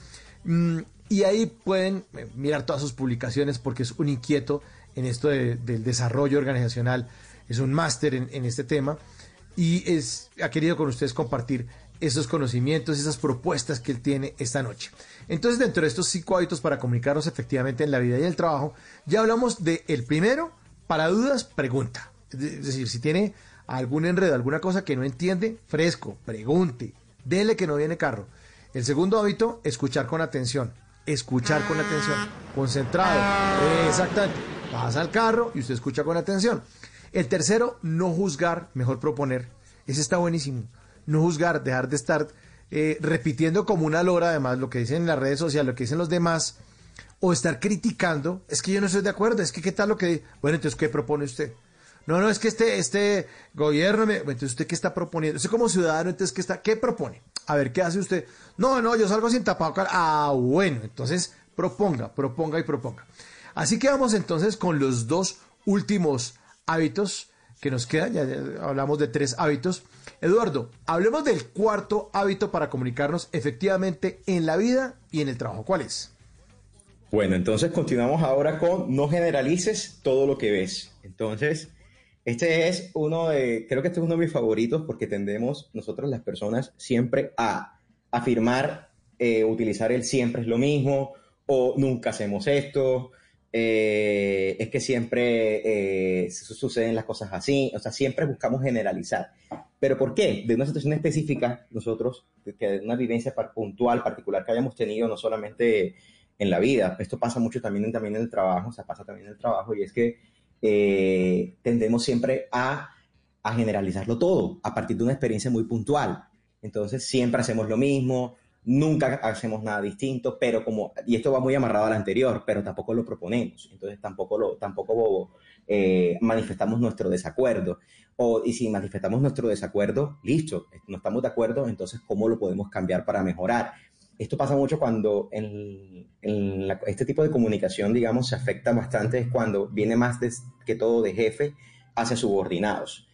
Mm, y ahí pueden eh, mirar todas sus publicaciones porque es un inquieto en esto de- del desarrollo organizacional, es un máster en, en este tema. Y es, ha querido con ustedes compartir esos conocimientos, esas propuestas que él tiene esta noche. Entonces, dentro de estos cinco hábitos para comunicarnos efectivamente en la vida y el trabajo, ya hablamos de el primero, para dudas, pregunta. Es decir, si tiene algún enredo, alguna cosa que no entiende, fresco, pregunte, dele que no viene carro. El segundo hábito, escuchar con atención. Escuchar con atención. Concentrado. Exactamente. Pasa al carro y usted escucha con atención. El tercero, no juzgar, mejor proponer. Ese está buenísimo. No juzgar, dejar de estar eh, repitiendo como una lora, además, lo que dicen en las redes sociales, lo que dicen los demás, o estar criticando. Es que yo no estoy de acuerdo, es que qué tal lo que... Bueno, entonces, ¿qué propone usted? No, no, es que este, este gobierno, me... entonces usted qué está proponiendo, usted como ciudadano, entonces qué está, qué propone, a ver qué hace usted. No, no, yo salgo sin tapabocas. Ah, bueno, entonces proponga, proponga y proponga. Así que vamos entonces con los dos últimos hábitos que nos quedan. Ya, ya hablamos de tres hábitos. Eduardo, hablemos del cuarto hábito para comunicarnos efectivamente en la vida y en el trabajo. ¿Cuál es? Bueno, entonces continuamos ahora con no generalices todo lo que ves. Entonces, este es uno de, creo que este es uno de mis favoritos porque tendemos nosotros las personas siempre a afirmar, eh, utilizar el siempre es lo mismo o nunca hacemos esto, eh, es que siempre eh, su- suceden las cosas así, o sea, siempre buscamos generalizar. ¿Pero por qué? De una situación específica, nosotros, que de una vivencia puntual, particular que hayamos tenido, no solamente en la vida, esto pasa mucho también, también en el trabajo, o sea, pasa también en el trabajo, y es que eh, tendemos siempre a, a generalizarlo todo a partir de una experiencia muy puntual. Entonces, siempre hacemos lo mismo, nunca hacemos nada distinto, pero como, y esto va muy amarrado al anterior, pero tampoco lo proponemos, entonces tampoco, lo, tampoco eh, manifestamos nuestro desacuerdo. O, y si manifestamos nuestro desacuerdo, listo, no estamos de acuerdo, entonces ¿cómo lo podemos cambiar para mejorar? Esto pasa mucho cuando en, en la- este tipo de comunicación, digamos, se afecta bastante es cuando viene más de- que todo de jefe hacia subordinados.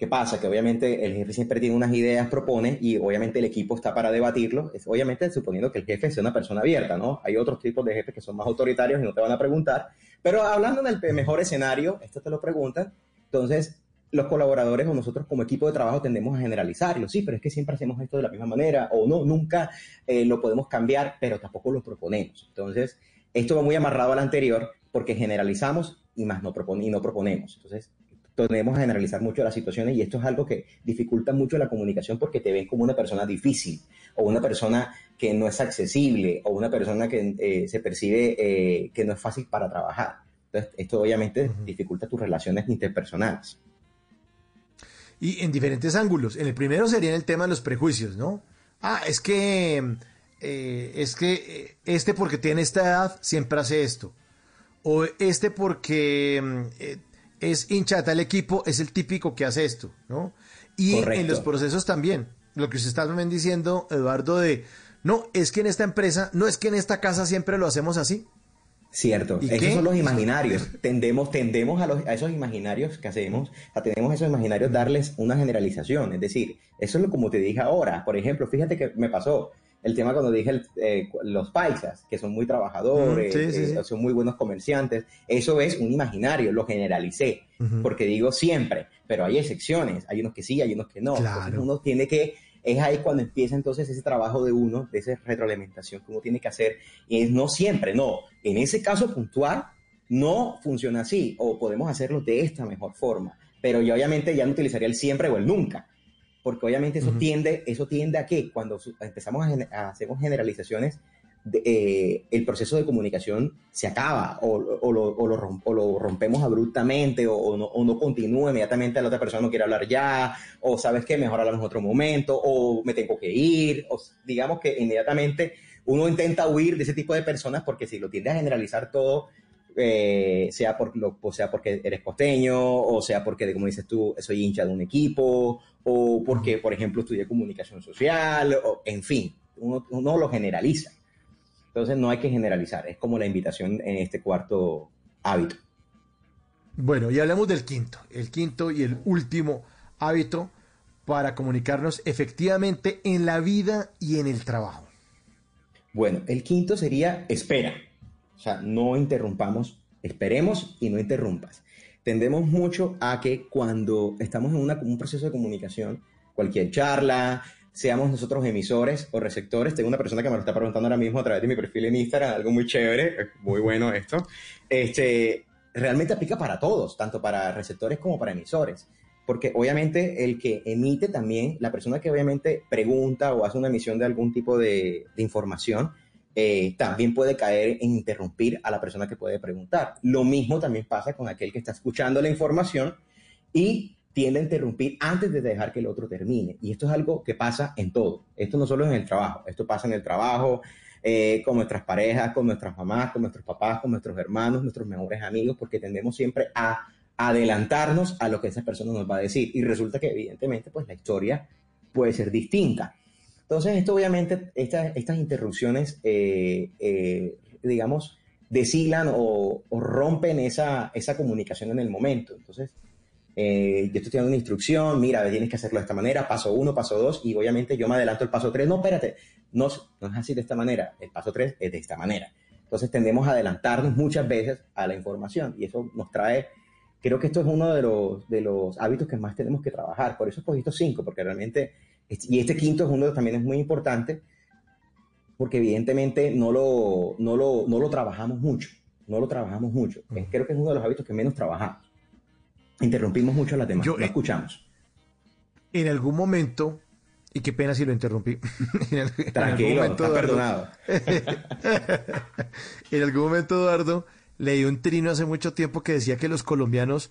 ¿Qué pasa? Que obviamente el jefe siempre tiene unas ideas, propone y obviamente el equipo está para debatirlo. Es, obviamente suponiendo que el jefe sea una persona abierta, ¿no? Hay otros tipos de jefes que son más autoritarios y no te van a preguntar. Pero hablando del mejor escenario, esto te lo preguntan. Entonces, los colaboradores o nosotros como equipo de trabajo tendemos a generalizarlo. Sí, pero es que siempre hacemos esto de la misma manera o no, nunca eh, lo podemos cambiar, pero tampoco lo proponemos. Entonces, esto va muy amarrado al anterior porque generalizamos y más no, propon y no proponemos. Entonces, tendemos a generalizar mucho las situaciones y esto es algo que dificulta mucho la comunicación porque te ven como una persona difícil o una persona que no es accesible o una persona que eh, se percibe eh, que no es fácil para trabajar. Entonces, esto obviamente dificulta tus relaciones interpersonales. Y en diferentes ángulos. En el primero sería en el tema de los prejuicios, ¿no? Ah, es que eh, es que este porque tiene esta edad siempre hace esto. O este porque es hincha de tal equipo es el típico que hace esto, ¿no? Y Correcto. en los procesos también. Lo que usted está también diciendo, Eduardo, de no, es que en esta empresa, no es que en esta casa siempre lo hacemos así. Cierto, ¿Y esos qué? son los imaginarios. Tendemos, tendemos a, los- a esos imaginarios que hacemos, a tenemos esos imaginarios darles una generalización. Es decir, eso es lo como te dije ahora. Por ejemplo, fíjate que me pasó. El tema cuando dije el- eh, los paisas, que son muy trabajadores, sí, sí, eh, son muy buenos comerciantes, eso es un imaginario, lo generalicé, Ujú. porque digo siempre, pero hay excepciones, hay unos que sí, hay unos que no. Entonces Claro. uno tiene que, es ahí cuando empieza entonces ese trabajo de uno, de esa retroalimentación que uno tiene que hacer, y es no siempre, no, en ese caso puntual no funciona así, o podemos hacerlo de esta mejor forma, pero yo obviamente ya no utilizaría el siempre o el nunca, porque obviamente eso Ujú. tiende, eso tiende a que cuando empezamos a, a hacemos generalizaciones, de- eh, el proceso de comunicación se acaba o, o lo, o lo rom- o lo rompemos abruptamente o, no, o no continúa inmediatamente la otra persona no quiere hablar ya o sabes que mejor hablamos en otro momento o me tengo que ir o digamos que inmediatamente uno intenta huir de ese tipo de personas porque si lo tiende a generalizar todo eh, sea, por lo, o sea porque eres costeño, o sea porque, como dices tú, soy hincha de un equipo, o porque, por ejemplo, estudié comunicación social, o, en fin, uno, uno lo generaliza. Entonces no hay que generalizar, es como la invitación en este cuarto hábito. Bueno, y hablamos del quinto, el quinto y el último hábito para comunicarnos efectivamente en la vida y en el trabajo. Bueno, el quinto sería espera. O sea, no interrumpamos, esperemos y no interrumpas. Tendemos mucho a que cuando estamos en una- un proceso de comunicación, cualquier charla, seamos nosotros emisores o receptores, tengo una persona que me lo está preguntando ahora mismo a través de mi perfil en Instagram, algo muy chévere, muy bueno esto, este, realmente aplica para todos, tanto para receptores como para emisores. Porque obviamente el que emite también, la persona que obviamente pregunta o hace una emisión de algún tipo de, de información, eh, también puede caer en interrumpir a la persona que puede preguntar. Lo mismo también pasa con aquel que está escuchando la información y tiende a interrumpir antes de dejar que el otro termine. Y esto es algo que pasa en todo. Esto no solo es en el trabajo, esto pasa en el trabajo, eh, con nuestras parejas, con nuestras mamás, con nuestros papás, con nuestros hermanos, nuestros mejores amigos, porque tendemos siempre a adelantarnos a lo que esa persona nos va a decir. Y resulta que evidentemente pues la historia puede ser distinta. Entonces, esto obviamente, estas, estas interrupciones, eh, eh, digamos, deshilan o, o rompen esa, esa comunicación en el momento. Entonces, eh, yo estoy dando una instrucción, mira, tienes que hacerlo de esta manera, paso uno, paso dos, y obviamente yo me adelanto el paso tres. No, espérate, no, no es así de esta manera, el paso tres es de esta manera. Entonces tendemos a adelantarnos muchas veces a la información y eso nos trae, creo que esto es uno de los, de los hábitos que más tenemos que trabajar. Por eso he escogido cinco, porque realmente, y este quinto es uno que también es muy importante, porque evidentemente no lo, no lo, no lo trabajamos mucho, no lo trabajamos mucho. Creo que es uno de los hábitos que menos trabajamos. Interrumpimos mucho a las demás, Yo, no eh, escuchamos. En algún momento, y qué pena si lo interrumpí. [LAUGHS] en en algún Tranquilo, momento, está Eduardo- perdonado. [LAUGHS] en algún momento, Eduardo, leí un trino hace mucho tiempo que decía que los colombianos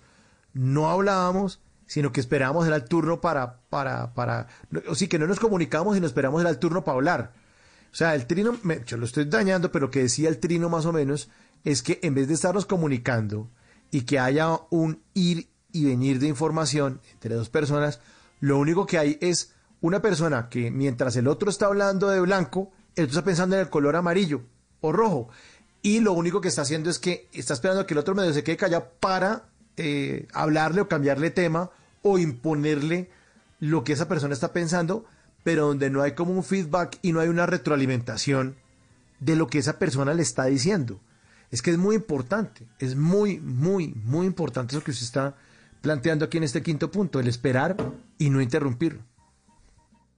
no hablábamos, sino que esperábamos era el turno para, para, para, o sí, que no nos comunicábamos y nos esperábamos era el turno para hablar. O sea, el trino, me- yo lo estoy dañando, pero lo que decía el trino más o menos es que en vez de estarnos comunicando y que haya un ir y venir de información entre dos personas, lo único que hay es una persona que mientras el otro está hablando de blanco, el otro está pensando en el color amarillo o rojo. Y lo único que está haciendo es que está esperando que el otro medio se quede callado para eh, hablarle o cambiarle tema o imponerle lo que esa persona está pensando, pero donde no hay como un feedback y no hay una retroalimentación de lo que esa persona le está diciendo. Es que es muy importante, es muy, muy, muy importante eso que usted está planteando aquí en este quinto punto, el esperar y no interrumpir.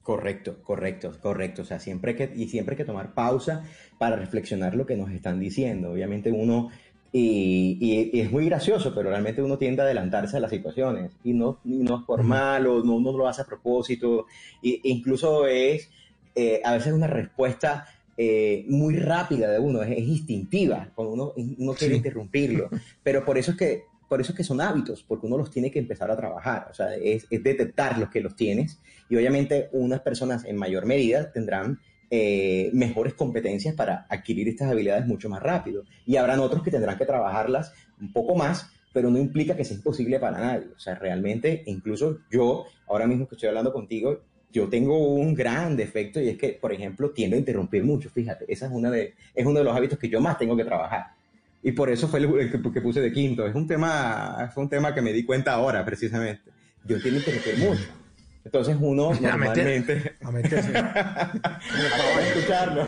Correcto, correcto, correcto. O sea, siempre que, y siempre hay que tomar pausa para reflexionar lo que nos están diciendo. Obviamente uno, y, y- y es muy gracioso, pero realmente uno tiende a adelantarse a las situaciones. Y no, y no es por mal, o no, no lo hace a propósito. Y, incluso es eh, a veces una respuesta eh, muy rápida de uno, es, es instintiva, cuando uno, uno quiere Sí. interrumpirlo. [LAUGHS] Pero por eso es que por eso es que son hábitos, porque uno los tiene que empezar a trabajar, o sea, es, es detectar los que los tienes y obviamente unas personas en mayor medida tendrán eh, mejores competencias para adquirir estas habilidades mucho más rápido y habrán otros que tendrán que trabajarlas un poco más, pero no implica que sea imposible para nadie, o sea, realmente incluso yo, ahora mismo que estoy hablando contigo, yo tengo un gran defecto y es que, por ejemplo, tiendo a interrumpir mucho, fíjate, esa es, una de, es uno de los hábitos que yo más tengo que trabajar. Y por eso fue el, que, que puse de quinto. Es un tema, fue un tema que me di cuenta ahora, precisamente. Yo tiendo a interrumpir mucho. Entonces uno [LAUGHS] A normalmente... a meterse. [LAUGHS] Acabo de escucharlo.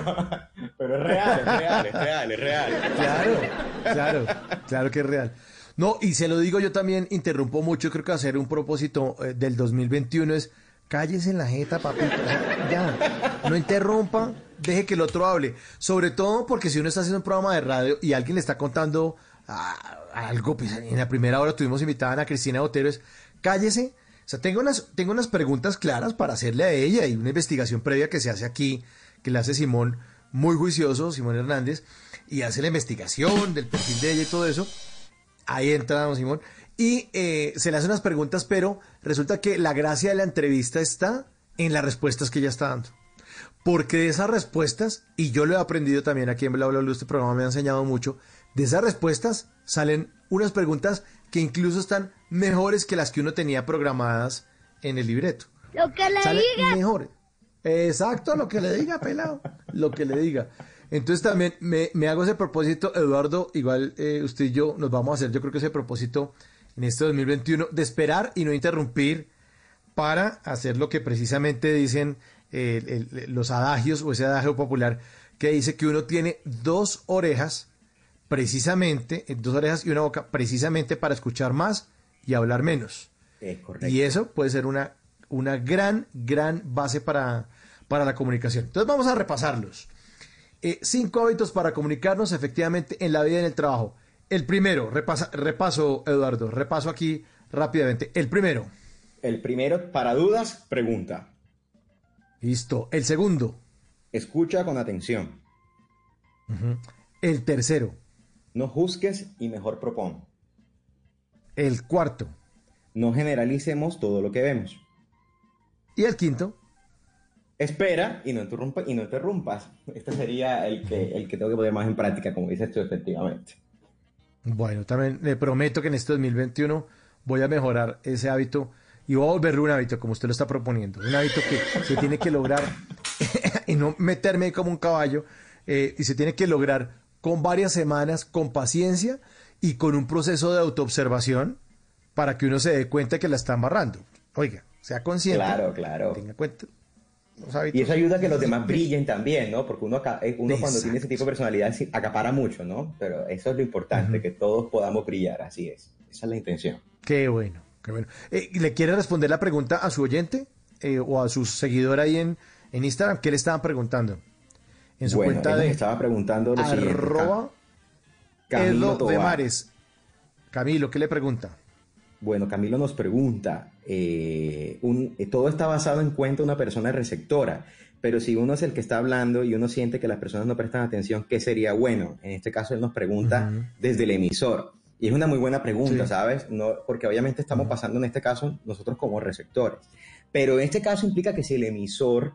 Pero es real, es real, es real, es real. Claro, claro, claro que es real. No, y se lo digo yo también, interrumpo mucho, creo que hacer un propósito eh, del 2021 es cállese en la jeta, papito. o sea, ya, no interrumpa, deje que el otro hable. Sobre todo porque si uno está haciendo un programa de radio y alguien le está contando ah, algo, pues en la primera hora tuvimos invitada a Ana Cristina Botero, es cállese. O sea, tengo unas, tengo unas preguntas claras para hacerle a ella y una investigación previa que se hace aquí, que le hace Simón, muy juicioso, Simón Hernández, y hace la investigación del perfil de ella y todo eso. Ahí entra don Simón. Y eh, se le hace unas preguntas, pero resulta que la gracia de la entrevista está en las respuestas que ella está dando. Porque de esas respuestas, y yo lo he aprendido también aquí en Bla Bla Bla, este programa me ha enseñado mucho, de esas respuestas salen unas preguntas que incluso están mejores que las que uno tenía programadas en el libreto. Lo que le Sale diga. mejores. Exacto, lo que le diga, pelado. Lo que le diga. Entonces también me, me hago ese propósito, Eduardo, igual eh, usted y yo nos vamos a hacer, yo creo que ese propósito en este 2021, de esperar y no interrumpir para hacer lo que precisamente dicen eh, el- los adagios o ese adagio popular que dice que uno tiene dos orejas precisamente, dos orejas y una boca precisamente para escuchar más y hablar menos. Y eso puede ser una, una gran, gran base para, para la comunicación. Entonces vamos a repasarlos. Eh, cinco hábitos para comunicarnos efectivamente en la vida y en el trabajo. El primero, repasa- repaso, Eduardo, repaso aquí rápidamente. El primero. El primero, para dudas, pregunta. Listo. El segundo. Escucha con atención. El tercero. No juzgues y mejor propon. El cuarto. No generalicemos todo lo que vemos. Y el quinto. Espera y no, interrumpa, y no interrumpas. Este sería el que, el que tengo que poner más en práctica, como dices tú, efectivamente. Bueno, también le prometo que en este 2021 voy a mejorar ese hábito y voy a volverlo un hábito como usted lo está proponiendo. Un hábito que se tiene que lograr [LAUGHS] y no meterme como un caballo eh, y se tiene que lograr con varias semanas, con paciencia y con un proceso de autoobservación para que uno se dé cuenta que la está amarrando. Oiga, sea consciente. Claro, claro. Tenga cuenta. Y eso ayuda a que los demás brillen también, ¿no? Porque uno, eh, uno cuando tiene ese tipo de personalidad acapara mucho, ¿no? Pero eso es lo importante, que todos podamos brillar, así es. Esa es la intención. Qué bueno, qué bueno. Eh, ¿Le quiere responder la pregunta a su oyente eh, o a su seguidor ahí en, en Instagram? ¿Qué le estaban preguntando? En su Bueno, cuenta de estaba preguntando lo arroba Camilo Edo de. Mares. Camilo, ¿qué le pregunta? Bueno, Camilo nos pregunta, eh, un- eh, todo está basado en cuenta de una persona receptora, pero si uno es el que está hablando y uno siente que las personas no prestan atención, ¿qué sería bueno? En este caso él nos pregunta desde el emisor. Y es una muy buena pregunta, Sí. ¿sabes? No, porque obviamente estamos pasando en este caso nosotros como receptores. Pero en este caso implica que si el emisor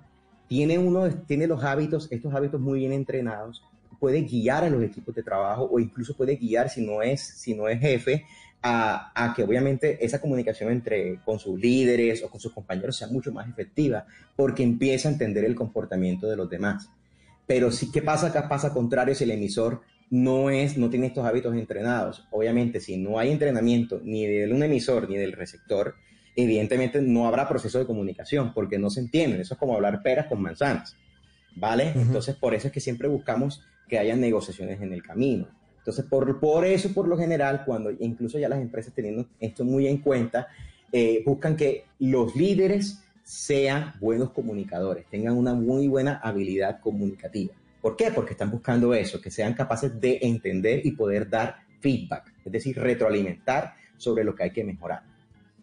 tiene, uno, tiene los hábitos, estos hábitos muy bien entrenados, puede guiar a los equipos de trabajo o incluso puede guiar, si no es, si no es jefe, a, a que obviamente esa comunicación entre con sus líderes o con sus compañeros sea mucho más efectiva, porque empieza a entender el comportamiento de los demás. Pero sí, ¿qué pasa acá? Pasa contrario si el emisor no, es, no tiene estos hábitos entrenados. Obviamente, si no hay entrenamiento ni del un emisor ni del receptor, evidentemente no habrá proceso de comunicación, porque no se entienden. Eso es como hablar peras con manzanas. ¿Vale? Entonces, por eso es que siempre buscamos que haya negociaciones en el camino. Entonces, por, por eso, por lo general, cuando incluso ya las empresas teniendo esto muy en cuenta, eh, buscan que los líderes sean buenos comunicadores, tengan una muy buena habilidad comunicativa. ¿Por qué? Porque están buscando eso, que sean capaces de entender y poder dar feedback, es decir, retroalimentar sobre lo que hay que mejorar.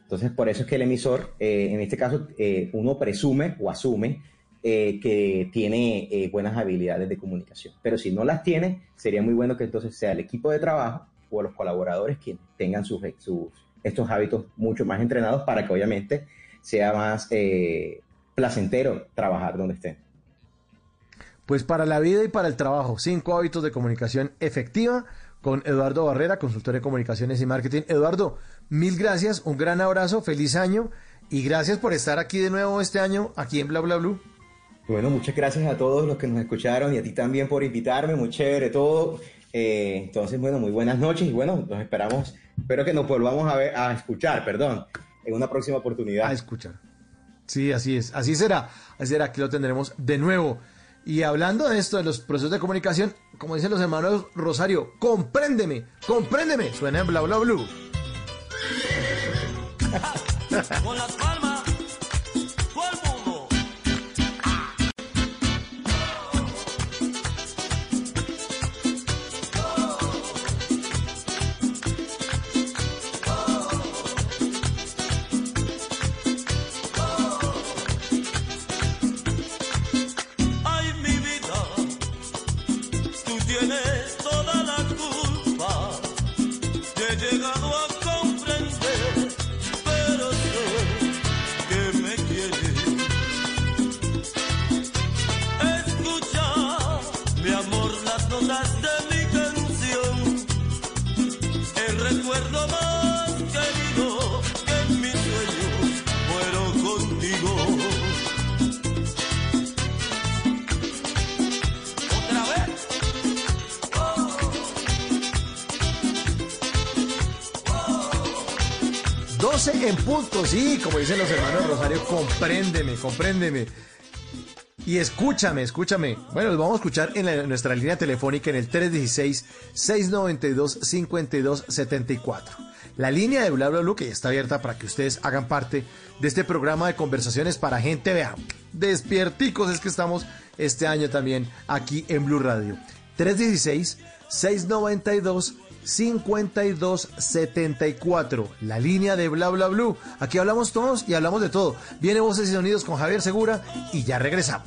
Entonces, por eso es que el emisor, eh, en este caso, eh, uno presume o asume eh, que tiene eh, buenas habilidades de comunicación. Pero si no las tiene, sería muy bueno que entonces sea el equipo de trabajo o los colaboradores quienes tengan sus, sus- estos hábitos mucho más entrenados para que obviamente sea más eh, placentero trabajar donde estén. Pues para la vida y para el trabajo, cinco hábitos de comunicación efectiva con Eduardo Barrera, consultor de comunicaciones y marketing. Eduardo, mil gracias, un gran abrazo, feliz año y gracias por estar aquí de nuevo este año, aquí en Bla Bla Blue. Bueno, muchas gracias a todos los que nos escucharon y a ti también por invitarme, muy chévere todo. Eh, entonces, bueno, muy buenas noches y bueno, nos esperamos, espero que nos volvamos a ver, a escuchar, perdón, en una próxima oportunidad. A escuchar. Sí, así es, así será, así será, aquí lo tendremos de nuevo. Y hablando de esto, de los procesos de comunicación, como dicen los hermanos Rosario, compréndeme, compréndeme, suena en bla bla blue. Con las palmas, sí, como dicen los hermanos Rosario, compréndeme, compréndeme. Y escúchame, escúchame. Bueno, los vamos a escuchar en, nuestra línea telefónica en el 316-692-5274. La línea de Bla Bla Blue que ya está abierta para que ustedes hagan parte de este programa de conversaciones para gente, vea, despierticos es que estamos este año también aquí en Blue Radio. 316-692-5274. La línea de Bla Bla Blue. Aquí hablamos todos y hablamos de todo. Viene Voces y Sonidos con Javier Segura y ya regresamos.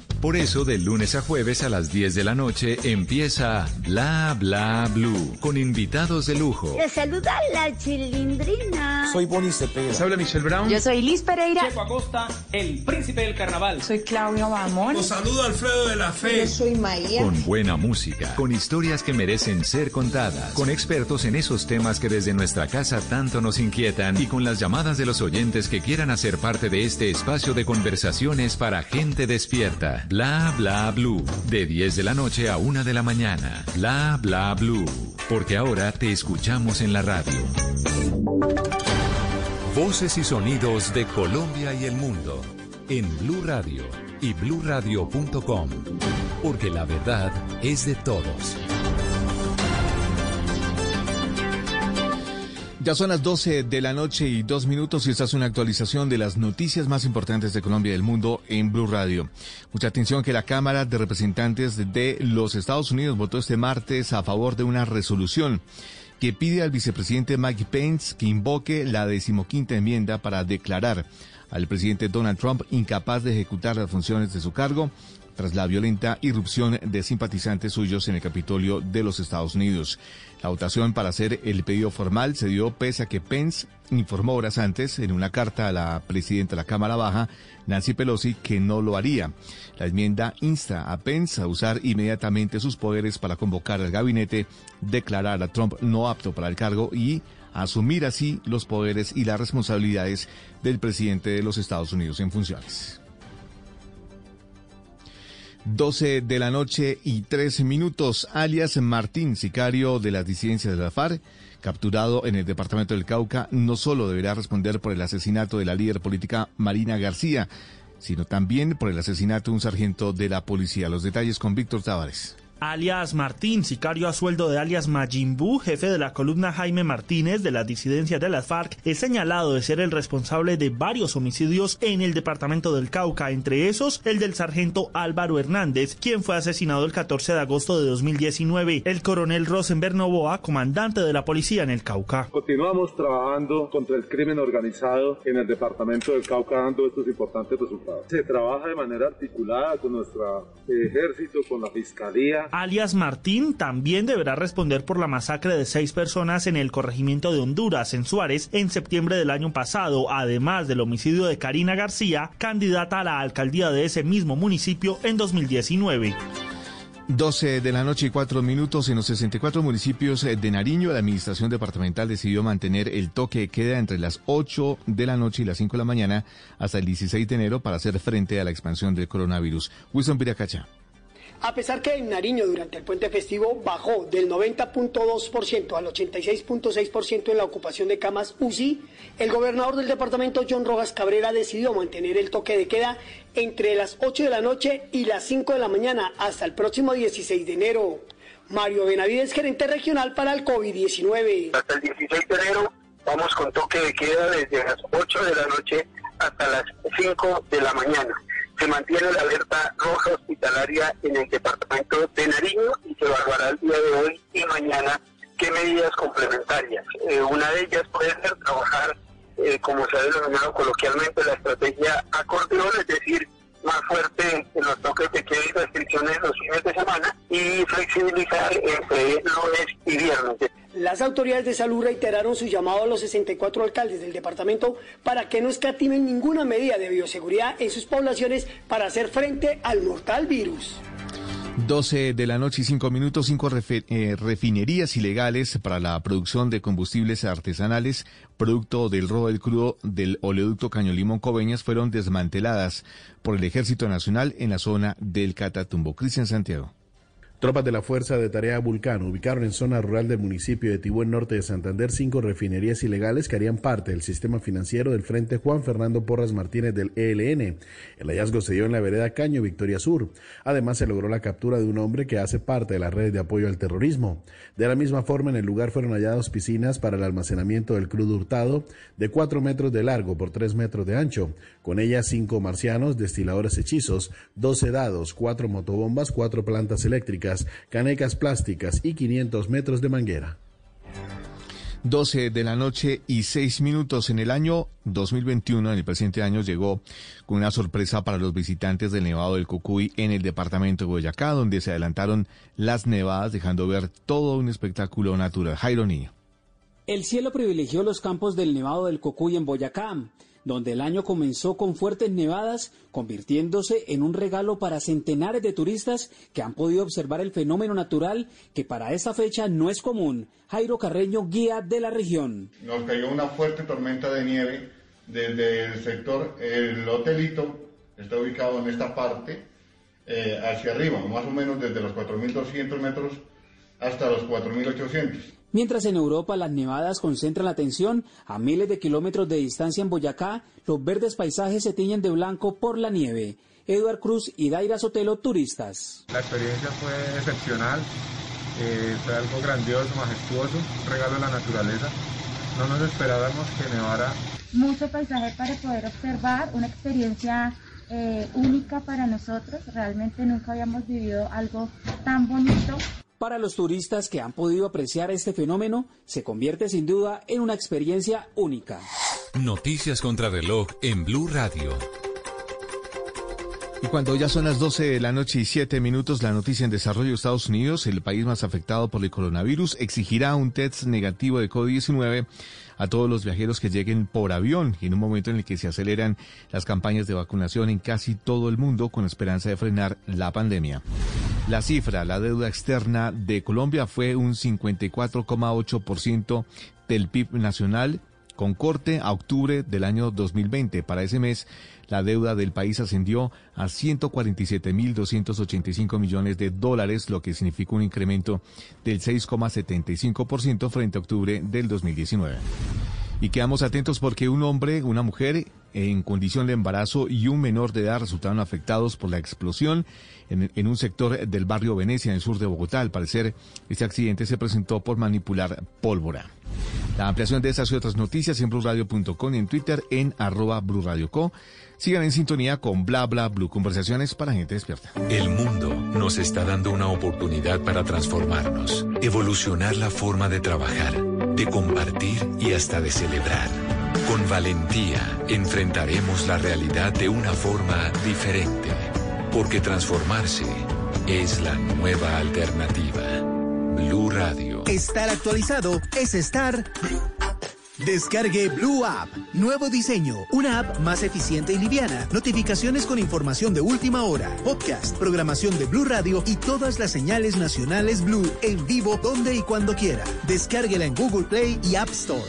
Por eso, de lunes a jueves a las 10 de la noche empieza Bla Bla Blue con invitados de lujo. Le saluda la chilindrina. Soy Bonnie Cepeda. habla Michelle Brown. Yo soy Liz Pereira. Checo Acosta, el príncipe del carnaval. Soy Claudia Bamón. Los saludo Alfredo de la Fe. Yo soy Maía. Con buena música, con historias que merecen ser contadas, con expertos en esos temas que desde nuestra casa tanto nos inquietan y con las llamadas de los oyentes que quieran hacer parte de este espacio de conversaciones para gente despierta. Bla bla blue. De 10 de la noche a 1 de la mañana. Bla bla blue. Porque ahora te escuchamos en la radio. Voces y sonidos de Colombia y el mundo. En Blue Radio y bluradio.com. Porque la verdad es de todos. Ya son las 12 de la noche y dos minutos y esta es una actualización de las noticias más importantes de Colombia y del mundo en Blue Radio. Mucha atención que la Cámara de Representantes de los Estados Unidos votó este martes a favor de una resolución que pide al vicepresidente Mike Pence que invoque la decimoquinta enmienda para declarar al presidente Donald Trump incapaz de ejecutar las funciones de su cargo tras la violenta irrupción de simpatizantes suyos en el Capitolio de los Estados Unidos. La votación para hacer el pedido formal se dio pese a que Pence informó horas antes en una carta a la presidenta de la Cámara Baja, Nancy Pelosi, que no lo haría. La enmienda insta a Pence a usar inmediatamente sus poderes para convocar al gabinete, declarar a Trump no apto para el cargo y asumir así los poderes y las responsabilidades del presidente de los Estados Unidos en funciones. 12 de la noche y 13 minutos, alias Martín, sicario de las disidencias de la FARC, capturado en el departamento del Cauca, no solo deberá responder por el asesinato de la líder política Marina García, sino también por el asesinato de un sargento de la policía. Los detalles con Víctor Tavares. Alias Martín, sicario a sueldo de alias Majimbu, jefe de la columna Jaime Martínez de las disidencias de las FARC, es señalado de ser el responsable de varios homicidios en el departamento del Cauca, entre esos el del sargento Álvaro Hernández, quien fue asesinado el 14 de agosto de 2019, el coronel Rosenberg Novoa, comandante de la policía en el Cauca. Continuamos trabajando contra el crimen organizado en el departamento del Cauca dando estos importantes resultados. Se trabaja de manera articulada con nuestro ejército, con la fiscalía, alias Martín, también deberá responder por la masacre de seis personas en el corregimiento de Honduras, en Suárez, en septiembre del año pasado, además del homicidio de Karina García, candidata a la alcaldía de ese mismo municipio en 2019. 12 de la noche y 4 minutos en los 64 municipios de Nariño, la administración departamental decidió mantener el toque de queda entre las 8 de la noche y las 5 de la mañana hasta el 16 de enero para hacer frente a la expansión del coronavirus. Wilson Piracacha. A pesar que en Nariño durante el puente festivo bajó del 90.2% al 86.6% en la ocupación de camas UCI, el gobernador del departamento John Rojas Cabrera decidió mantener el toque de queda entre las 8 de la noche y las 5 de la mañana hasta el próximo 16 de enero. Mario Benavides, gerente regional para el COVID-19. Hasta el 16 de enero vamos con toque de queda desde las 8 de la noche hasta las 5 de la mañana se mantiene la alerta roja hospitalaria en el departamento de Nariño y se evaluará el día de hoy y mañana qué medidas complementarias. Eh, una de ellas puede ser trabajar, eh, como se ha denominado coloquialmente, la estrategia acordeón, es decir, más fuerte en los toques de queda y restricciones los fines de semana y flexibilizar entre lunes y viernes. Las autoridades de salud reiteraron su llamado a los 64 alcaldes del departamento para que no escatimen ninguna medida de bioseguridad en sus poblaciones para hacer frente al mortal virus. 12 de la noche y 5 minutos, cinco eh, refinerías ilegales para la producción de combustibles artesanales, producto del robo del crudo del oleoducto Caño Limón Coveñas, fueron desmanteladas por el Ejército Nacional en la zona del Catatumbo. Cristian Santiago. Tropas de la Fuerza de Tarea Vulcano ubicaron en zona rural del municipio de Tibú, en norte de Santander, cinco refinerías ilegales que harían parte del sistema financiero del Frente Juan Fernando Porras Martínez del ELN. El hallazgo se dio en la vereda Caño, Victoria Sur. Además, se logró la captura de un hombre que hace parte de la red de apoyo al terrorismo. De la misma forma, en el lugar fueron halladas piscinas para el almacenamiento del crudo hurtado de cuatro metros de largo por tres metros de ancho. Con ellas, cinco marcianos, destiladores hechizos, doce dados, cuatro motobombas, cuatro plantas eléctricas canecas plásticas y 500 metros de manguera. 12 de la noche y 6 minutos en el año 2021, en el presente año, llegó con una sorpresa para los visitantes del Nevado del Cocuy en el departamento de Boyacá, donde se adelantaron las nevadas, dejando ver todo un espectáculo natural. Jairo Niño. El cielo privilegió los campos del Nevado del Cocuy en Boyacá donde el año comenzó con fuertes nevadas, convirtiéndose en un regalo para centenares de turistas que han podido observar el fenómeno natural que para esta fecha no es común. Jairo Carreño, guía de la región. Nos cayó una fuerte tormenta de nieve desde el sector, el hotelito está ubicado en esta parte, eh, hacia arriba, más o menos desde los 4.200 metros hasta los 4.800. Mientras en Europa las nevadas concentran la atención, a miles de kilómetros de distancia en Boyacá, los verdes paisajes se tiñen de blanco por la nieve. Eduard Cruz y Daira Sotelo, turistas. La experiencia fue excepcional, eh, fue algo grandioso, majestuoso, un regalo de la naturaleza. No nos esperábamos que nevara. Mucho paisaje para poder observar, una experiencia eh, única para nosotros. Realmente nunca habíamos vivido algo tan bonito. Para los turistas que han podido apreciar este fenómeno, se convierte sin duda en una experiencia única. Noticias contra reloj en Blue Radio. Y cuando ya son las 12 de la noche y 7 minutos, la noticia en desarrollo de Estados Unidos, el país más afectado por el coronavirus, exigirá un test negativo de COVID-19 a todos los viajeros que lleguen por avión en un momento en el que se aceleran las campañas de vacunación en casi todo el mundo con esperanza de frenar la pandemia. La cifra, la deuda externa de Colombia fue un 54,8% del PIB nacional con corte a octubre del año 2020. Para ese mes, la deuda del país ascendió a 147.285 millones de dólares, lo que significa un incremento del 6,75% frente a octubre del 2019. Y quedamos atentos porque un hombre, una mujer en condición de embarazo y un menor de edad resultaron afectados por la explosión en, un sector del barrio Venecia, en el sur de Bogotá. Al parecer, este accidente se presentó por manipular pólvora. La ampliación de estas y otras noticias en blurradio.com y en Twitter en arroba. Sigan en sintonía con Bla Bla Blue, conversaciones para gente despierta. El mundo nos está dando una oportunidad para transformarnos, evolucionar la forma de trabajar, de compartir y hasta de celebrar. Con valentía enfrentaremos la realidad de una forma diferente, porque transformarse es la nueva alternativa. Blue Radio. Estar actualizado es estar Descargue Blue App. Nuevo diseño. Una app más eficiente y liviana. Notificaciones con información de última hora. Podcast, programación de Blue Radio y todas las señales nacionales Blue en vivo donde y cuando quiera. Descárguela en Google Play y App Store.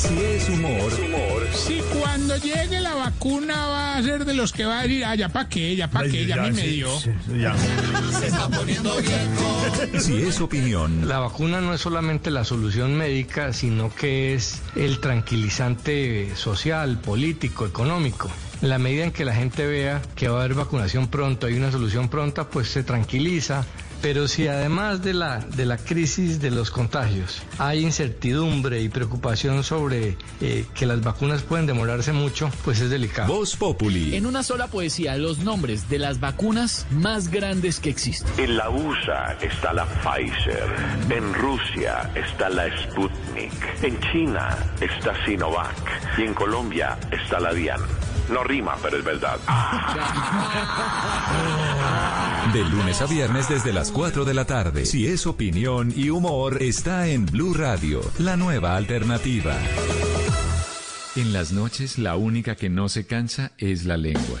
Si es humor, Si cuando llegue la vacuna va a ser de los que va a decir, ah, ya pa' qué, ya pa' qué, ya, a mí me dio. Se está poniendo viejo. si es opinión, La vacuna no es solamente la solución médica, sino que es el tranquilizante social, político, económico. En la medida en que la gente vea que va a haber vacunación pronto, hay una solución pronta, pues se tranquiliza. Pero si además de la, de la crisis de los contagios hay incertidumbre y preocupación sobre eh, que las vacunas pueden demorarse mucho, pues es delicado. Voz Populi. En una sola poesía, los nombres de las vacunas más grandes que existen. En la USA está la Pfizer, en Rusia está la Sputnik, en China está Sinovac y en Colombia está la Dian. No rima, pero es verdad. De lunes a viernes desde las 4 de la tarde. Si es opinión y humor, está en Blue Radio, la nueva alternativa. En las noches, la única que no se cansa es la lengua.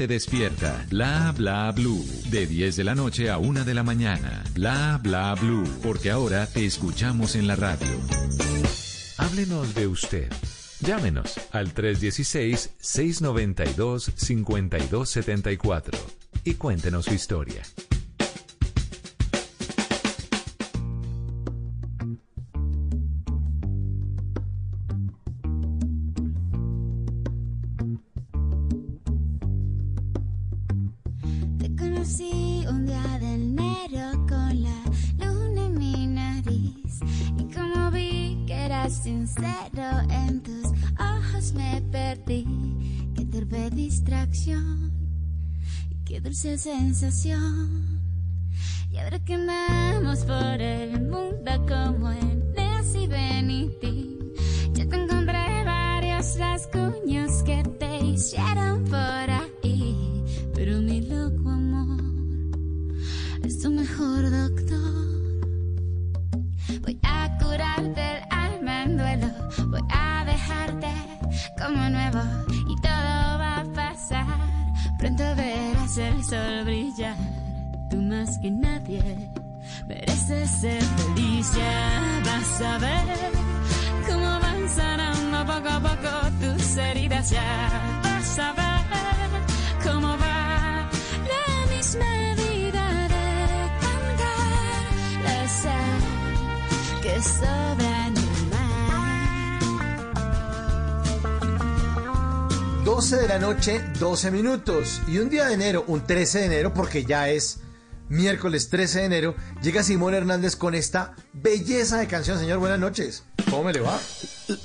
despierta. Bla bla blue. De 10 de la noche a 1 de la mañana. Bla bla blue. Porque ahora te escuchamos en la radio. Háblenos de usted. Llámenos al 316-692-5274 y cuéntenos su historia. Dulce sensación. Y ahora que andamos por el mundo como en Nancy Benitín, yo te encontré varios rasguños que te hicieron por ahí. Pero mi loco amor es tu mejor doctor. Voy a curarte el alma en duelo. Voy a dejarte como nuevo y todo va a pasar. Pronto verás el sol brillar. Tú más que nadie mereces ser feliz. Ya vas a ver cómo van sanando poco a poco tus heridas. Ya vas a ver cómo va la misma vida de cantar la sal que sobra 12 de la noche, 12 minutos. Y un día de enero, un 13 de enero, porque ya es miércoles 13 de enero, llega Simón Hernández con esta belleza de canción. Señor, buenas noches. ¿Cómo me le va?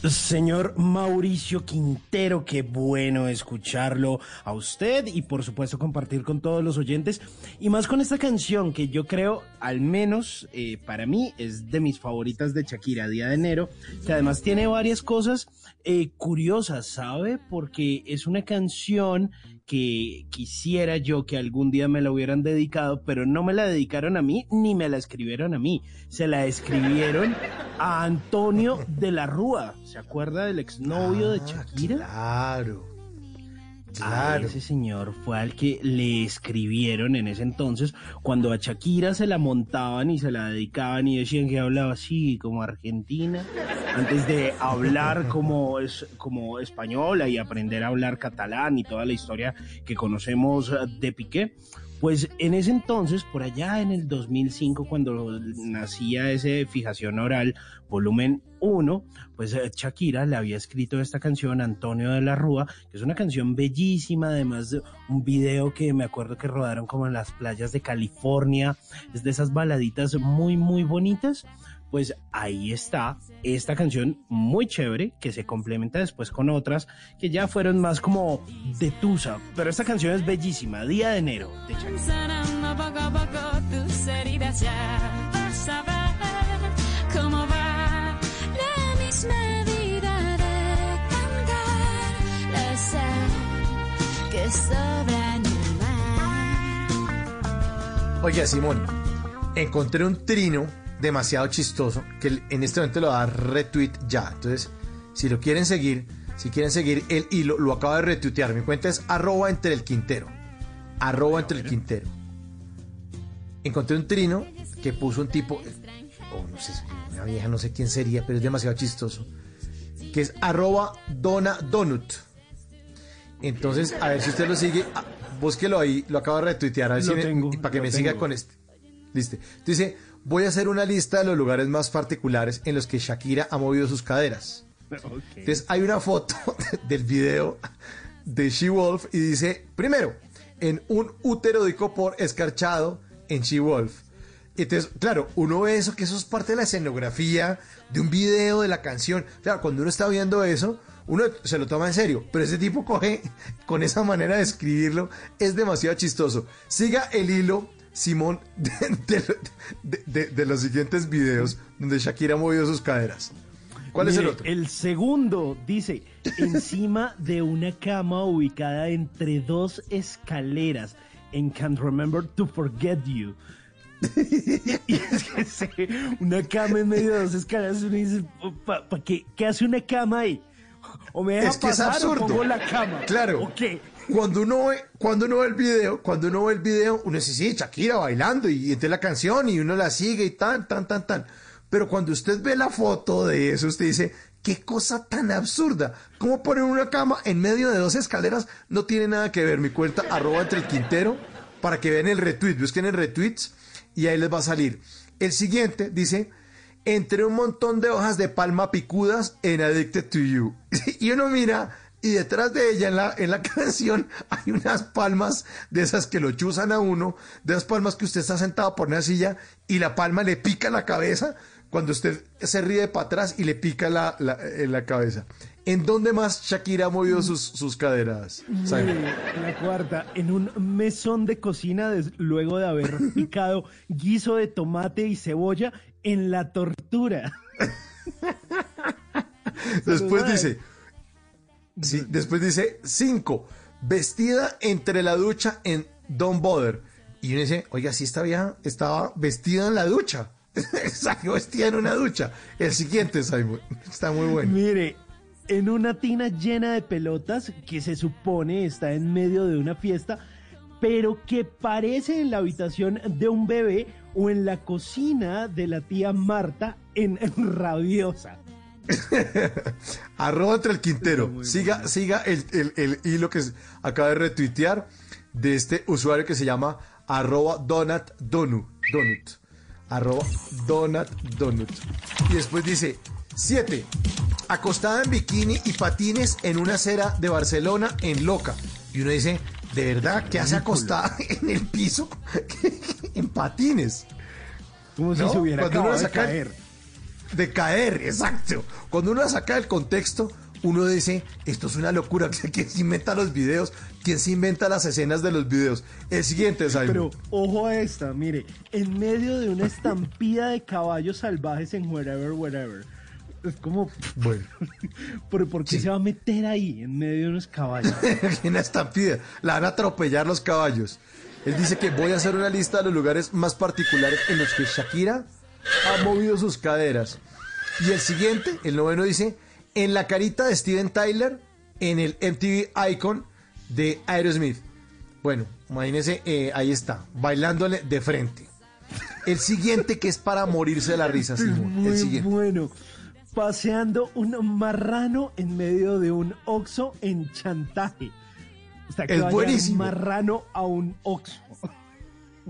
Señor Mauricio Quintero, qué bueno escucharlo a usted y por supuesto compartir con todos los oyentes y más con esta canción que yo creo, al menos eh, para mí, es de mis favoritas de Shakira, Día de Enero, que además tiene varias cosas eh, curiosas, ¿sabe? Porque es una canción que quisiera yo que algún día me la hubieran dedicado, pero no me la dedicaron a mí ni me la escribieron a mí. Se la escribieron a Antonio de la Rúa. ¿Se acuerda del exnovio de Shakira? Claro. A ese señor fue al que le escribieron en ese entonces, cuando a Shakira se la montaban y se la dedicaban y decían que hablaba así como argentina, antes de hablar [LAUGHS] como, es, como española y aprender a hablar catalán y toda la historia que conocemos de Piqué. Pues en ese entonces, por allá en el 2005, cuando nacía ese Fijación Oral, volumen 1, pues eh, Shakira le había escrito esta canción Antonio de la Rúa, que es una canción bellísima, además de un video que me acuerdo que rodaron como en las playas de California, es de esas baladitas muy, muy bonitas. Pues ahí está esta canción muy chévere que se complementa después con otras que ya fueron más como de Tusa. Pero esta canción es bellísima, Día de Enero de. Oye, Simón, encontré un trino demasiado chistoso que en este momento lo va a retweet ya. Entonces, si lo quieren seguir, si quieren seguir el hilo, lo acaba de retuitear. Mi cuenta es arroba entre el quintero. Arroba entre el quintero. Encontré un trino que puso un tipo, o no sé, una vieja, no sé quién sería, pero es demasiado chistoso. Que es arroba dona donut. Entonces, a ver si usted lo sigue, ah, búsquelo ahí, lo acabo de retuitear, a ver Lo si me- para que me siga con este. Listo. Dice, voy a hacer una lista de los lugares más particulares en los que Shakira ha movido sus caderas. Entonces hay una foto [LAUGHS] del video de She Wolf y dice, primero, en un útero de copor escarchado en She Wolf. Entonces, claro, uno ve eso, que eso es parte de la escenografía de un video de la canción. Claro, cuando uno está viendo eso, uno se lo toma en serio, pero ese tipo coge con esa manera de escribirlo, es demasiado chistoso. Siga el hilo, Simón, [LAUGHS] de, de- de- de- de los siguientes videos donde Shakira ha movido sus caderas. ¿Cuál es el otro? El segundo dice, encima de una cama ubicada entre dos escaleras en Can't Remember to Forget You. [LAUGHS] y es que una cama en medio de dos escaleras, uno dice, ¿pa, pa qué, ¿qué hace una cama ahí? O me deja es que es pasar o absurdo. pongo la cama. Claro. ¿O qué? Cuando uno ve, cuando uno ve el video, cuando uno ve el video, uno dice, sí, Shakira bailando y entonces la canción y uno la sigue y tan, tan, tan, tan. Pero cuando usted ve la foto de eso, usted dice, qué cosa tan absurda. ¿Cómo poner una cama en medio de dos escaleras? No tiene nada que ver. Mi cuenta, arroba entre el quintero, para que vean el retweet. Busquen el retweets y ahí les va a salir. El siguiente dice, entre un montón de hojas de palma picudas en Addicted to You. [LAUGHS] Y uno mira y detrás de ella en la, en la [LAUGHS] canción hay unas palmas de esas que lo chuzan a uno, de esas palmas que usted está sentado por una silla y la palma le pica la cabeza cuando usted se ríe para atrás y le pica la, la- en la cabeza. ¿En dónde más Shakira ha movido sus, sus caderas? Simon? Mire, la cuarta, en un mesón de cocina des- luego de haber [LAUGHS] picado guiso de tomate y cebolla en la tortura. [LAUGHS] Después dice, sí, después dice, cinco, vestida entre la ducha en Don't Bother. Y uno dice, oiga, si esta vieja estaba vestida en la ducha. [LAUGHS] Salió vestida en una ducha. El siguiente, Simon, está muy bueno. Mire, en una tina llena de pelotas que se supone está en medio de una fiesta, pero que parece en la habitación de un bebé o en la cocina de la tía Marta en, en [LAUGHS] Rabiosa. [LAUGHS] Arroba entre el Quintero. Siga, siga el, el- el hilo que acaba de retuitear de este usuario que se llama arroba donut donut. donut. Arroba donut donut. Y después dice, 7. Acostada en bikini y patines en una acera de Barcelona en Loca. Y uno dice, ¿de verdad qué hace acostada en el piso [LAUGHS] en patines? Como si ¿No? se hubiera Cuando uno acabado de saca- caer. De caer, exacto. Cuando uno la saca del contexto, uno dice, esto es una locura. [LAUGHS] ¿Quién se inventa los videos? ¿Quién se inventa las escenas de los videos? El siguiente, Simon. Pero ojo a esta, mire, en medio de una estampida de caballos salvajes en Wherever, Wherever. Es como, [LAUGHS] Bueno, ¿por, por qué se va a meter ahí, en medio de unos caballos? [LAUGHS] una estampida. La van a atropellar los caballos. Él dice que voy a hacer una lista de los lugares más particulares en los que Shakira ha movido sus caderas. Y el siguiente, el noveno, dice, en la carita de Steven Tyler, en el MTV Icon de Aerosmith. Bueno, imagínense, eh, ahí está, bailándole de frente. El siguiente que es para morirse de la risa, Simón. El Muy siguiente. bueno. Paseando un marrano en medio de un oxo en chantaje. O sea, que Es vaya buenísimo. un marrano a un oxo.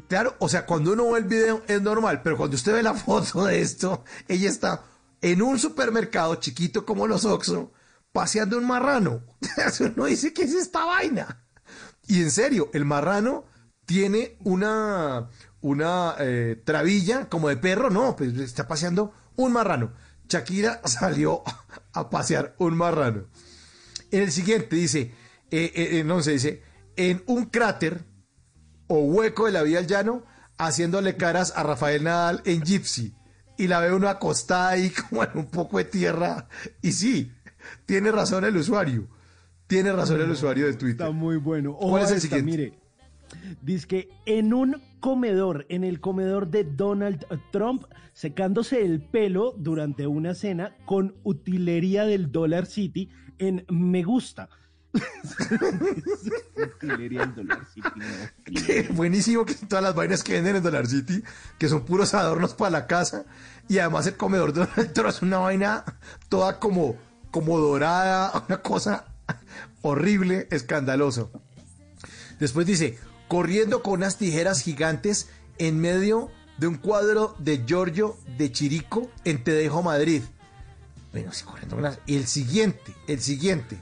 Claro, o sea, cuando uno ve el video es normal, pero cuando usted ve la [LAUGHS] foto de esto, ella está en un supermercado chiquito como los Oxxo, paseando un marrano. [LAUGHS] uno dice, ¿qué es esta vaina? Y en serio, el marrano tiene una, una eh, trabilla como de perro, no, pues está paseando un marrano. Shakira [LAUGHS] salió a pasear un marrano. En el siguiente dice, eh, eh, no se dice, en un cráter o hueco de la vía al llano, haciéndole caras a Rafael Nadal en Gypsy. Y la ve uno acostada ahí [LAUGHS] como en un poco de tierra. Y sí, tiene razón el usuario. Tiene razón el usuario de Twitter. Está muy bueno. ¿Cuál es el siguiente? Mire, dice que en un comedor, en el comedor de Donald Trump, secándose el pelo durante una cena con utilería del Dollar City en Me Gusta. Buenísimo que todas las vainas que venden en Dollar City, que son puros adornos para la casa. Y además el comedor de Donald Trump es una vaina toda como, como dorada, [LAUGHS] una cosa horrible, escandaloso. Después dice, corriendo con unas tijeras gigantes en medio de un cuadro de Giorgio de Chirico en Tedejo, Madrid. Bueno, sí, corriendo con unas- Y el siguiente, el siguiente.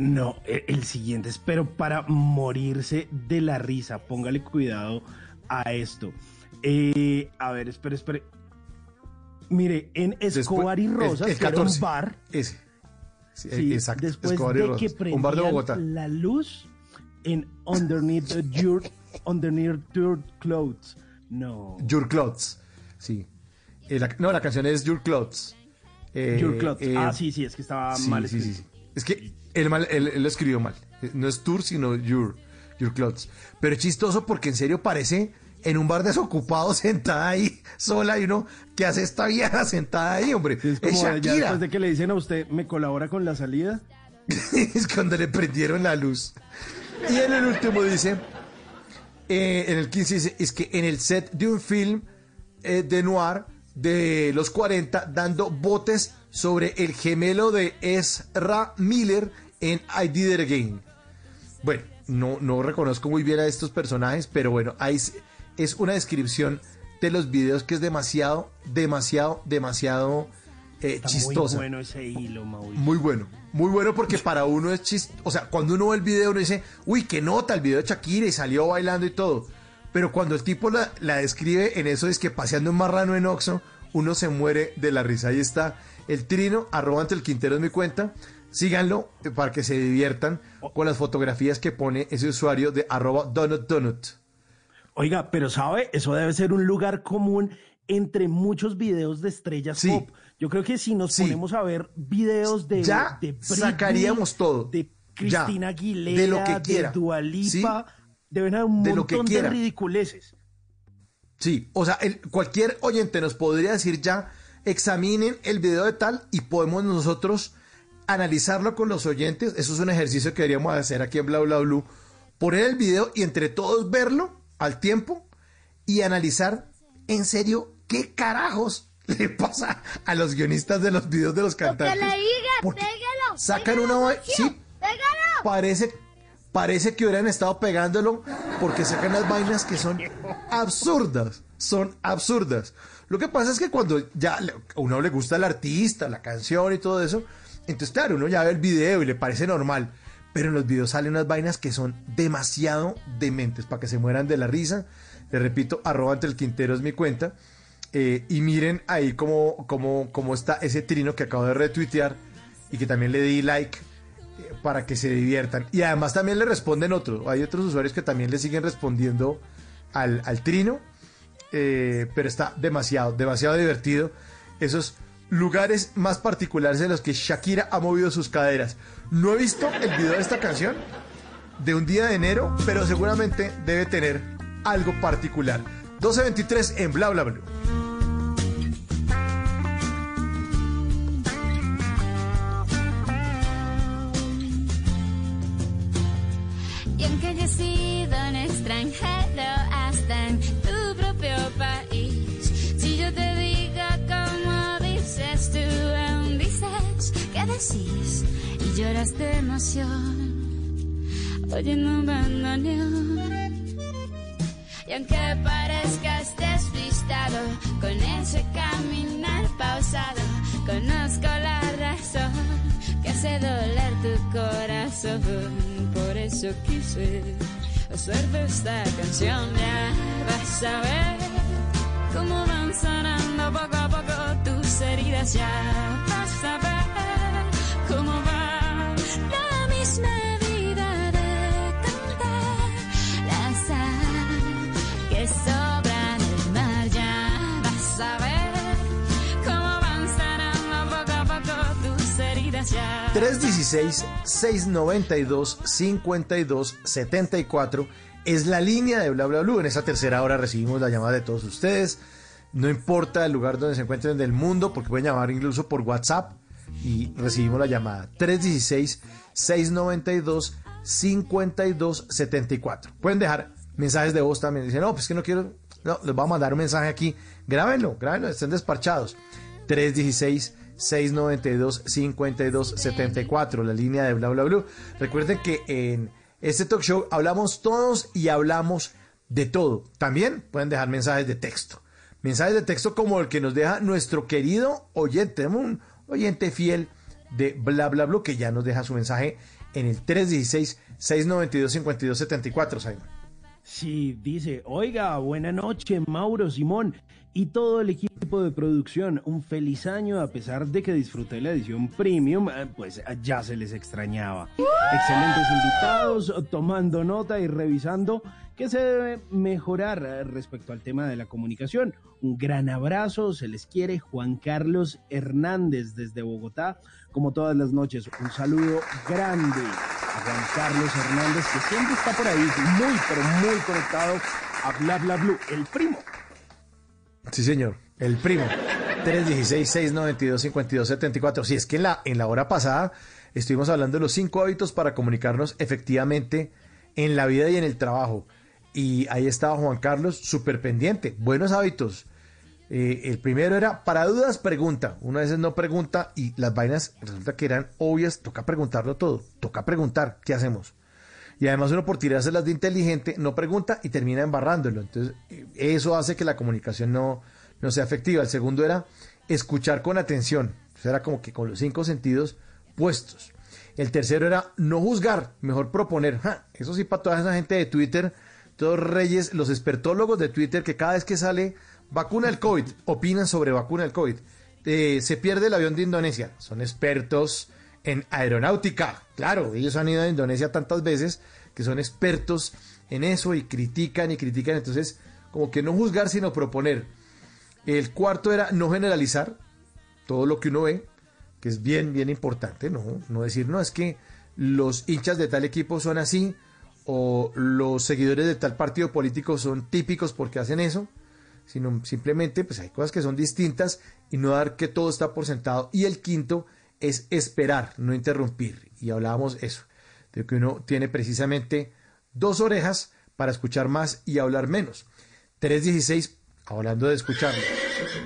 No, e- el siguiente es, pero para morirse de la risa. Póngale cuidado a esto. Eh, a ver, espere, espere. Mire, en Escobar y el- Rosas, el que era 14, un bar, Ese. Sí, sí, exacto. después Escobar y de Rosas. que Un bar de Bogotá. la luz en Underneath Your, underneath your Clothes. No. Your Clothes. Sí. Eh, la- no, la canción es Your Clothes. Eh, Your Clothes. eh, ah, sí, sí, es que estaba sí, mal sí, escrito. sí, sí. Es que él, mal- él- él lo escribió mal. No es Tour, sino Your, your Clothes. Pero es chistoso porque en serio parece en un bar desocupado [LAUGHS] sentada ahí sola y uno, ¿qué hace esta vieja sentada ahí, hombre? Es, Es como ya Shakira. después de que le dicen a usted, ¿me colabora con la salida? [LAUGHS] es cuando le prendieron la luz. Y en el último dice, eh, en el 15 dice, es que en el set de un film eh, de noir de los 40, dando botes sobre el gemelo de Ezra Miller en I Did It Again. Bueno, no, no reconozco muy bien a estos personajes, pero bueno, ahí es una descripción de los videos que es demasiado, demasiado, demasiado eh, Está chistosa. muy bueno ese hilo, Mauricio. Muy bueno, muy bueno porque para uno es chistoso. O sea, cuando uno ve el video, uno dice, uy, qué nota el video de Shakira y salió bailando y todo. Pero cuando el tipo la, la describe en eso, es que paseando un marrano en Oxxo, uno se muere de la risa. Ahí está el trino, arroba ante el Quintero es mi cuenta. Síganlo para que se diviertan con las fotografías que pone ese usuario de arroba donut donut. Oiga, pero ¿sabe? Eso debe ser un lugar común entre muchos videos de estrellas Sí. pop. Yo creo que si nos Sí. ponemos a ver videos de, Ya de Britney, sacaríamos todo. de. Cristina Aguilera, De lo que quiera. Dua Lipa, Sí. deben haber un De lo que montón de ridiculeces. Sí, o sea, el- cualquier oyente nos podría decir ya, examinen el video de tal y podemos nosotros analizarlo con los oyentes. Eso es un ejercicio que deberíamos hacer aquí en Bla Bla Blue. Poner el video y entre todos verlo al tiempo y analizar en serio qué carajos [LAUGHS] le pasa a los guionistas de los videos de los cantantes. Porque sacan una va- sí, parece parece que hubieran estado pegándolo porque sacan las vainas que son [LAUGHS] absurdas, son absurdas. Lo que pasa es que cuando ya a uno le gusta el artista, la canción y todo eso, entonces claro, uno ya ve el video y le parece normal, pero en los videos salen unas vainas que son demasiado dementes para que se mueran de la risa. Le repito, arroba ante el Quintero es mi cuenta. Eh, y miren ahí cómo, cómo, cómo está ese trino que acabo de retuitear y que también le di like eh, para que se diviertan. Y además también le responden otros. Hay otros usuarios que también le siguen respondiendo al trino. Eh, pero está demasiado, demasiado divertido. Esos lugares más particulares en los que Shakira ha movido sus caderas. No he visto el video de esta canción de un día de enero, pero seguramente debe tener algo particular. 12.23 en Bla Bla Blue. Y lloras de emoción, oyendo un bandoneón. Y aunque parezcas despistado con ese caminar pausado, conozco la razón que hace doler tu corazón. Por eso quise hacerte esta canción. Ya vas a ver cómo van sonando poco a poco tus heridas ya vas a ver 316-692-5274 es la línea de Bla Bla Blue. En esta tercera hora recibimos la llamada de todos ustedes. No importa el lugar donde se encuentren del mundo, porque pueden llamar incluso por WhatsApp y recibimos la llamada 316-692-5274. Pueden dejar mensajes de voz también. Dicen, no, pues que no quiero. No, les voy a mandar un mensaje aquí. Grábenlo, grábenlo, estén desparchados. 316 692-5274, la línea de bla bla bla. Recuerden que en este talk show hablamos todos y hablamos de todo. También pueden dejar mensajes de texto. Mensajes de texto como el que nos deja nuestro querido oyente, un oyente fiel de bla bla bla que ya nos deja su mensaje en el 316-692-5274, Simon. Sí, dice, oiga, buena noche, Mauro Simón y todo el equipo de producción. Un feliz año, a pesar de que disfruté la edición premium, eh, pues ya se les extrañaba. Excelentes invitados, tomando nota y revisando qué se debe mejorar eh, respecto al tema de la comunicación. Un gran abrazo, se les quiere Juan Carlos Hernández desde Bogotá, como todas las noches. Un saludo grande a Juan Carlos Hernández, que siempre está por ahí, muy, pero muy conectado a Bla Bla Blue, el primo. Sí, señor, el primo. 316-692-5274. Sí, es que en la, en la hora pasada estuvimos hablando de los cinco hábitos para comunicarnos efectivamente en la vida y en el trabajo. Y ahí estaba Juan Carlos, súper pendiente. Buenos hábitos. Eh, el primero era, para dudas, pregunta. Una veces no pregunta y las vainas resulta que eran obvias. Toca preguntarlo todo. Toca preguntar. ¿Qué hacemos? Y además uno por tirárselas de inteligente no pregunta y termina embarrándolo. Entonces, eso hace que la comunicación no, no sea efectiva. El segundo era escuchar con atención. Entonces era como que con los cinco sentidos puestos. El tercero era no juzgar, mejor proponer. Eso sí, para toda esa gente de Twitter, todos reyes, los expertólogos de Twitter que cada vez que sale vacuna del COVID, opinan sobre vacuna del COVID. Eh, se pierde el avión de Indonesia. Son expertos en aeronáutica. Claro, ellos han ido a Indonesia tantas veces que son expertos en eso y critican y critican. Entonces, como que no juzgar, sino proponer. El cuarto era no generalizar todo lo que uno ve, que es bien, bien importante, no, no decir, no, es que los hinchas de tal equipo son así, o los seguidores de tal partido político son típicos porque hacen eso, sino simplemente pues hay cosas que son distintas y no dar que todo está por sentado. Y el quinto es esperar, no interrumpir. Y hablábamos eso, de que uno tiene precisamente dos orejas para escuchar más y hablar menos. 316, hablando de escucharlo,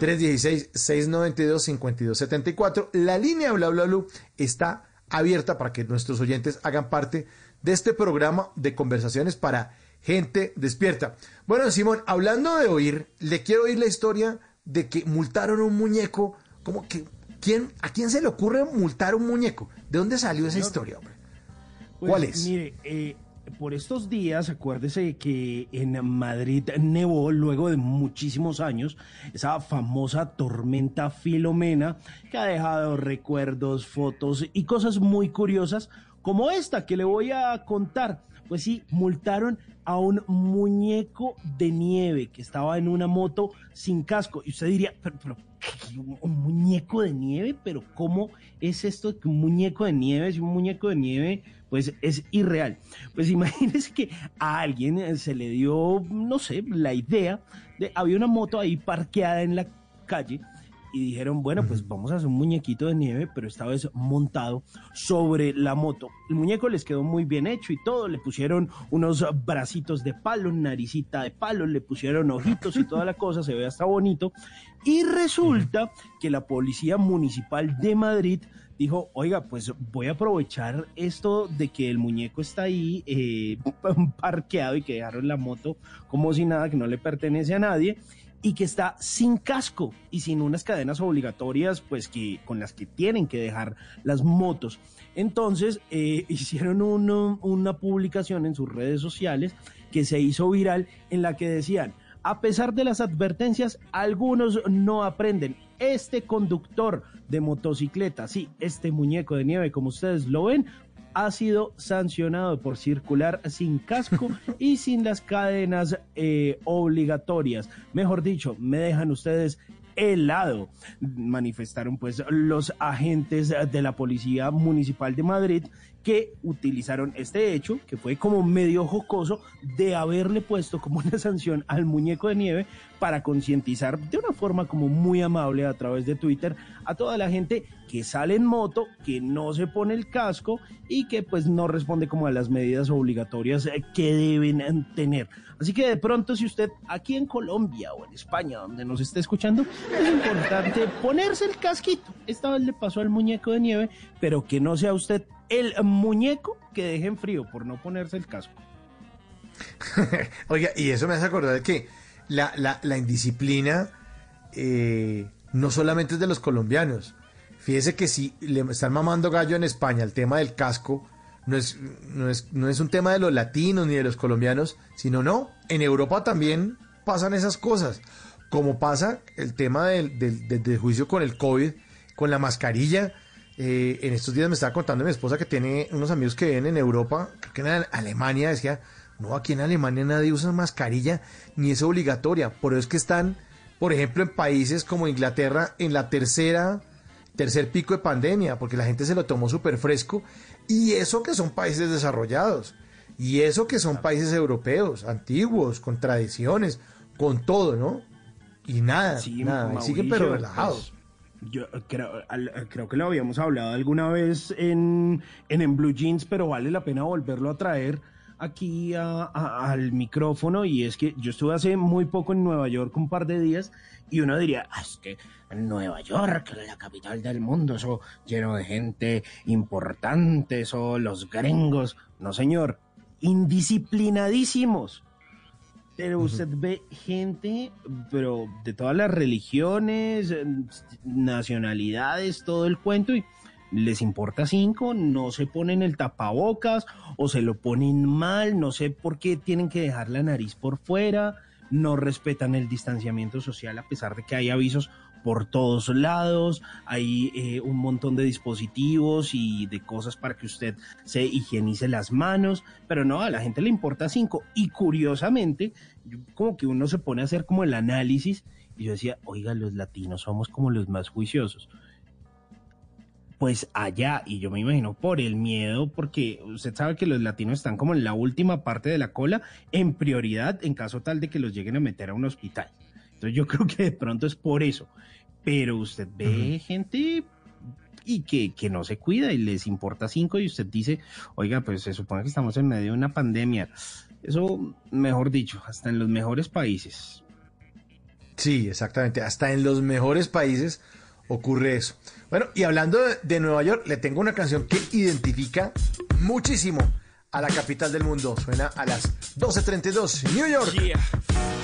316-692-5274. La línea bla bla bla está abierta para que nuestros oyentes hagan parte de este programa de conversaciones para gente despierta. Bueno, Simón, hablando de oír, le quiero oír la historia de que multaron un muñeco. ¿Cómo que? ¿Quién, ¿A quién se le ocurre multar un muñeco? ¿De dónde salió esa historia, hombre? Pues, ¿Cuál es? Mire, eh, por estos días, acuérdese que en Madrid nevó luego de muchísimos años esa famosa tormenta Filomena que ha dejado recuerdos, fotos y cosas muy curiosas como esta que le voy a contar. Pues sí, multaron a un muñeco de nieve que estaba en una moto sin casco. Y usted diría, pero, pero un muñeco de nieve, pero ¿cómo es esto que un muñeco de nieve? Si un muñeco de nieve, pues es irreal. Pues [LAUGHS] imagínese que a alguien se le dio, no sé, la idea de, había una moto ahí parqueada en la calle y dijeron, bueno, pues vamos a hacer un muñequito de nieve, pero esta vez montado sobre la moto. El muñeco les quedó muy bien hecho y todo, le pusieron unos bracitos de palo, naricita de palo, le pusieron ojitos y toda la cosa, se ve hasta bonito. Y resulta que la Policía Municipal de Madrid dijo, oiga, pues voy a aprovechar esto de que el muñeco está ahí eh, [LAUGHS] parqueado y que dejaron la moto como si nada, que no le pertenece a nadie y que está sin casco y sin unas cadenas obligatorias, pues que con las que tienen que dejar las motos. Entonces eh, [LAUGHS] hicieron una publicación en sus redes sociales que se hizo viral en la que decían, a pesar de las advertencias, algunos no aprenden. este conductor de motocicleta, sí, este muñeco de nieve, como ustedes lo ven, ha sido sancionado por circular sin casco [LAUGHS] y sin las cadenas eh, obligatorias. Mejor dicho, me dejan ustedes helado. Manifestaron pues los agentes de la Policía Municipal de Madrid que utilizaron este hecho, que fue como medio jocoso, de haberle puesto como una sanción al muñeco de nieve para concientizar de una forma como muy amable a través de Twitter a toda la gente que sale en moto, que no se pone el casco y que pues no responde como a las medidas obligatorias eh, que deben tener. Así que de pronto si usted aquí en Colombia o en España, donde nos esté escuchando, es importante ponerse el casquito. Esta vez le pasó al muñeco de nieve, pero que no sea usted el muñeco que deje en frío por no ponerse el casco. [LAUGHS] Oiga, y eso me hace acordar que la, la, la indisciplina eh, no solamente es de los colombianos. Fíjese que si le están mamando gallo en España el tema del casco, no es, no es, no es un tema de los latinos ni de los colombianos, sino no, en Europa también pasan esas cosas. Como pasa el tema del, del, del juicio con el COVID, con la mascarilla, eh, en estos días me estaba contando mi esposa que tiene unos amigos que viven en Europa, creo que en Alemania, decía, no, aquí en Alemania nadie usa mascarilla, ni es obligatoria. Por eso es que están, por ejemplo, en países como Inglaterra, en la tercera, tercer pico de pandemia, porque la gente se lo tomó súper fresco. Y eso que son países desarrollados. Y eso que son países europeos, antiguos, con tradiciones, con todo, ¿no? Y nada, nada, siguen pero pues, relajados. Yo creo, creo que lo habíamos hablado alguna vez en, en, en Blue Jeans, pero vale la pena volverlo a traer aquí al micrófono y es que yo estuve hace muy poco en Nueva York, un par de días, y uno diría, ah, es que Nueva York, la capital del mundo, eso lleno de gente importante, eso los gringos. No, señor, indisciplinadísimos. Pero usted ve gente, pero de todas las religiones, nacionalidades, todo el cuento, y les importa cinco, no se ponen el tapabocas o se lo ponen mal, no sé por qué tienen que dejar la nariz por fuera, no respetan el distanciamiento social a pesar de que hay avisos por todos lados, hay eh, un montón de dispositivos y de cosas para que usted se higienice las manos, pero no, a la gente le importa cinco. Y curiosamente, como que uno se pone a hacer como el análisis y yo decía, oiga, los latinos somos como los más juiciosos. Pues allá, y yo me imagino por el miedo, porque usted sabe que los latinos están como en la última parte de la cola, en prioridad en caso tal de que los lleguen a meter a un hospital. Entonces yo [LAUGHS] creo que de pronto es por eso. Pero usted ve gente y que, que, no se cuida y les importa cinco y usted dice, oiga, pues se supone que estamos en medio de una pandemia. Eso, mejor dicho, hasta en los mejores países. Sí, exactamente. Hasta en los mejores países ocurre eso. Bueno, y hablando de, de Nueva York, le tengo una canción que identifica muchísimo a la capital del mundo. Suena a las 12.32, New York. Yeah.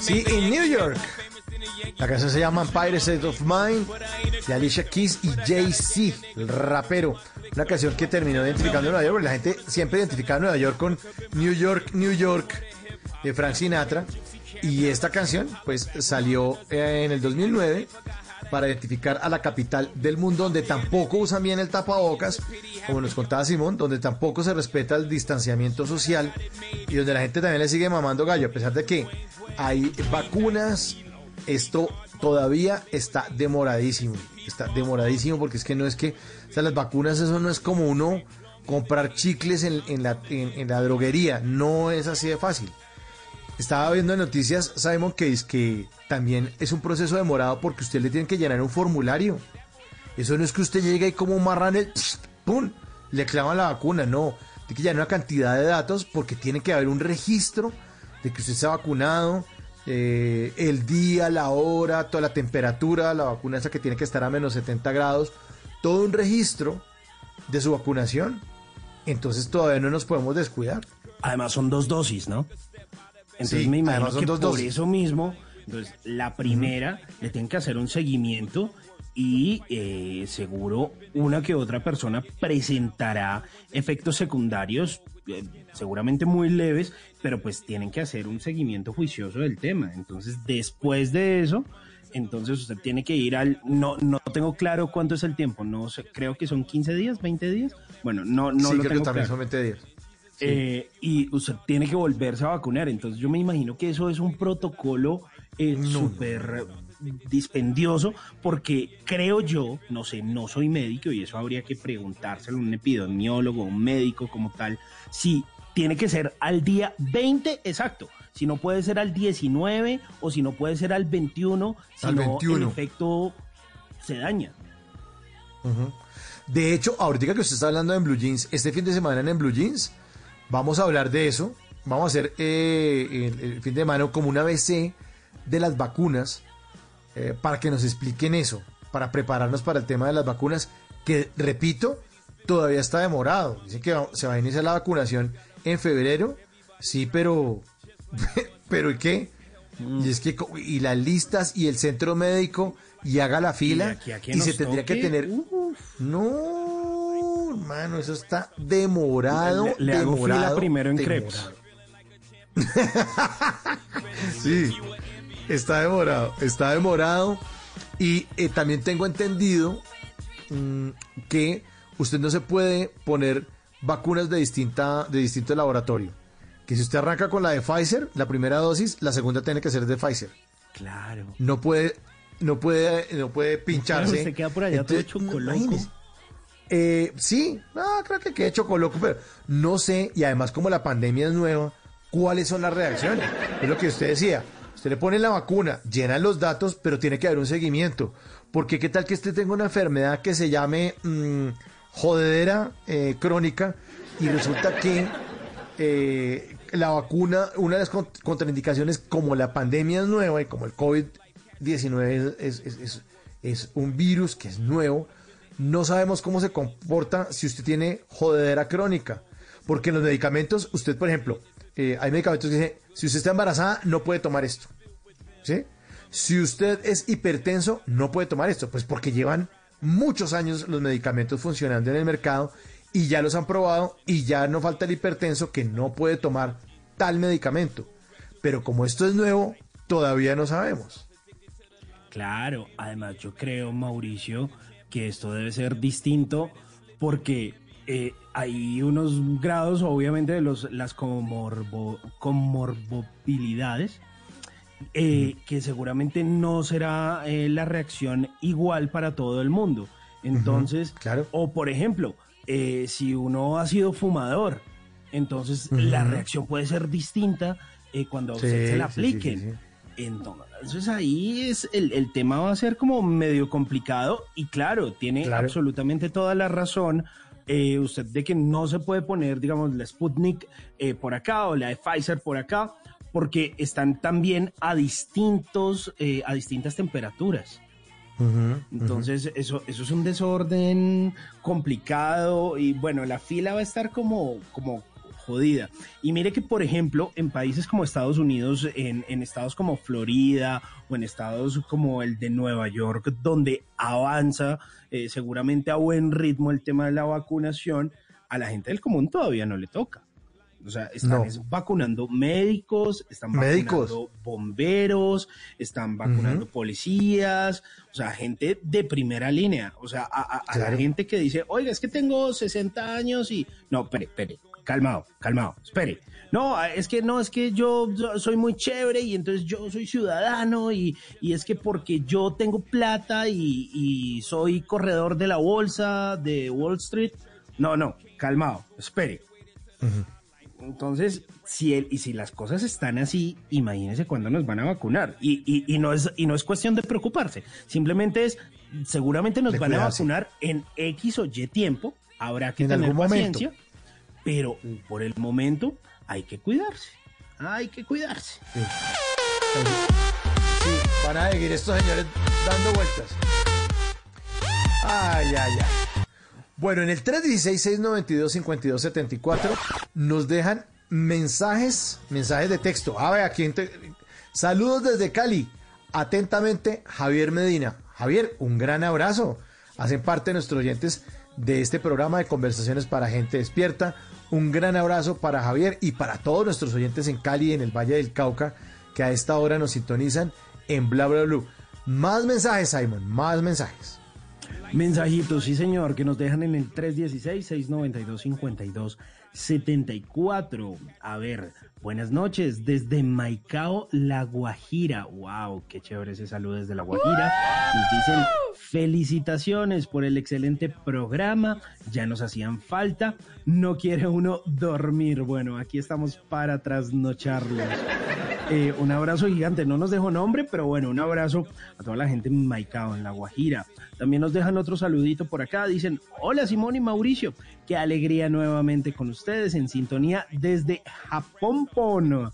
Sí, en New York. La canción se llama Empire State of Mind de Alicia Keys y Jay-Z, el rapero. Una canción que terminó identificando a Nueva York, porque la gente siempre identificaba a Nueva York con New York, New York de Frank Sinatra. Y esta canción, pues, salió eh, en el 2009 para identificar a la capital del mundo donde tampoco usan bien el tapabocas, como nos contaba Simón, donde tampoco se respeta el distanciamiento social y donde la gente también le sigue mamando gallo, a pesar de que hay vacunas, esto todavía está demoradísimo, está demoradísimo porque es que no es que, o sea, las vacunas eso no es como uno comprar chicles en, la, en la droguería, no es así de fácil. Estaba viendo en noticias, Simon, que es que también es un proceso demorado porque usted le tiene que llenar un formulario. Eso no es que usted llegue y como un marrane, ¡pum! le clavan la vacuna, no. Tiene que llenar una cantidad de datos porque tiene que haber un registro de que usted se ha vacunado, eh, el día, la hora, toda la temperatura, la vacuna esa que tiene que estar a menos 70 grados, todo un registro de su vacunación. Entonces todavía no nos podemos descuidar. Además son dos dosis, ¿no? Entonces Sí, me imagino que dos por eso mismo, entonces la primera le tienen que hacer un seguimiento y eh, seguro una que otra persona presentará efectos secundarios eh, seguramente muy leves, pero pues tienen que hacer un seguimiento juicioso del tema. Entonces después de eso, entonces usted tiene que ir al no no tengo claro cuánto es el tiempo, no sé, creo que son 15 días, 20 días. Bueno, no no sí, lo creo que también claro. son 20 días. Eh, y usted tiene que volverse a vacunar. Entonces yo me imagino que eso es un protocolo eh, súper dispendioso porque creo yo, no sé, no soy médico y eso habría que preguntárselo a un epidemiólogo, un médico como tal, si tiene que ser al día 20 exacto. Si no puede ser al 19 o si no puede ser al 21, si Al no, 21. el efecto se daña. De hecho, ahorita que usted está hablando en Blue Jeans, este fin de semana en Blue Jeans, vamos a hablar de eso. Vamos a hacer eh, el, el fin de semana como una ABC de las vacunas eh, para que nos expliquen eso, para prepararnos para el tema de las vacunas, que repito, todavía está demorado. Dicen que se va a iniciar la vacunación en febrero, sí, pero, [LAUGHS] pero ¿y qué? Y es que, y las listas y el centro médico y haga la fila aquí y se tendría que tener no, hermano, eso está demorado. Le- le hago fila primero en demorado. crepes. [LAUGHS] Sí, está demorado, está demorado. Y eh, también tengo entendido mm, que usted no se puede poner vacunas de, distinta, de distinto laboratorio. Que si usted arranca con la de Pfizer, la primera dosis, la segunda tiene que ser de Pfizer. Claro. No puede, no puede, no puede pincharse. Usted queda por allá todo Entonces, chocoloco. Eh, sí, creo que quede chocoloco, pero no sé, y además como la pandemia es nueva, ¿cuáles son las reacciones? Es lo que usted decía, usted le pone la vacuna, llena los datos, pero tiene que haber un seguimiento, porque qué tal que usted tenga una enfermedad que se llame mm, jodedera eh, crónica y resulta que eh, la vacuna, una de las cont- contraindicaciones como la pandemia es nueva y como el COVID-19 es, es- es- es un virus que es nuevo, no sabemos cómo se comporta si usted tiene jodedera crónica. Porque en los medicamentos, usted, por ejemplo, eh, hay medicamentos que dicen, si usted está embarazada, no puede tomar esto. ¿Sí? Si usted es hipertenso, no puede tomar esto. Pues porque llevan muchos años los medicamentos funcionando en el mercado y ya los han probado y ya no falta el hipertenso que no puede tomar tal medicamento. Pero como esto es nuevo, todavía no sabemos. Claro, además yo creo, Mauricio, que esto debe ser distinto porque eh, hay unos grados, obviamente, de los, las comorbo- comorbilidades, eh, que seguramente no será eh, la reacción igual para todo el mundo. Entonces, o por ejemplo, si uno ha sido fumador, entonces la reacción puede ser distinta cuando Sí, se la apliquen. sí, sí. Entonces ahí es el, el tema va a ser como medio complicado y claro, tiene Claro. absolutamente toda la razón eh, usted de que no se puede poner, digamos, la Sputnik eh, por acá o la de Pfizer por acá porque están también a distintos, eh, a distintas temperaturas. Entonces, eso, eso es un desorden complicado y bueno, la fila va a estar como, como jodida. Y mire que, por ejemplo, en países como Estados Unidos, en, en estados como Florida o en estados como el de Nueva York, donde avanza eh, seguramente a buen ritmo el tema de la vacunación, a la gente del común todavía no le toca. O sea, están No. vacunando médicos, están vacunando bomberos, están vacunando policías, o sea, gente de primera línea. O sea, a, a- a la gente que dice, oiga, es que tengo 60 años y... No, espere, espere, calmado, calmado, espere. No, es que no, es que yo yo soy muy chévere y entonces yo soy ciudadano y, y es que porque yo tengo plata y, y soy corredor de la bolsa de Wall Street. No, no, calmado, espere. Entonces, si el, y si las cosas están así, imagínense cuándo nos van a vacunar. Y, y- y no es, y no es cuestión de preocuparse. Simplemente es, seguramente nos De van a vacunar en X o Y tiempo. Habrá que En tener algún momento. Pero por el momento hay que cuidarse. Hay que cuidarse. Sí, van a seguir estos señores dando vueltas. Ay, ay, ay. Bueno, en el 316-692-5274 nos dejan mensajes, mensajes de texto. A ver, aquí Saludos desde Cali. Atentamente, Javier Medina. Javier, un gran abrazo. Hacen parte de nuestros oyentes de este programa de conversaciones para gente despierta. Un gran abrazo para Javier y para todos nuestros oyentes en Cali y en el Valle del Cauca que a esta hora nos sintonizan en Bla Bla Blue. Más mensajes, Simon, más mensajes. Mensajitos, sí señor, que nos dejan en el 316-692-5274. A ver, buenas noches, desde Maicao, La Guajira. Wow, qué chévere ese saludo desde La Guajira. Nos dicen felicitaciones por el excelente programa, ya nos hacían falta, no quiere uno dormir. Bueno, aquí estamos para trasnocharlos. Eh, un abrazo gigante, no nos dejó nombre, pero bueno, un abrazo a toda la gente en Maicao, en La Guajira. También nos dejan otro saludito por acá, dicen, hola Simón y Mauricio, qué alegría nuevamente con ustedes en sintonía desde Japón. Pon.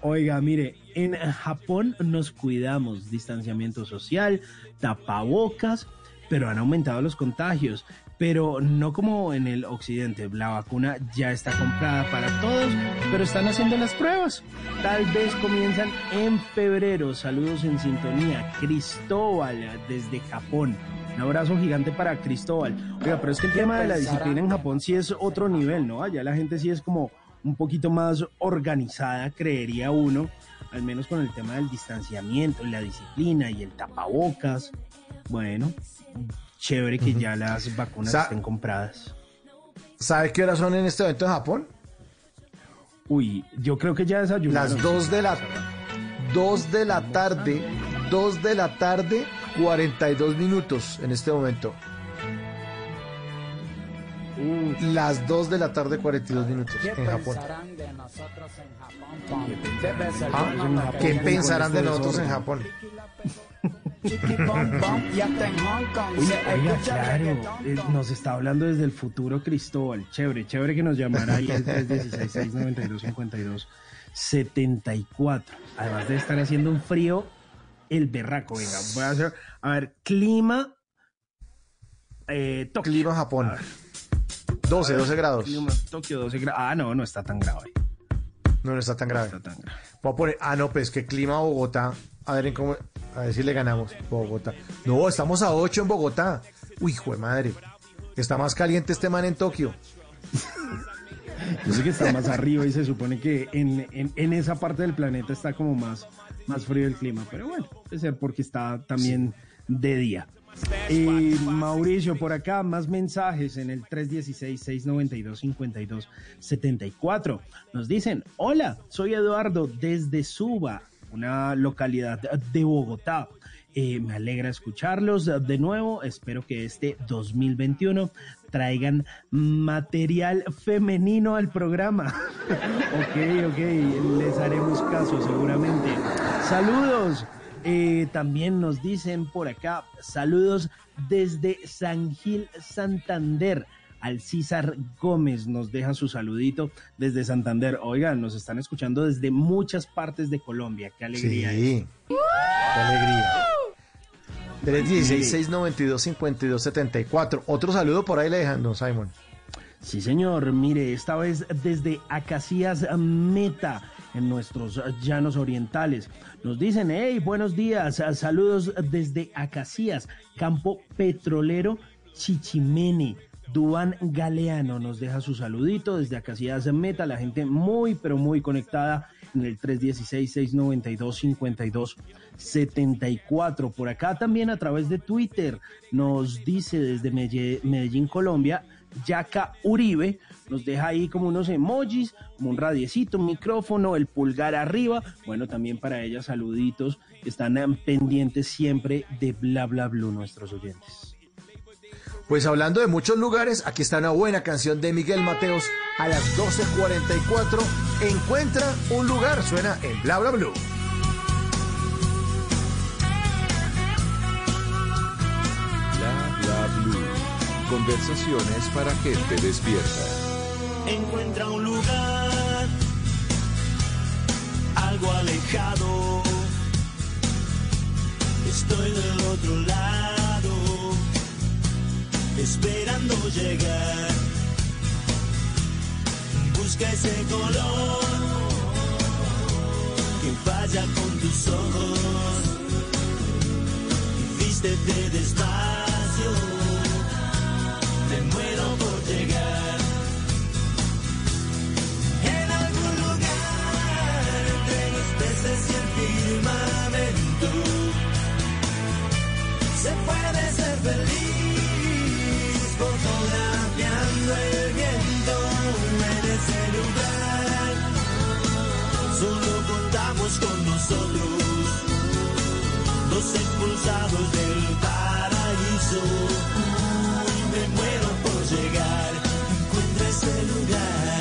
Oiga, mire, en Japón nos cuidamos, distanciamiento social, tapabocas, pero han aumentado los contagios. Pero no como en el occidente, la vacuna ya está comprada para todos, pero están haciendo las pruebas. Tal vez comienzan en febrero. Saludos en sintonía. Cristóbal desde Japón. Un abrazo gigante para Cristóbal. Oiga, pero es que el tema de la disciplina en Japón sí es otro nivel, ¿no? Allá la gente sí es como un poquito más organizada, creería uno, al menos con el tema del distanciamiento, la disciplina y el tapabocas. Bueno, chévere que ya las vacunas Sa- estén compradas. ¿Sabe qué horas son en este evento en Japón? Uy, yo creo que ya desayunaron. Las 2 de la 2 de la tarde, 2 de la tarde, 42 minutos en este momento. Las 2 de la tarde, 42 minutos en Japón. Ah, ¿Qué pensarán de nosotros en Japón? [LAUGHS] Oye, oiga, claro, eh, nos está hablando desde el futuro Cristóbal. Chévere, chévere que nos llamara ahí al 316-692-52-74. Además de estar haciendo un frío, el berraco. Venga, voy a hacer, a ver, clima. Eh, Tokio. Clima Japón. 12, 12 grados. Clima Tokio, 12 grados. Ah, no, no está tan grave. No, no está tan grave. Voy a poner, ah, no, pues que clima Bogotá. A ver en cómo, a ver si le ganamos Bogotá. No, estamos a 8 en Bogotá. Uy, hijo de madre. Está más caliente este man en Tokio. Yo sé que está más arriba y se supone que en, en- en esa parte del planeta está como más, más frío el clima. Pero bueno, puede ser porque está también de día. Y Mauricio, por acá, más mensajes en el 316-692-5274. Nos dicen, hola, soy Eduardo desde Suba, una localidad de Bogotá. Eh, me alegra escucharlos de nuevo. Espero que este 2021 traigan material femenino al programa. [LAUGHS] ok, ok, les haremos caso seguramente. Saludos. Eh, también nos dicen por acá, saludos desde San Gil, Santander. Al César Gómez nos deja su saludito desde Santander. Oigan, nos están escuchando desde muchas partes de Colombia. Qué alegría. Sí. Qué alegría. 316-692-5274. Otro saludo por ahí le dejan, don Simon. Sí, señor. Mire, esta vez desde Acacias Meta, en nuestros llanos orientales. Nos dicen, hey, buenos días, saludos desde Acacias, campo petrolero Chichimene. Duan Galeano nos deja su saludito desde Acacias Meta, la gente muy, pero muy conectada en el 316-692-5274. Por acá también a través de Twitter nos dice desde Medellín, Colombia, Yaca Uribe, nos deja ahí como unos emojis, como un radiecito, un micrófono, el pulgar arriba. Bueno, también para ella saluditos, están pendientes siempre de bla bla blue nuestros oyentes. Pues hablando de muchos lugares, aquí está una buena canción de Miguel Mateos a las 12.44. Encuentra un lugar, suena en Bla Bla Blue. Bla Bla Blue. Conversaciones para gente despierta. Encuentra un lugar, algo alejado. Estoy del otro lado esperando llegar. Busca ese color que vaya con tus ojos. Vístete despacio, me contamos con nosotros, los expulsados del paraíso. me muero por llegar, encuentra ese lugar.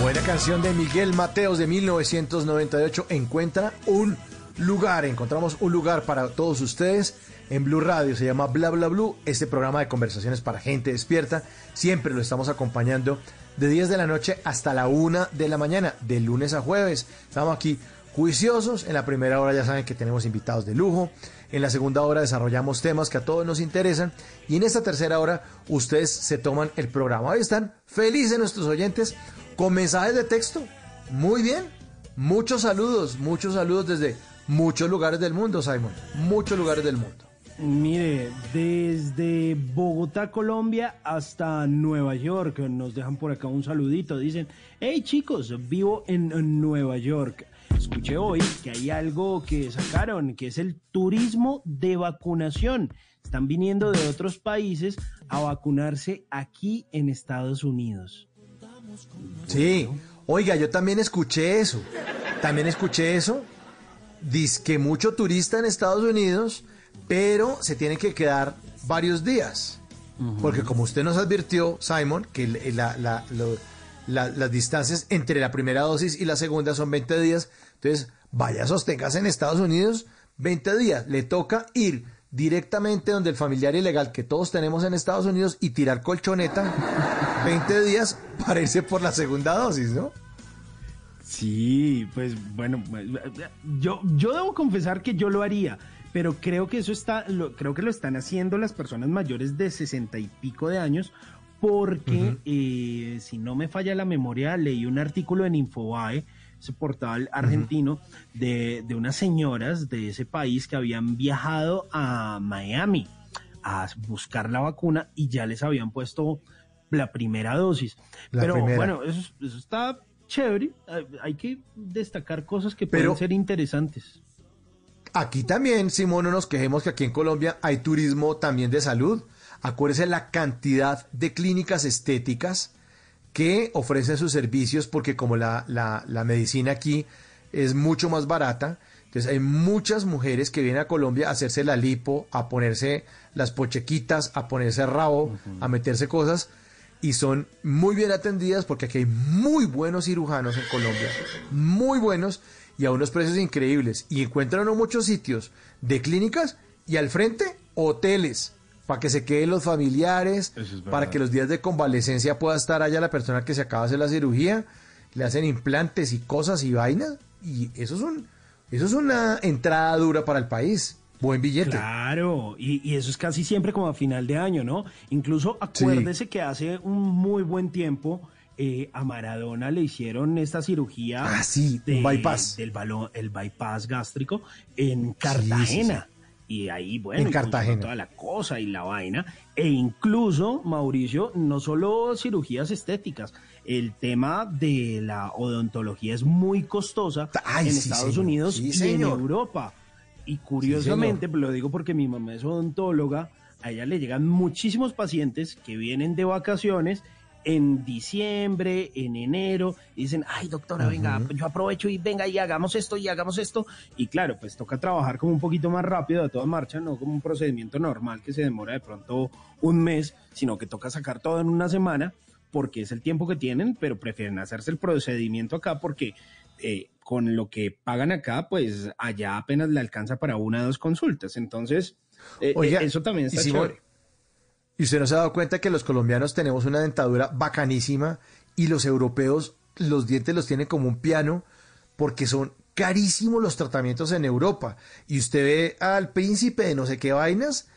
Buena canción de Miguel Mateos de 1998. Encuentra un lugar. Encontramos un lugar para todos ustedes en Blue Radio. Se llama Bla Bla Blue. Este programa de conversaciones para gente despierta. Siempre lo estamos acompañando de 10 de la noche hasta la 1 de la mañana, de lunes a jueves. Estamos aquí juiciosos. En la primera hora ya saben que tenemos invitados de lujo. En la segunda hora desarrollamos temas que a todos nos interesan. Y en esta tercera hora ustedes se toman el programa. Ahí están felices nuestros oyentes con mensajes de texto. Muy bien. Muchos saludos, muchos saludos desde muchos lugares del mundo, Simon. Muchos lugares del mundo. Mire, desde Bogotá, Colombia, hasta Nueva York, nos dejan por acá un saludito. Dicen, hey chicos, vivo en Nueva York. Escuché hoy que hay algo que sacaron, que es el turismo de vacunación. Están viniendo de otros países a vacunarse aquí en Estados Unidos. Sí, oiga, yo también escuché eso. También escuché eso. Dice que mucho turista en Estados Unidos, pero se tiene que quedar varios días. Porque como usted nos advirtió, Simon, que las distancias entre la primera dosis y la segunda son 20 días. Entonces, vaya, sosténgase en Estados Unidos 20 días. Le toca ir directamente donde el familiar ilegal que todos tenemos en Estados Unidos y tirar colchoneta 20 días para irse por la segunda dosis, ¿no? Sí, pues bueno, yo, yo debo confesar que yo lo haría, pero creo que eso está, lo, creo que lo están haciendo las personas mayores de 60 y pico de años, porque eh, si no me falla la memoria, leí un artículo en Infobae ese portal argentino, de, de unas señoras de ese país que habían viajado a Miami a buscar la vacuna y ya les habían puesto la primera dosis. Pero bueno, eso, está chévere. Hay que destacar cosas que pueden ser interesantes. Aquí también, Simón, no nos quejemos que aquí en Colombia hay turismo también de salud. Acuérdese la cantidad de clínicas estéticas que ofrecen sus servicios porque como la, la, medicina aquí es mucho más barata, entonces hay muchas mujeres que vienen a Colombia a hacerse la lipo, a ponerse las pochequitas, a ponerse rabo, a meterse cosas y son muy bien atendidas porque aquí hay muy buenos cirujanos en Colombia, muy buenos y a unos precios increíbles. Y encuentran muchos sitios de clínicas y al frente hoteles para que se queden los familiares, para que los días de convalecencia pueda estar allá la persona que se acaba de hacer la cirugía, le hacen implantes y cosas y vainas, y eso es, un, eso es una entrada dura para el país. Buen billete. Claro, y, eso es casi siempre como a final de año, ¿no? Incluso acuérdese que hace un muy buen tiempo eh, a Maradona le hicieron esta cirugía Ah, sí, un bypass. del balón, el bypass gástrico en Cartagena. Y ahí, bueno, En y Cartagena. toda la cosa y la vaina. E incluso, Mauricio, no solo cirugías estéticas, el tema de la odontología es muy costosa Ay, en Estados señor. Unidos y señor. en Europa. Y curiosamente, lo digo porque mi mamá es odontóloga, a ella le llegan muchísimos pacientes que vienen de vacaciones en diciembre, en enero, y dicen, ay doctora, venga, yo aprovecho y venga y hagamos esto y hagamos esto. Y claro, pues toca trabajar como un poquito más rápido a toda marcha, no como un procedimiento normal que se demora de pronto un mes, sino que toca sacar todo en una semana porque es el tiempo que tienen, pero prefieren hacerse el procedimiento acá porque eh, con lo que pagan acá, pues allá apenas le alcanza para una o dos consultas. Entonces, eh, Oiga, eh, eso también y está si chévere. Y usted no se ha dado cuenta que los colombianos tenemos una dentadura bacanísima y los europeos los dientes los tienen como un piano porque son carísimos los tratamientos en Europa. Y usted ve al príncipe de no sé qué vainas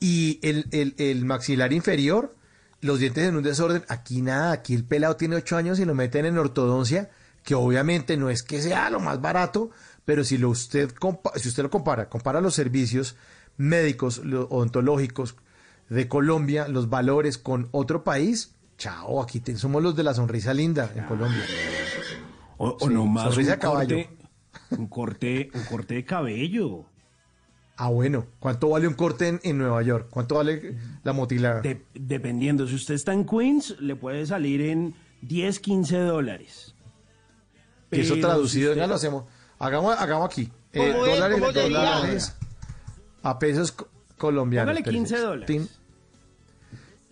y el, el- el maxilar inferior, los dientes en un desorden. Aquí nada, aquí el pelado tiene ocho años y lo meten en ortodoncia, que obviamente no es que sea lo más barato, pero si, lo usted, si usted lo compara, compara los servicios médicos, lo- odontológicos, de Colombia, los valores con otro país, chao, aquí te- somos los de la sonrisa linda en Colombia. O, o Sí, nomás sonrisa un caballo. corte, un corte, un corte de cabello. Ah, bueno, ¿cuánto vale un corte en, en Nueva York? ¿Cuánto vale la motilada? De- dependiendo, si usted está en Queens, le puede salir en 10, 15 dólares. Que eso Pero traducido, ya lo hacemos. Hagamos, hagamos aquí. Eh, dólares, ¿Cómo sería? dólares a pesos co- colombianos. Póngale 15 Perfecto. dólares.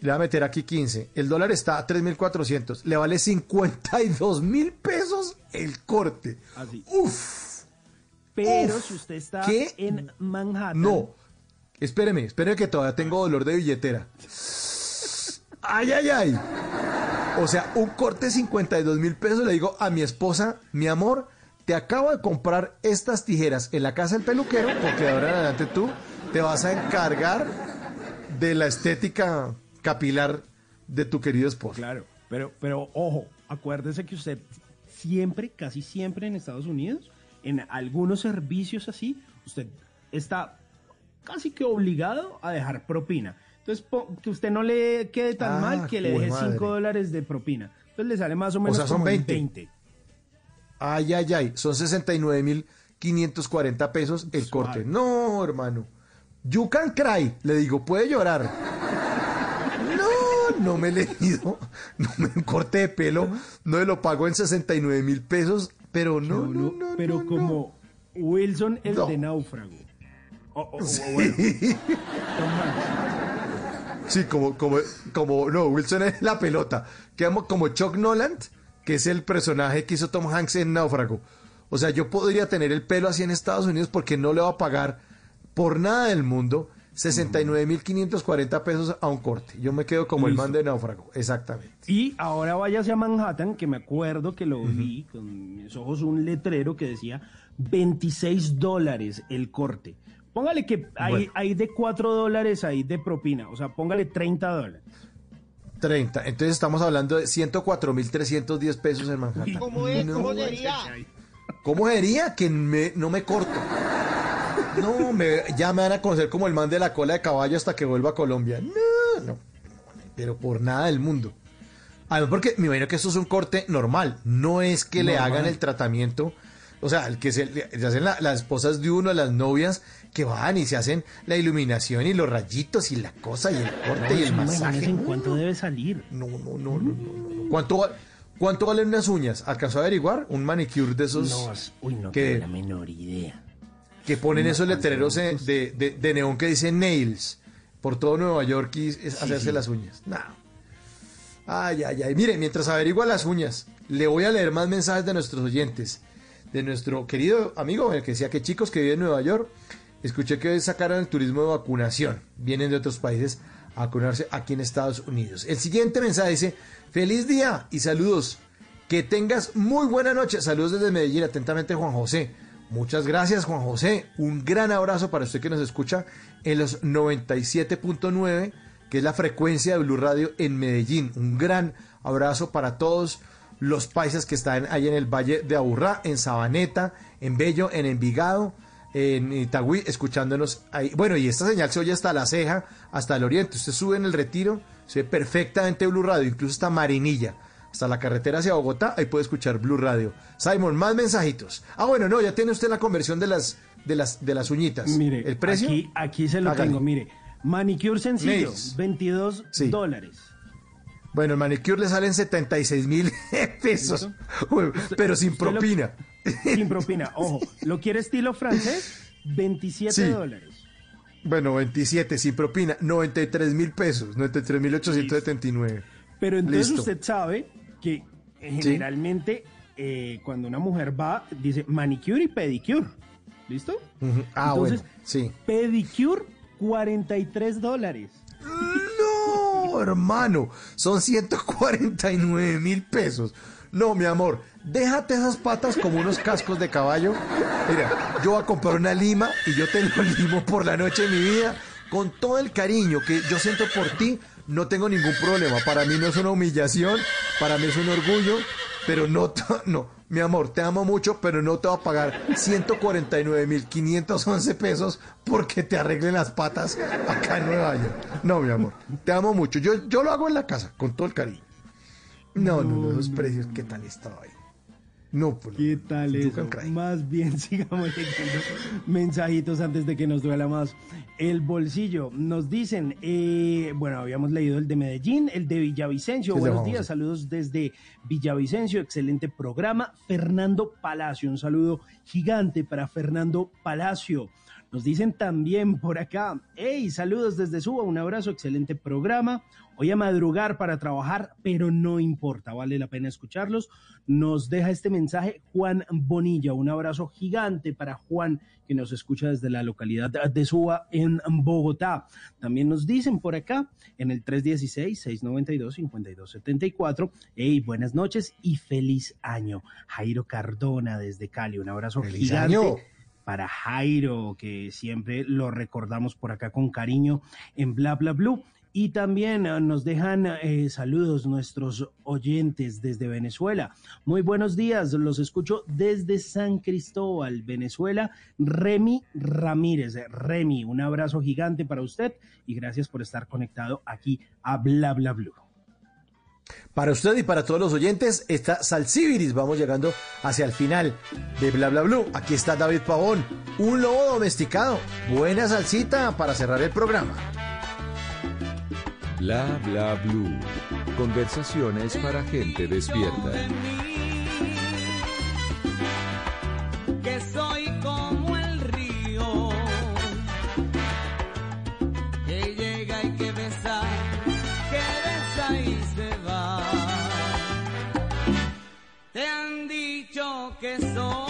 Le voy a meter aquí 15. El dólar está a 3.400. Le vale 52 mil pesos el corte. Así. Uf. Pero Uf, si usted está ¿qué? en Manhattan. No. Espéreme, espéreme que todavía tengo dolor de billetera. Ay, ay, ay. O sea, un corte de 52 mil pesos le digo a mi esposa, mi amor, te acabo de comprar estas tijeras en la casa del peluquero porque de ahora en adelante tú te vas a encargar de la estética capilar de tu querido esposo. Claro, pero, pero ojo, acuérdese que usted siempre, casi siempre en Estados Unidos, en algunos servicios así, usted está casi que obligado a dejar propina. Entonces, que usted no le quede tan Ah, mal que le deje madre. 5 dólares de propina. Entonces le sale más o menos sea, son como en 20. 20. Ay, ay, ay. Son 69 mil 540 pesos el corte. No, hermano. You can cry. Le digo, puede llorar. No, no me he leído. No me corte de pelo. No me lo pago en 69 mil pesos. Pero no, no, no. pero como Wilson el No. de náufrago. O- o- o bueno, [LAUGHS] Tom Hanks. Sí, como, como, como, no, Wilson es la pelota. Quedamos como Chuck Noland, que es el personaje que hizo Tom Hanks en Náufrago. O sea, yo podría tener el pelo así en Estados Unidos porque no le va a pagar por nada del mundo 69.540 pesos a un corte. Yo me quedo como el man de Náufrago, exactamente. Y ahora váyase a Manhattan, que me acuerdo que lo vi con mis ojos un letrero que decía 26 dólares el corte. Póngale que hay, Bueno. hay de 4 dólares ahí de propina, o sea, póngale 30 dólares. 30. Entonces estamos hablando de 104.310 pesos en Manhattan. ¿Cómo es? No, ¿Cómo sería? ¿Cómo sería que me- no me corto? No, me- ya me van a conocer como el man de la cola de caballo hasta que vuelva a Colombia. No, no, pero por nada del mundo. Además, porque me imagino que esto es un corte normal, no es que le hagan el tratamiento, o sea, el que se, le- hacen la- las esposas de uno, las novias, que van y se hacen la iluminación y los rayitos y la cosa y el corte y el masaje. en cuánto debe salir. No, no, no, no, no, no. ¿Cuánto, ¿Cuánto valen unas uñas? ¿Alcanzó a averiguar? Un manicure de esos No, uy, no que, tengo la menor idea. que ponen No, esos ¿cuánto letreros de, de, neón que dicen nails por todo Nueva York y es hacerse sí. las uñas. No. Ay, ay, ay. Mire, mientras averigua las uñas, le voy a leer más mensajes de nuestros oyentes. De nuestro querido amigo, el que decía que chicos que viven en Nueva York, escuché que sacaron el turismo de vacunación. Vienen de otros países a vacunarse aquí en Estados Unidos. El siguiente mensaje dice, feliz día y saludos. Que tengas muy buena noche. Saludos desde Medellín, atentamente Juan José. Muchas gracias Juan José. Un gran abrazo para usted que nos escucha en los 97.9 que es la frecuencia de Blue Radio en Medellín. Un gran abrazo para todos los paisas que están ahí en el Valle de Aburrá, en Sabaneta, en Bello, en Envigado, en Itagüí, escuchándonos ahí. Bueno, y esta señal se oye hasta La Ceja, hasta el Oriente. Usted sube en el Retiro, se ve perfectamente Blue Radio, incluso hasta Marinilla, hasta la carretera hacia Bogotá, ahí puede escuchar Blue Radio. Simon, más mensajitos. Ah, bueno, no, ya tiene usted la conversión de las de las de las uñitas. Mire, ¿El precio? Aquí, aquí se lo tengo, mire. Manicure sencillo, Nails. 22 Sí. dólares. Bueno, el manicure le salen 76 mil [LAUGHS] pesos, pero sin lo- propina. Sin propina. [LAUGHS] Ojo, ¿lo quiere estilo francés? 27 Sí. dólares. Bueno, 27 sin propina, 93 mil pesos, 93 mil 879. Pero entonces Listo. usted sabe que eh, generalmente eh, cuando una mujer va, dice manicure y pedicure. ¿Listo? Ah, Entonces, bueno, sí. Pedicure, 43 dólares. No, hermano, son 149 mil pesos. No, mi amor, déjate esas patas como unos cascos de caballo. Mira, yo voy a comprar una lima y yo te lo limo por la noche de mi vida con todo el cariño que yo siento por ti. No tengo ningún problema. Para mí no es una humillación, para mí es un orgullo, pero no, no, mi amor, te amo mucho, pero no te voy a pagar 149 mil 511 pesos porque te arreglen las patas acá en Nueva York. No, mi amor, te amo mucho. Yo, yo lo hago en la casa, con todo el cariño. No, no, no, esos precios, ¿qué tal estaba ahí? No, pues. ¿Qué tal eso? Más bien [LAUGHS] sigamos leyendo mensajitos antes de que nos duela más. El bolsillo. Nos dicen, eh, bueno, habíamos leído el de Medellín, el de Villavicencio. Buenos días, saludos desde Villavicencio. Excelente programa. Fernando Palacio, un saludo gigante para Fernando Palacio. Nos dicen también por acá, hey, saludos desde Suba, un abrazo, excelente programa. Hoy a madrugar para trabajar, pero no importa, vale la pena escucharlos. Nos deja este mensaje Juan Bonilla, un abrazo gigante para Juan que nos escucha desde la localidad de Suba en Bogotá. También nos dicen por acá en el 316-692-5274, hey, buenas noches y feliz año. Jairo Cardona desde Cali, un abrazo ¡Feliz gigante año! para Jairo, que siempre lo recordamos por acá con cariño en Bla Bla Blue. Y también eh, nos dejan eh, saludos nuestros oyentes desde Venezuela. Muy buenos días, los escucho desde San Cristóbal, Venezuela. Remy Ramírez. Remy, un abrazo gigante para usted y gracias por estar conectado aquí a Bla Bla Blue. Para usted y para todos los oyentes, está Salsibiris. Vamos llegando hacia el final de Bla Bla Blue. Aquí está David Pavón, un lobo domesticado. Buena salsita para cerrar el programa. Bla bla blue. Conversaciones para gente despierta. que soy como el río que llega y que besa, que besa y se va. Te han dicho que soy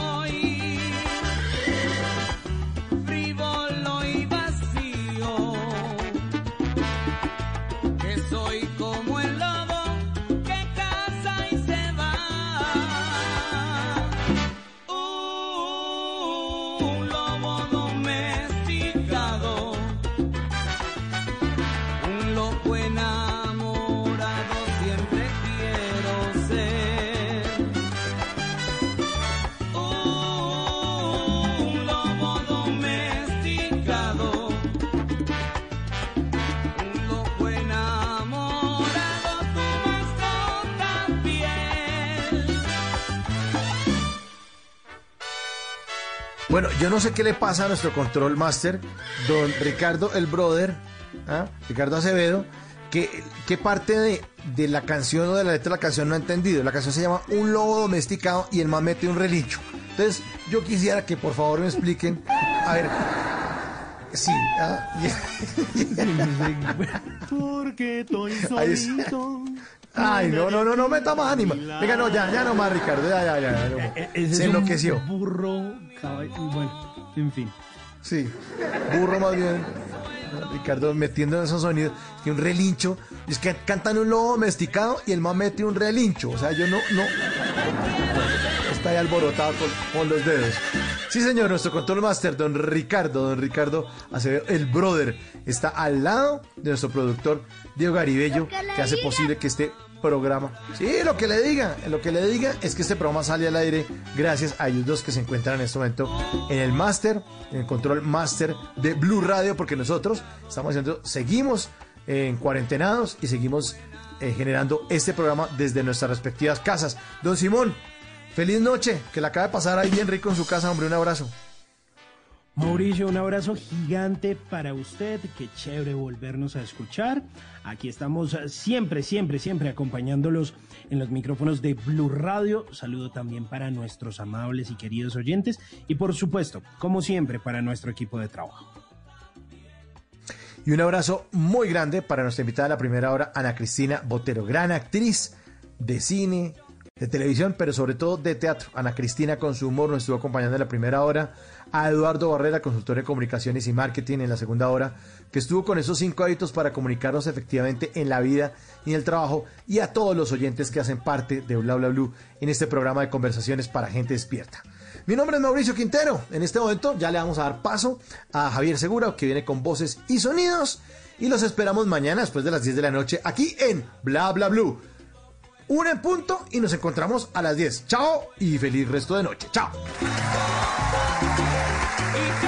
Bueno, yo no sé qué le pasa a nuestro control master, don Ricardo el brother, ¿ah? Ricardo Acevedo, que qué parte de, de la canción o de la letra de la canción no ha entendido. La canción se llama Un lobo domesticado y el man mete un relincho. Entonces, yo quisiera que por favor me expliquen. A ver. Sí. ah, [LAUGHS] Porque estoy solito. Ay, no, no, no, no meta más ánima. Venga, no, ya, ya no más, Ricardo. Ya, ya, ya. ya, no. E- ese Se es un enloqueció. burro, caballo, bueno, en fin. Sí, burro más bien. Ricardo metiendo esos sonidos, que un relincho. Es que cantan un lobo domesticado y el man mete un relincho. O sea, yo no, no. Está ahí alborotado con, con los dedos. Sí, señor, nuestro control master, don Ricardo, don Ricardo Acevedo, el brother, está al lado de nuestro productor Diego Garibello, Lo que hace posible que este programa, sí, lo que le diga, lo que le diga es que este programa sale al aire gracias a ellos dos que se encuentran en este momento en el máster, en el control máster de Blue Radio, porque nosotros estamos haciendo, seguimos en cuarentenados y seguimos eh, generando este programa desde nuestras respectivas casas. Don Simón, feliz noche, que la acaba de pasar ahí bien rico en su casa, hombre, un abrazo. Mauricio, un abrazo gigante para usted. Qué chévere volvernos a escuchar. Aquí estamos siempre, siempre, siempre acompañándolos en los micrófonos de Blue Radio. Saludo también para nuestros amables y queridos oyentes y por supuesto, como siempre, para nuestro equipo de trabajo. Y un abrazo muy grande para nuestra invitada de la primera hora, Ana Cristina Botero, gran actriz de cine, de televisión, pero sobre todo de teatro. Ana Cristina con su humor nos estuvo acompañando en la primera hora. A Eduardo Barrera, consultor de comunicaciones y marketing en la segunda hora, que estuvo con esos cinco hábitos para comunicarnos efectivamente en la vida y en el trabajo. Y a todos los oyentes que hacen parte de Bla Bla Blue en este programa de conversaciones para gente despierta. Mi nombre es Mauricio Quintero. En este momento ya le vamos a dar paso a Javier Segura, que viene con voces y sonidos. Y los esperamos mañana después de las 10 de la noche aquí en Bla Bla Blue. Una en punto y nos encontramos a las 10. Chao y feliz resto de noche. Chao. A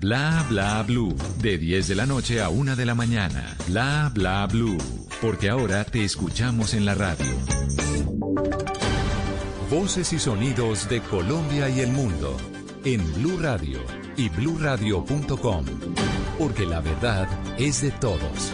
Bla bla blue, de 10 de la noche a 1 de la mañana. Bla bla blue, porque ahora te escuchamos en la radio. Voces y sonidos de Colombia y el mundo en Blue Radio y bluradio.com, porque la verdad es de todos.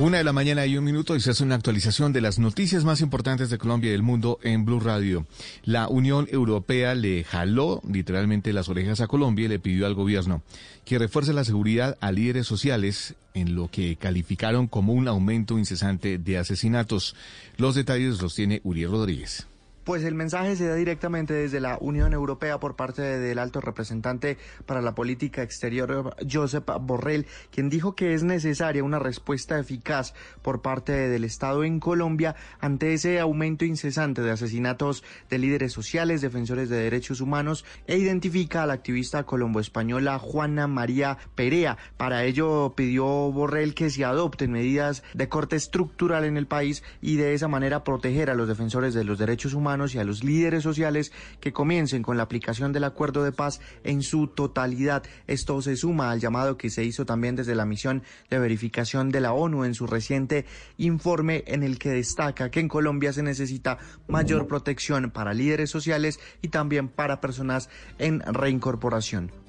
Una de la mañana y un minuto y se hace una actualización de las noticias más importantes de Colombia y del mundo en Blue Radio. La Unión Europea le jaló literalmente las orejas a Colombia y le pidió al gobierno que refuerce la seguridad a líderes sociales en lo que calificaron como un aumento incesante de asesinatos. Los detalles los tiene Uriel Rodríguez. Pues el mensaje se da directamente desde la Unión Europea por parte del alto representante para la política exterior, Josep Borrell, quien dijo que es necesaria una respuesta eficaz por parte del Estado en Colombia ante ese aumento incesante de asesinatos de líderes sociales, defensores de derechos humanos e identifica a la activista colombo-española Juana María Perea. Para ello pidió Borrell que se adopten medidas de corte estructural en el país y de esa manera proteger a los defensores de los derechos humanos y a los líderes sociales que comiencen con la aplicación del acuerdo de paz en su totalidad. Esto se suma al llamado que se hizo también desde la misión de verificación de la ONU en su reciente informe en el que destaca que en Colombia se necesita mayor protección para líderes sociales y también para personas en reincorporación.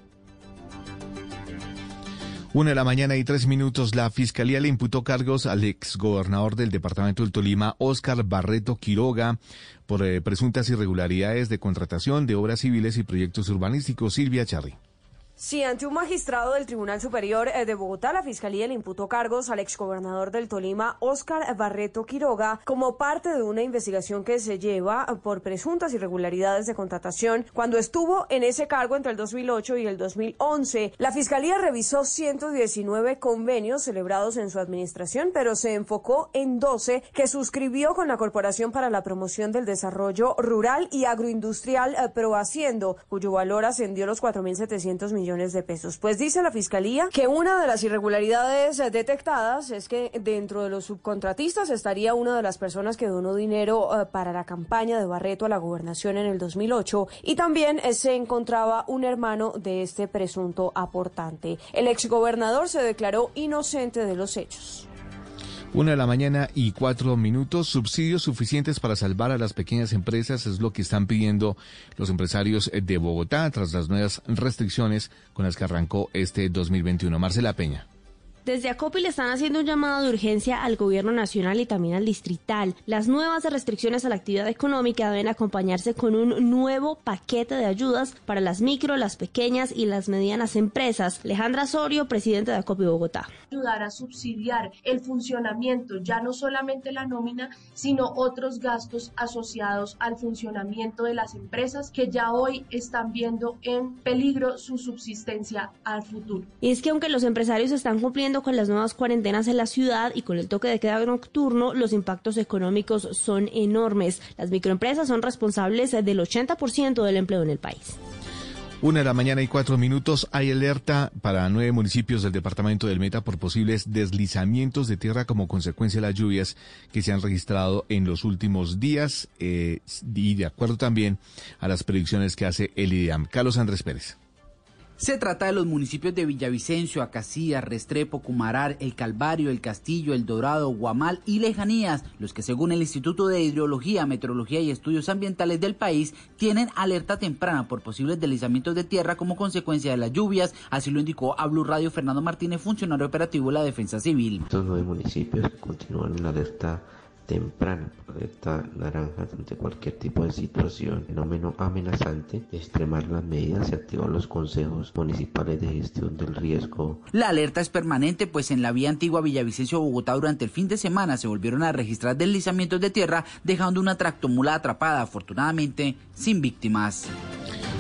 Una de la mañana y tres minutos, la Fiscalía le imputó cargos al exgobernador del departamento del Tolima, Óscar Barreto Quiroga, por eh, presuntas irregularidades de contratación de obras civiles y proyectos urbanísticos. Silvia Charri. Sí, ante un magistrado del Tribunal Superior eh, de Bogotá, la Fiscalía le imputó cargos al exgobernador del Tolima, Óscar Barreto Quiroga, como parte de una investigación que se lleva por presuntas irregularidades de contratación cuando estuvo en ese cargo entre el 2008 y el 2011. La Fiscalía revisó 119 convenios celebrados en su administración, pero se enfocó en 12 que suscribió con la Corporación para la Promoción del Desarrollo Rural y Agroindustrial eh, Prohaciendo, cuyo valor ascendió a los 4.700 millones millones de pesos. Pues dice la Fiscalía que una de las irregularidades eh, detectadas es que dentro de los subcontratistas estaría una de las personas que donó dinero eh, para la campaña de Barreto a la gobernación en el 2008 y también eh, se encontraba un hermano de este presunto aportante. El exgobernador se declaró inocente de los hechos. Una de la mañana y cuatro minutos. Subsidios suficientes para salvar a las pequeñas empresas es lo que están pidiendo los empresarios de Bogotá tras las nuevas restricciones con las que arrancó este 2021. Marcela Peña. Desde Acopi le están haciendo un llamado de urgencia al gobierno nacional y también al distrital. Las nuevas restricciones a la actividad económica deben acompañarse con un nuevo paquete de ayudas para las micro, las pequeñas y las medianas empresas. Alejandra Sorio, presidente de Acopi Bogotá. Ayudar a subsidiar el funcionamiento, ya no solamente la nómina, sino otros gastos asociados al funcionamiento de las empresas que ya hoy están viendo en peligro su subsistencia al futuro. Y es que aunque los empresarios están cumpliendo con las nuevas cuarentenas en la ciudad y con el toque de queda nocturno, los impactos económicos son enormes. Las microempresas son responsables del 80% del empleo en el país. Una de la mañana y cuatro minutos. Hay alerta para nueve municipios del departamento del Meta por posibles deslizamientos de tierra como consecuencia de las lluvias que se han registrado en los últimos días eh, y de acuerdo también a las predicciones que hace el IDEAM. Carlos Andrés Pérez. Se trata de los municipios de Villavicencio, Acacía, Restrepo, Cumarar, El Calvario, El Castillo, El Dorado, Guamal y Lejanías, los que según el Instituto de Hidrología, Meteorología y Estudios Ambientales del país tienen alerta temprana por posibles deslizamientos de tierra como consecuencia de las lluvias, así lo indicó a Blue Radio Fernando Martínez, funcionario operativo de la Defensa Civil. Estos nueve municipios continúan en alerta temprana, alerta naranja ante cualquier tipo de situación, fenómeno amenazante, extremar las medidas y activar los consejos municipales de gestión del riesgo. La alerta es permanente, pues en la vía antigua Villavicencio Bogotá durante el fin de semana se volvieron a registrar deslizamientos de tierra, dejando una tractomula atrapada, afortunadamente sin víctimas.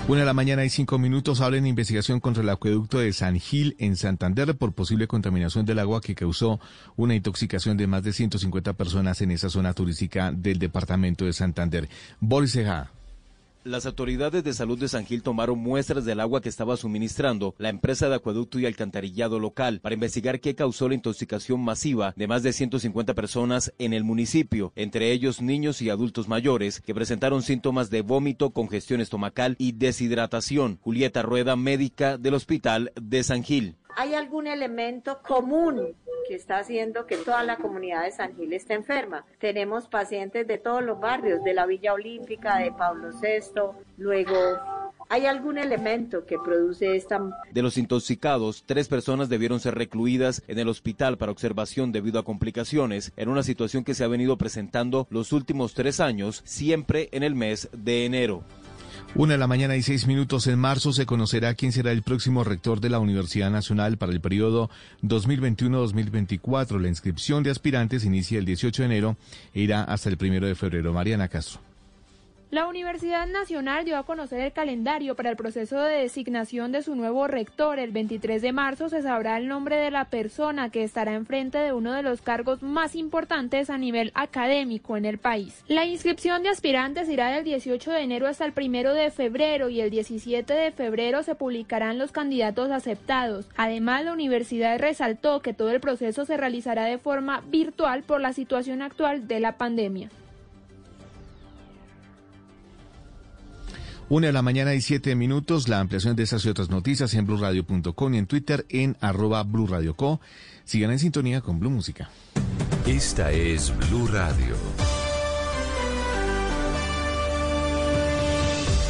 Una de la mañana y cinco minutos habla en investigación contra el acueducto de San Gil en Santander por posible contaminación del agua que causó una intoxicación de más de 150 personas en esa zona turística del departamento de Santander. Boris. Las autoridades de salud de San Gil tomaron muestras del agua que estaba suministrando la empresa de acueducto y alcantarillado local para investigar qué causó la intoxicación masiva de más de 150 personas en el municipio, entre ellos niños y adultos mayores que presentaron síntomas de vómito, congestión estomacal y deshidratación. Julieta Rueda, médica del hospital de San Gil. ¿Hay algún elemento común que está haciendo que toda la comunidad de San Gil esté enferma? Tenemos pacientes de todos los barrios, de la Villa Olímpica, de Pablo VI, luego... ¿Hay algún elemento que produce esta... De los intoxicados, tres personas debieron ser recluidas en el hospital para observación debido a complicaciones, en una situación que se ha venido presentando los últimos tres años, siempre en el mes de enero. Una de la mañana y seis minutos en marzo se conocerá quién será el próximo rector de la Universidad Nacional para el periodo 2021-2024. La inscripción de aspirantes inicia el 18 de enero e irá hasta el primero de febrero. Mariana Castro. La Universidad Nacional dio a conocer el calendario para el proceso de designación de su nuevo rector. El 23 de marzo se sabrá el nombre de la persona que estará enfrente de uno de los cargos más importantes a nivel académico en el país. La inscripción de aspirantes irá del 18 de enero hasta el 1 de febrero y el 17 de febrero se publicarán los candidatos aceptados. Además, la universidad resaltó que todo el proceso se realizará de forma virtual por la situación actual de la pandemia. Una de la mañana y siete minutos. La ampliación de estas y otras noticias en blurradio.com y en Twitter en arroba blurradioco. Sigan en sintonía con Blue Música. Esta es Blue Radio.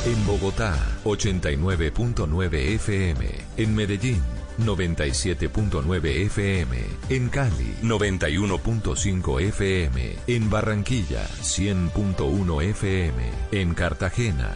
En Bogotá, 89.9 FM. En Medellín. 97.9 FM. En Cali, 91.5 FM. En Barranquilla, 100.1 FM. En Cartagena,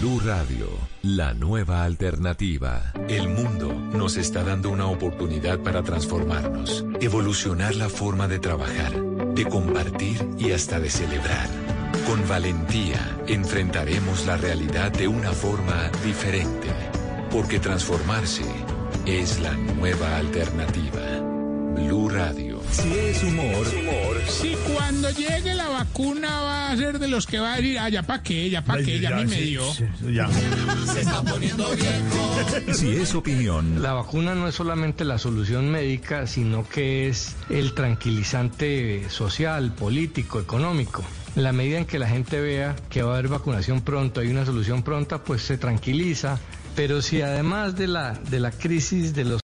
Blue Radio, la nueva alternativa. El mundo nos está dando una oportunidad para transformarnos, evolucionar la forma de trabajar, de compartir y hasta de celebrar. Con valentía enfrentaremos la realidad de una forma diferente, porque transformarse es la nueva alternativa. Blue Radio. Si es humor. Si cuando llegue la vacuna va a ser de los que va a decir, ah, ya pa' qué, ya pa' qué, ya a mí me dio. Se está poniendo viejo. [LAUGHS] Si es opinión. La vacuna no es solamente la solución médica, sino que es el tranquilizante social, político, económico. En la medida en que la gente vea que va a haber vacunación pronto, hay una solución pronta, pues se tranquiliza. Pero si además de la, de la crisis de los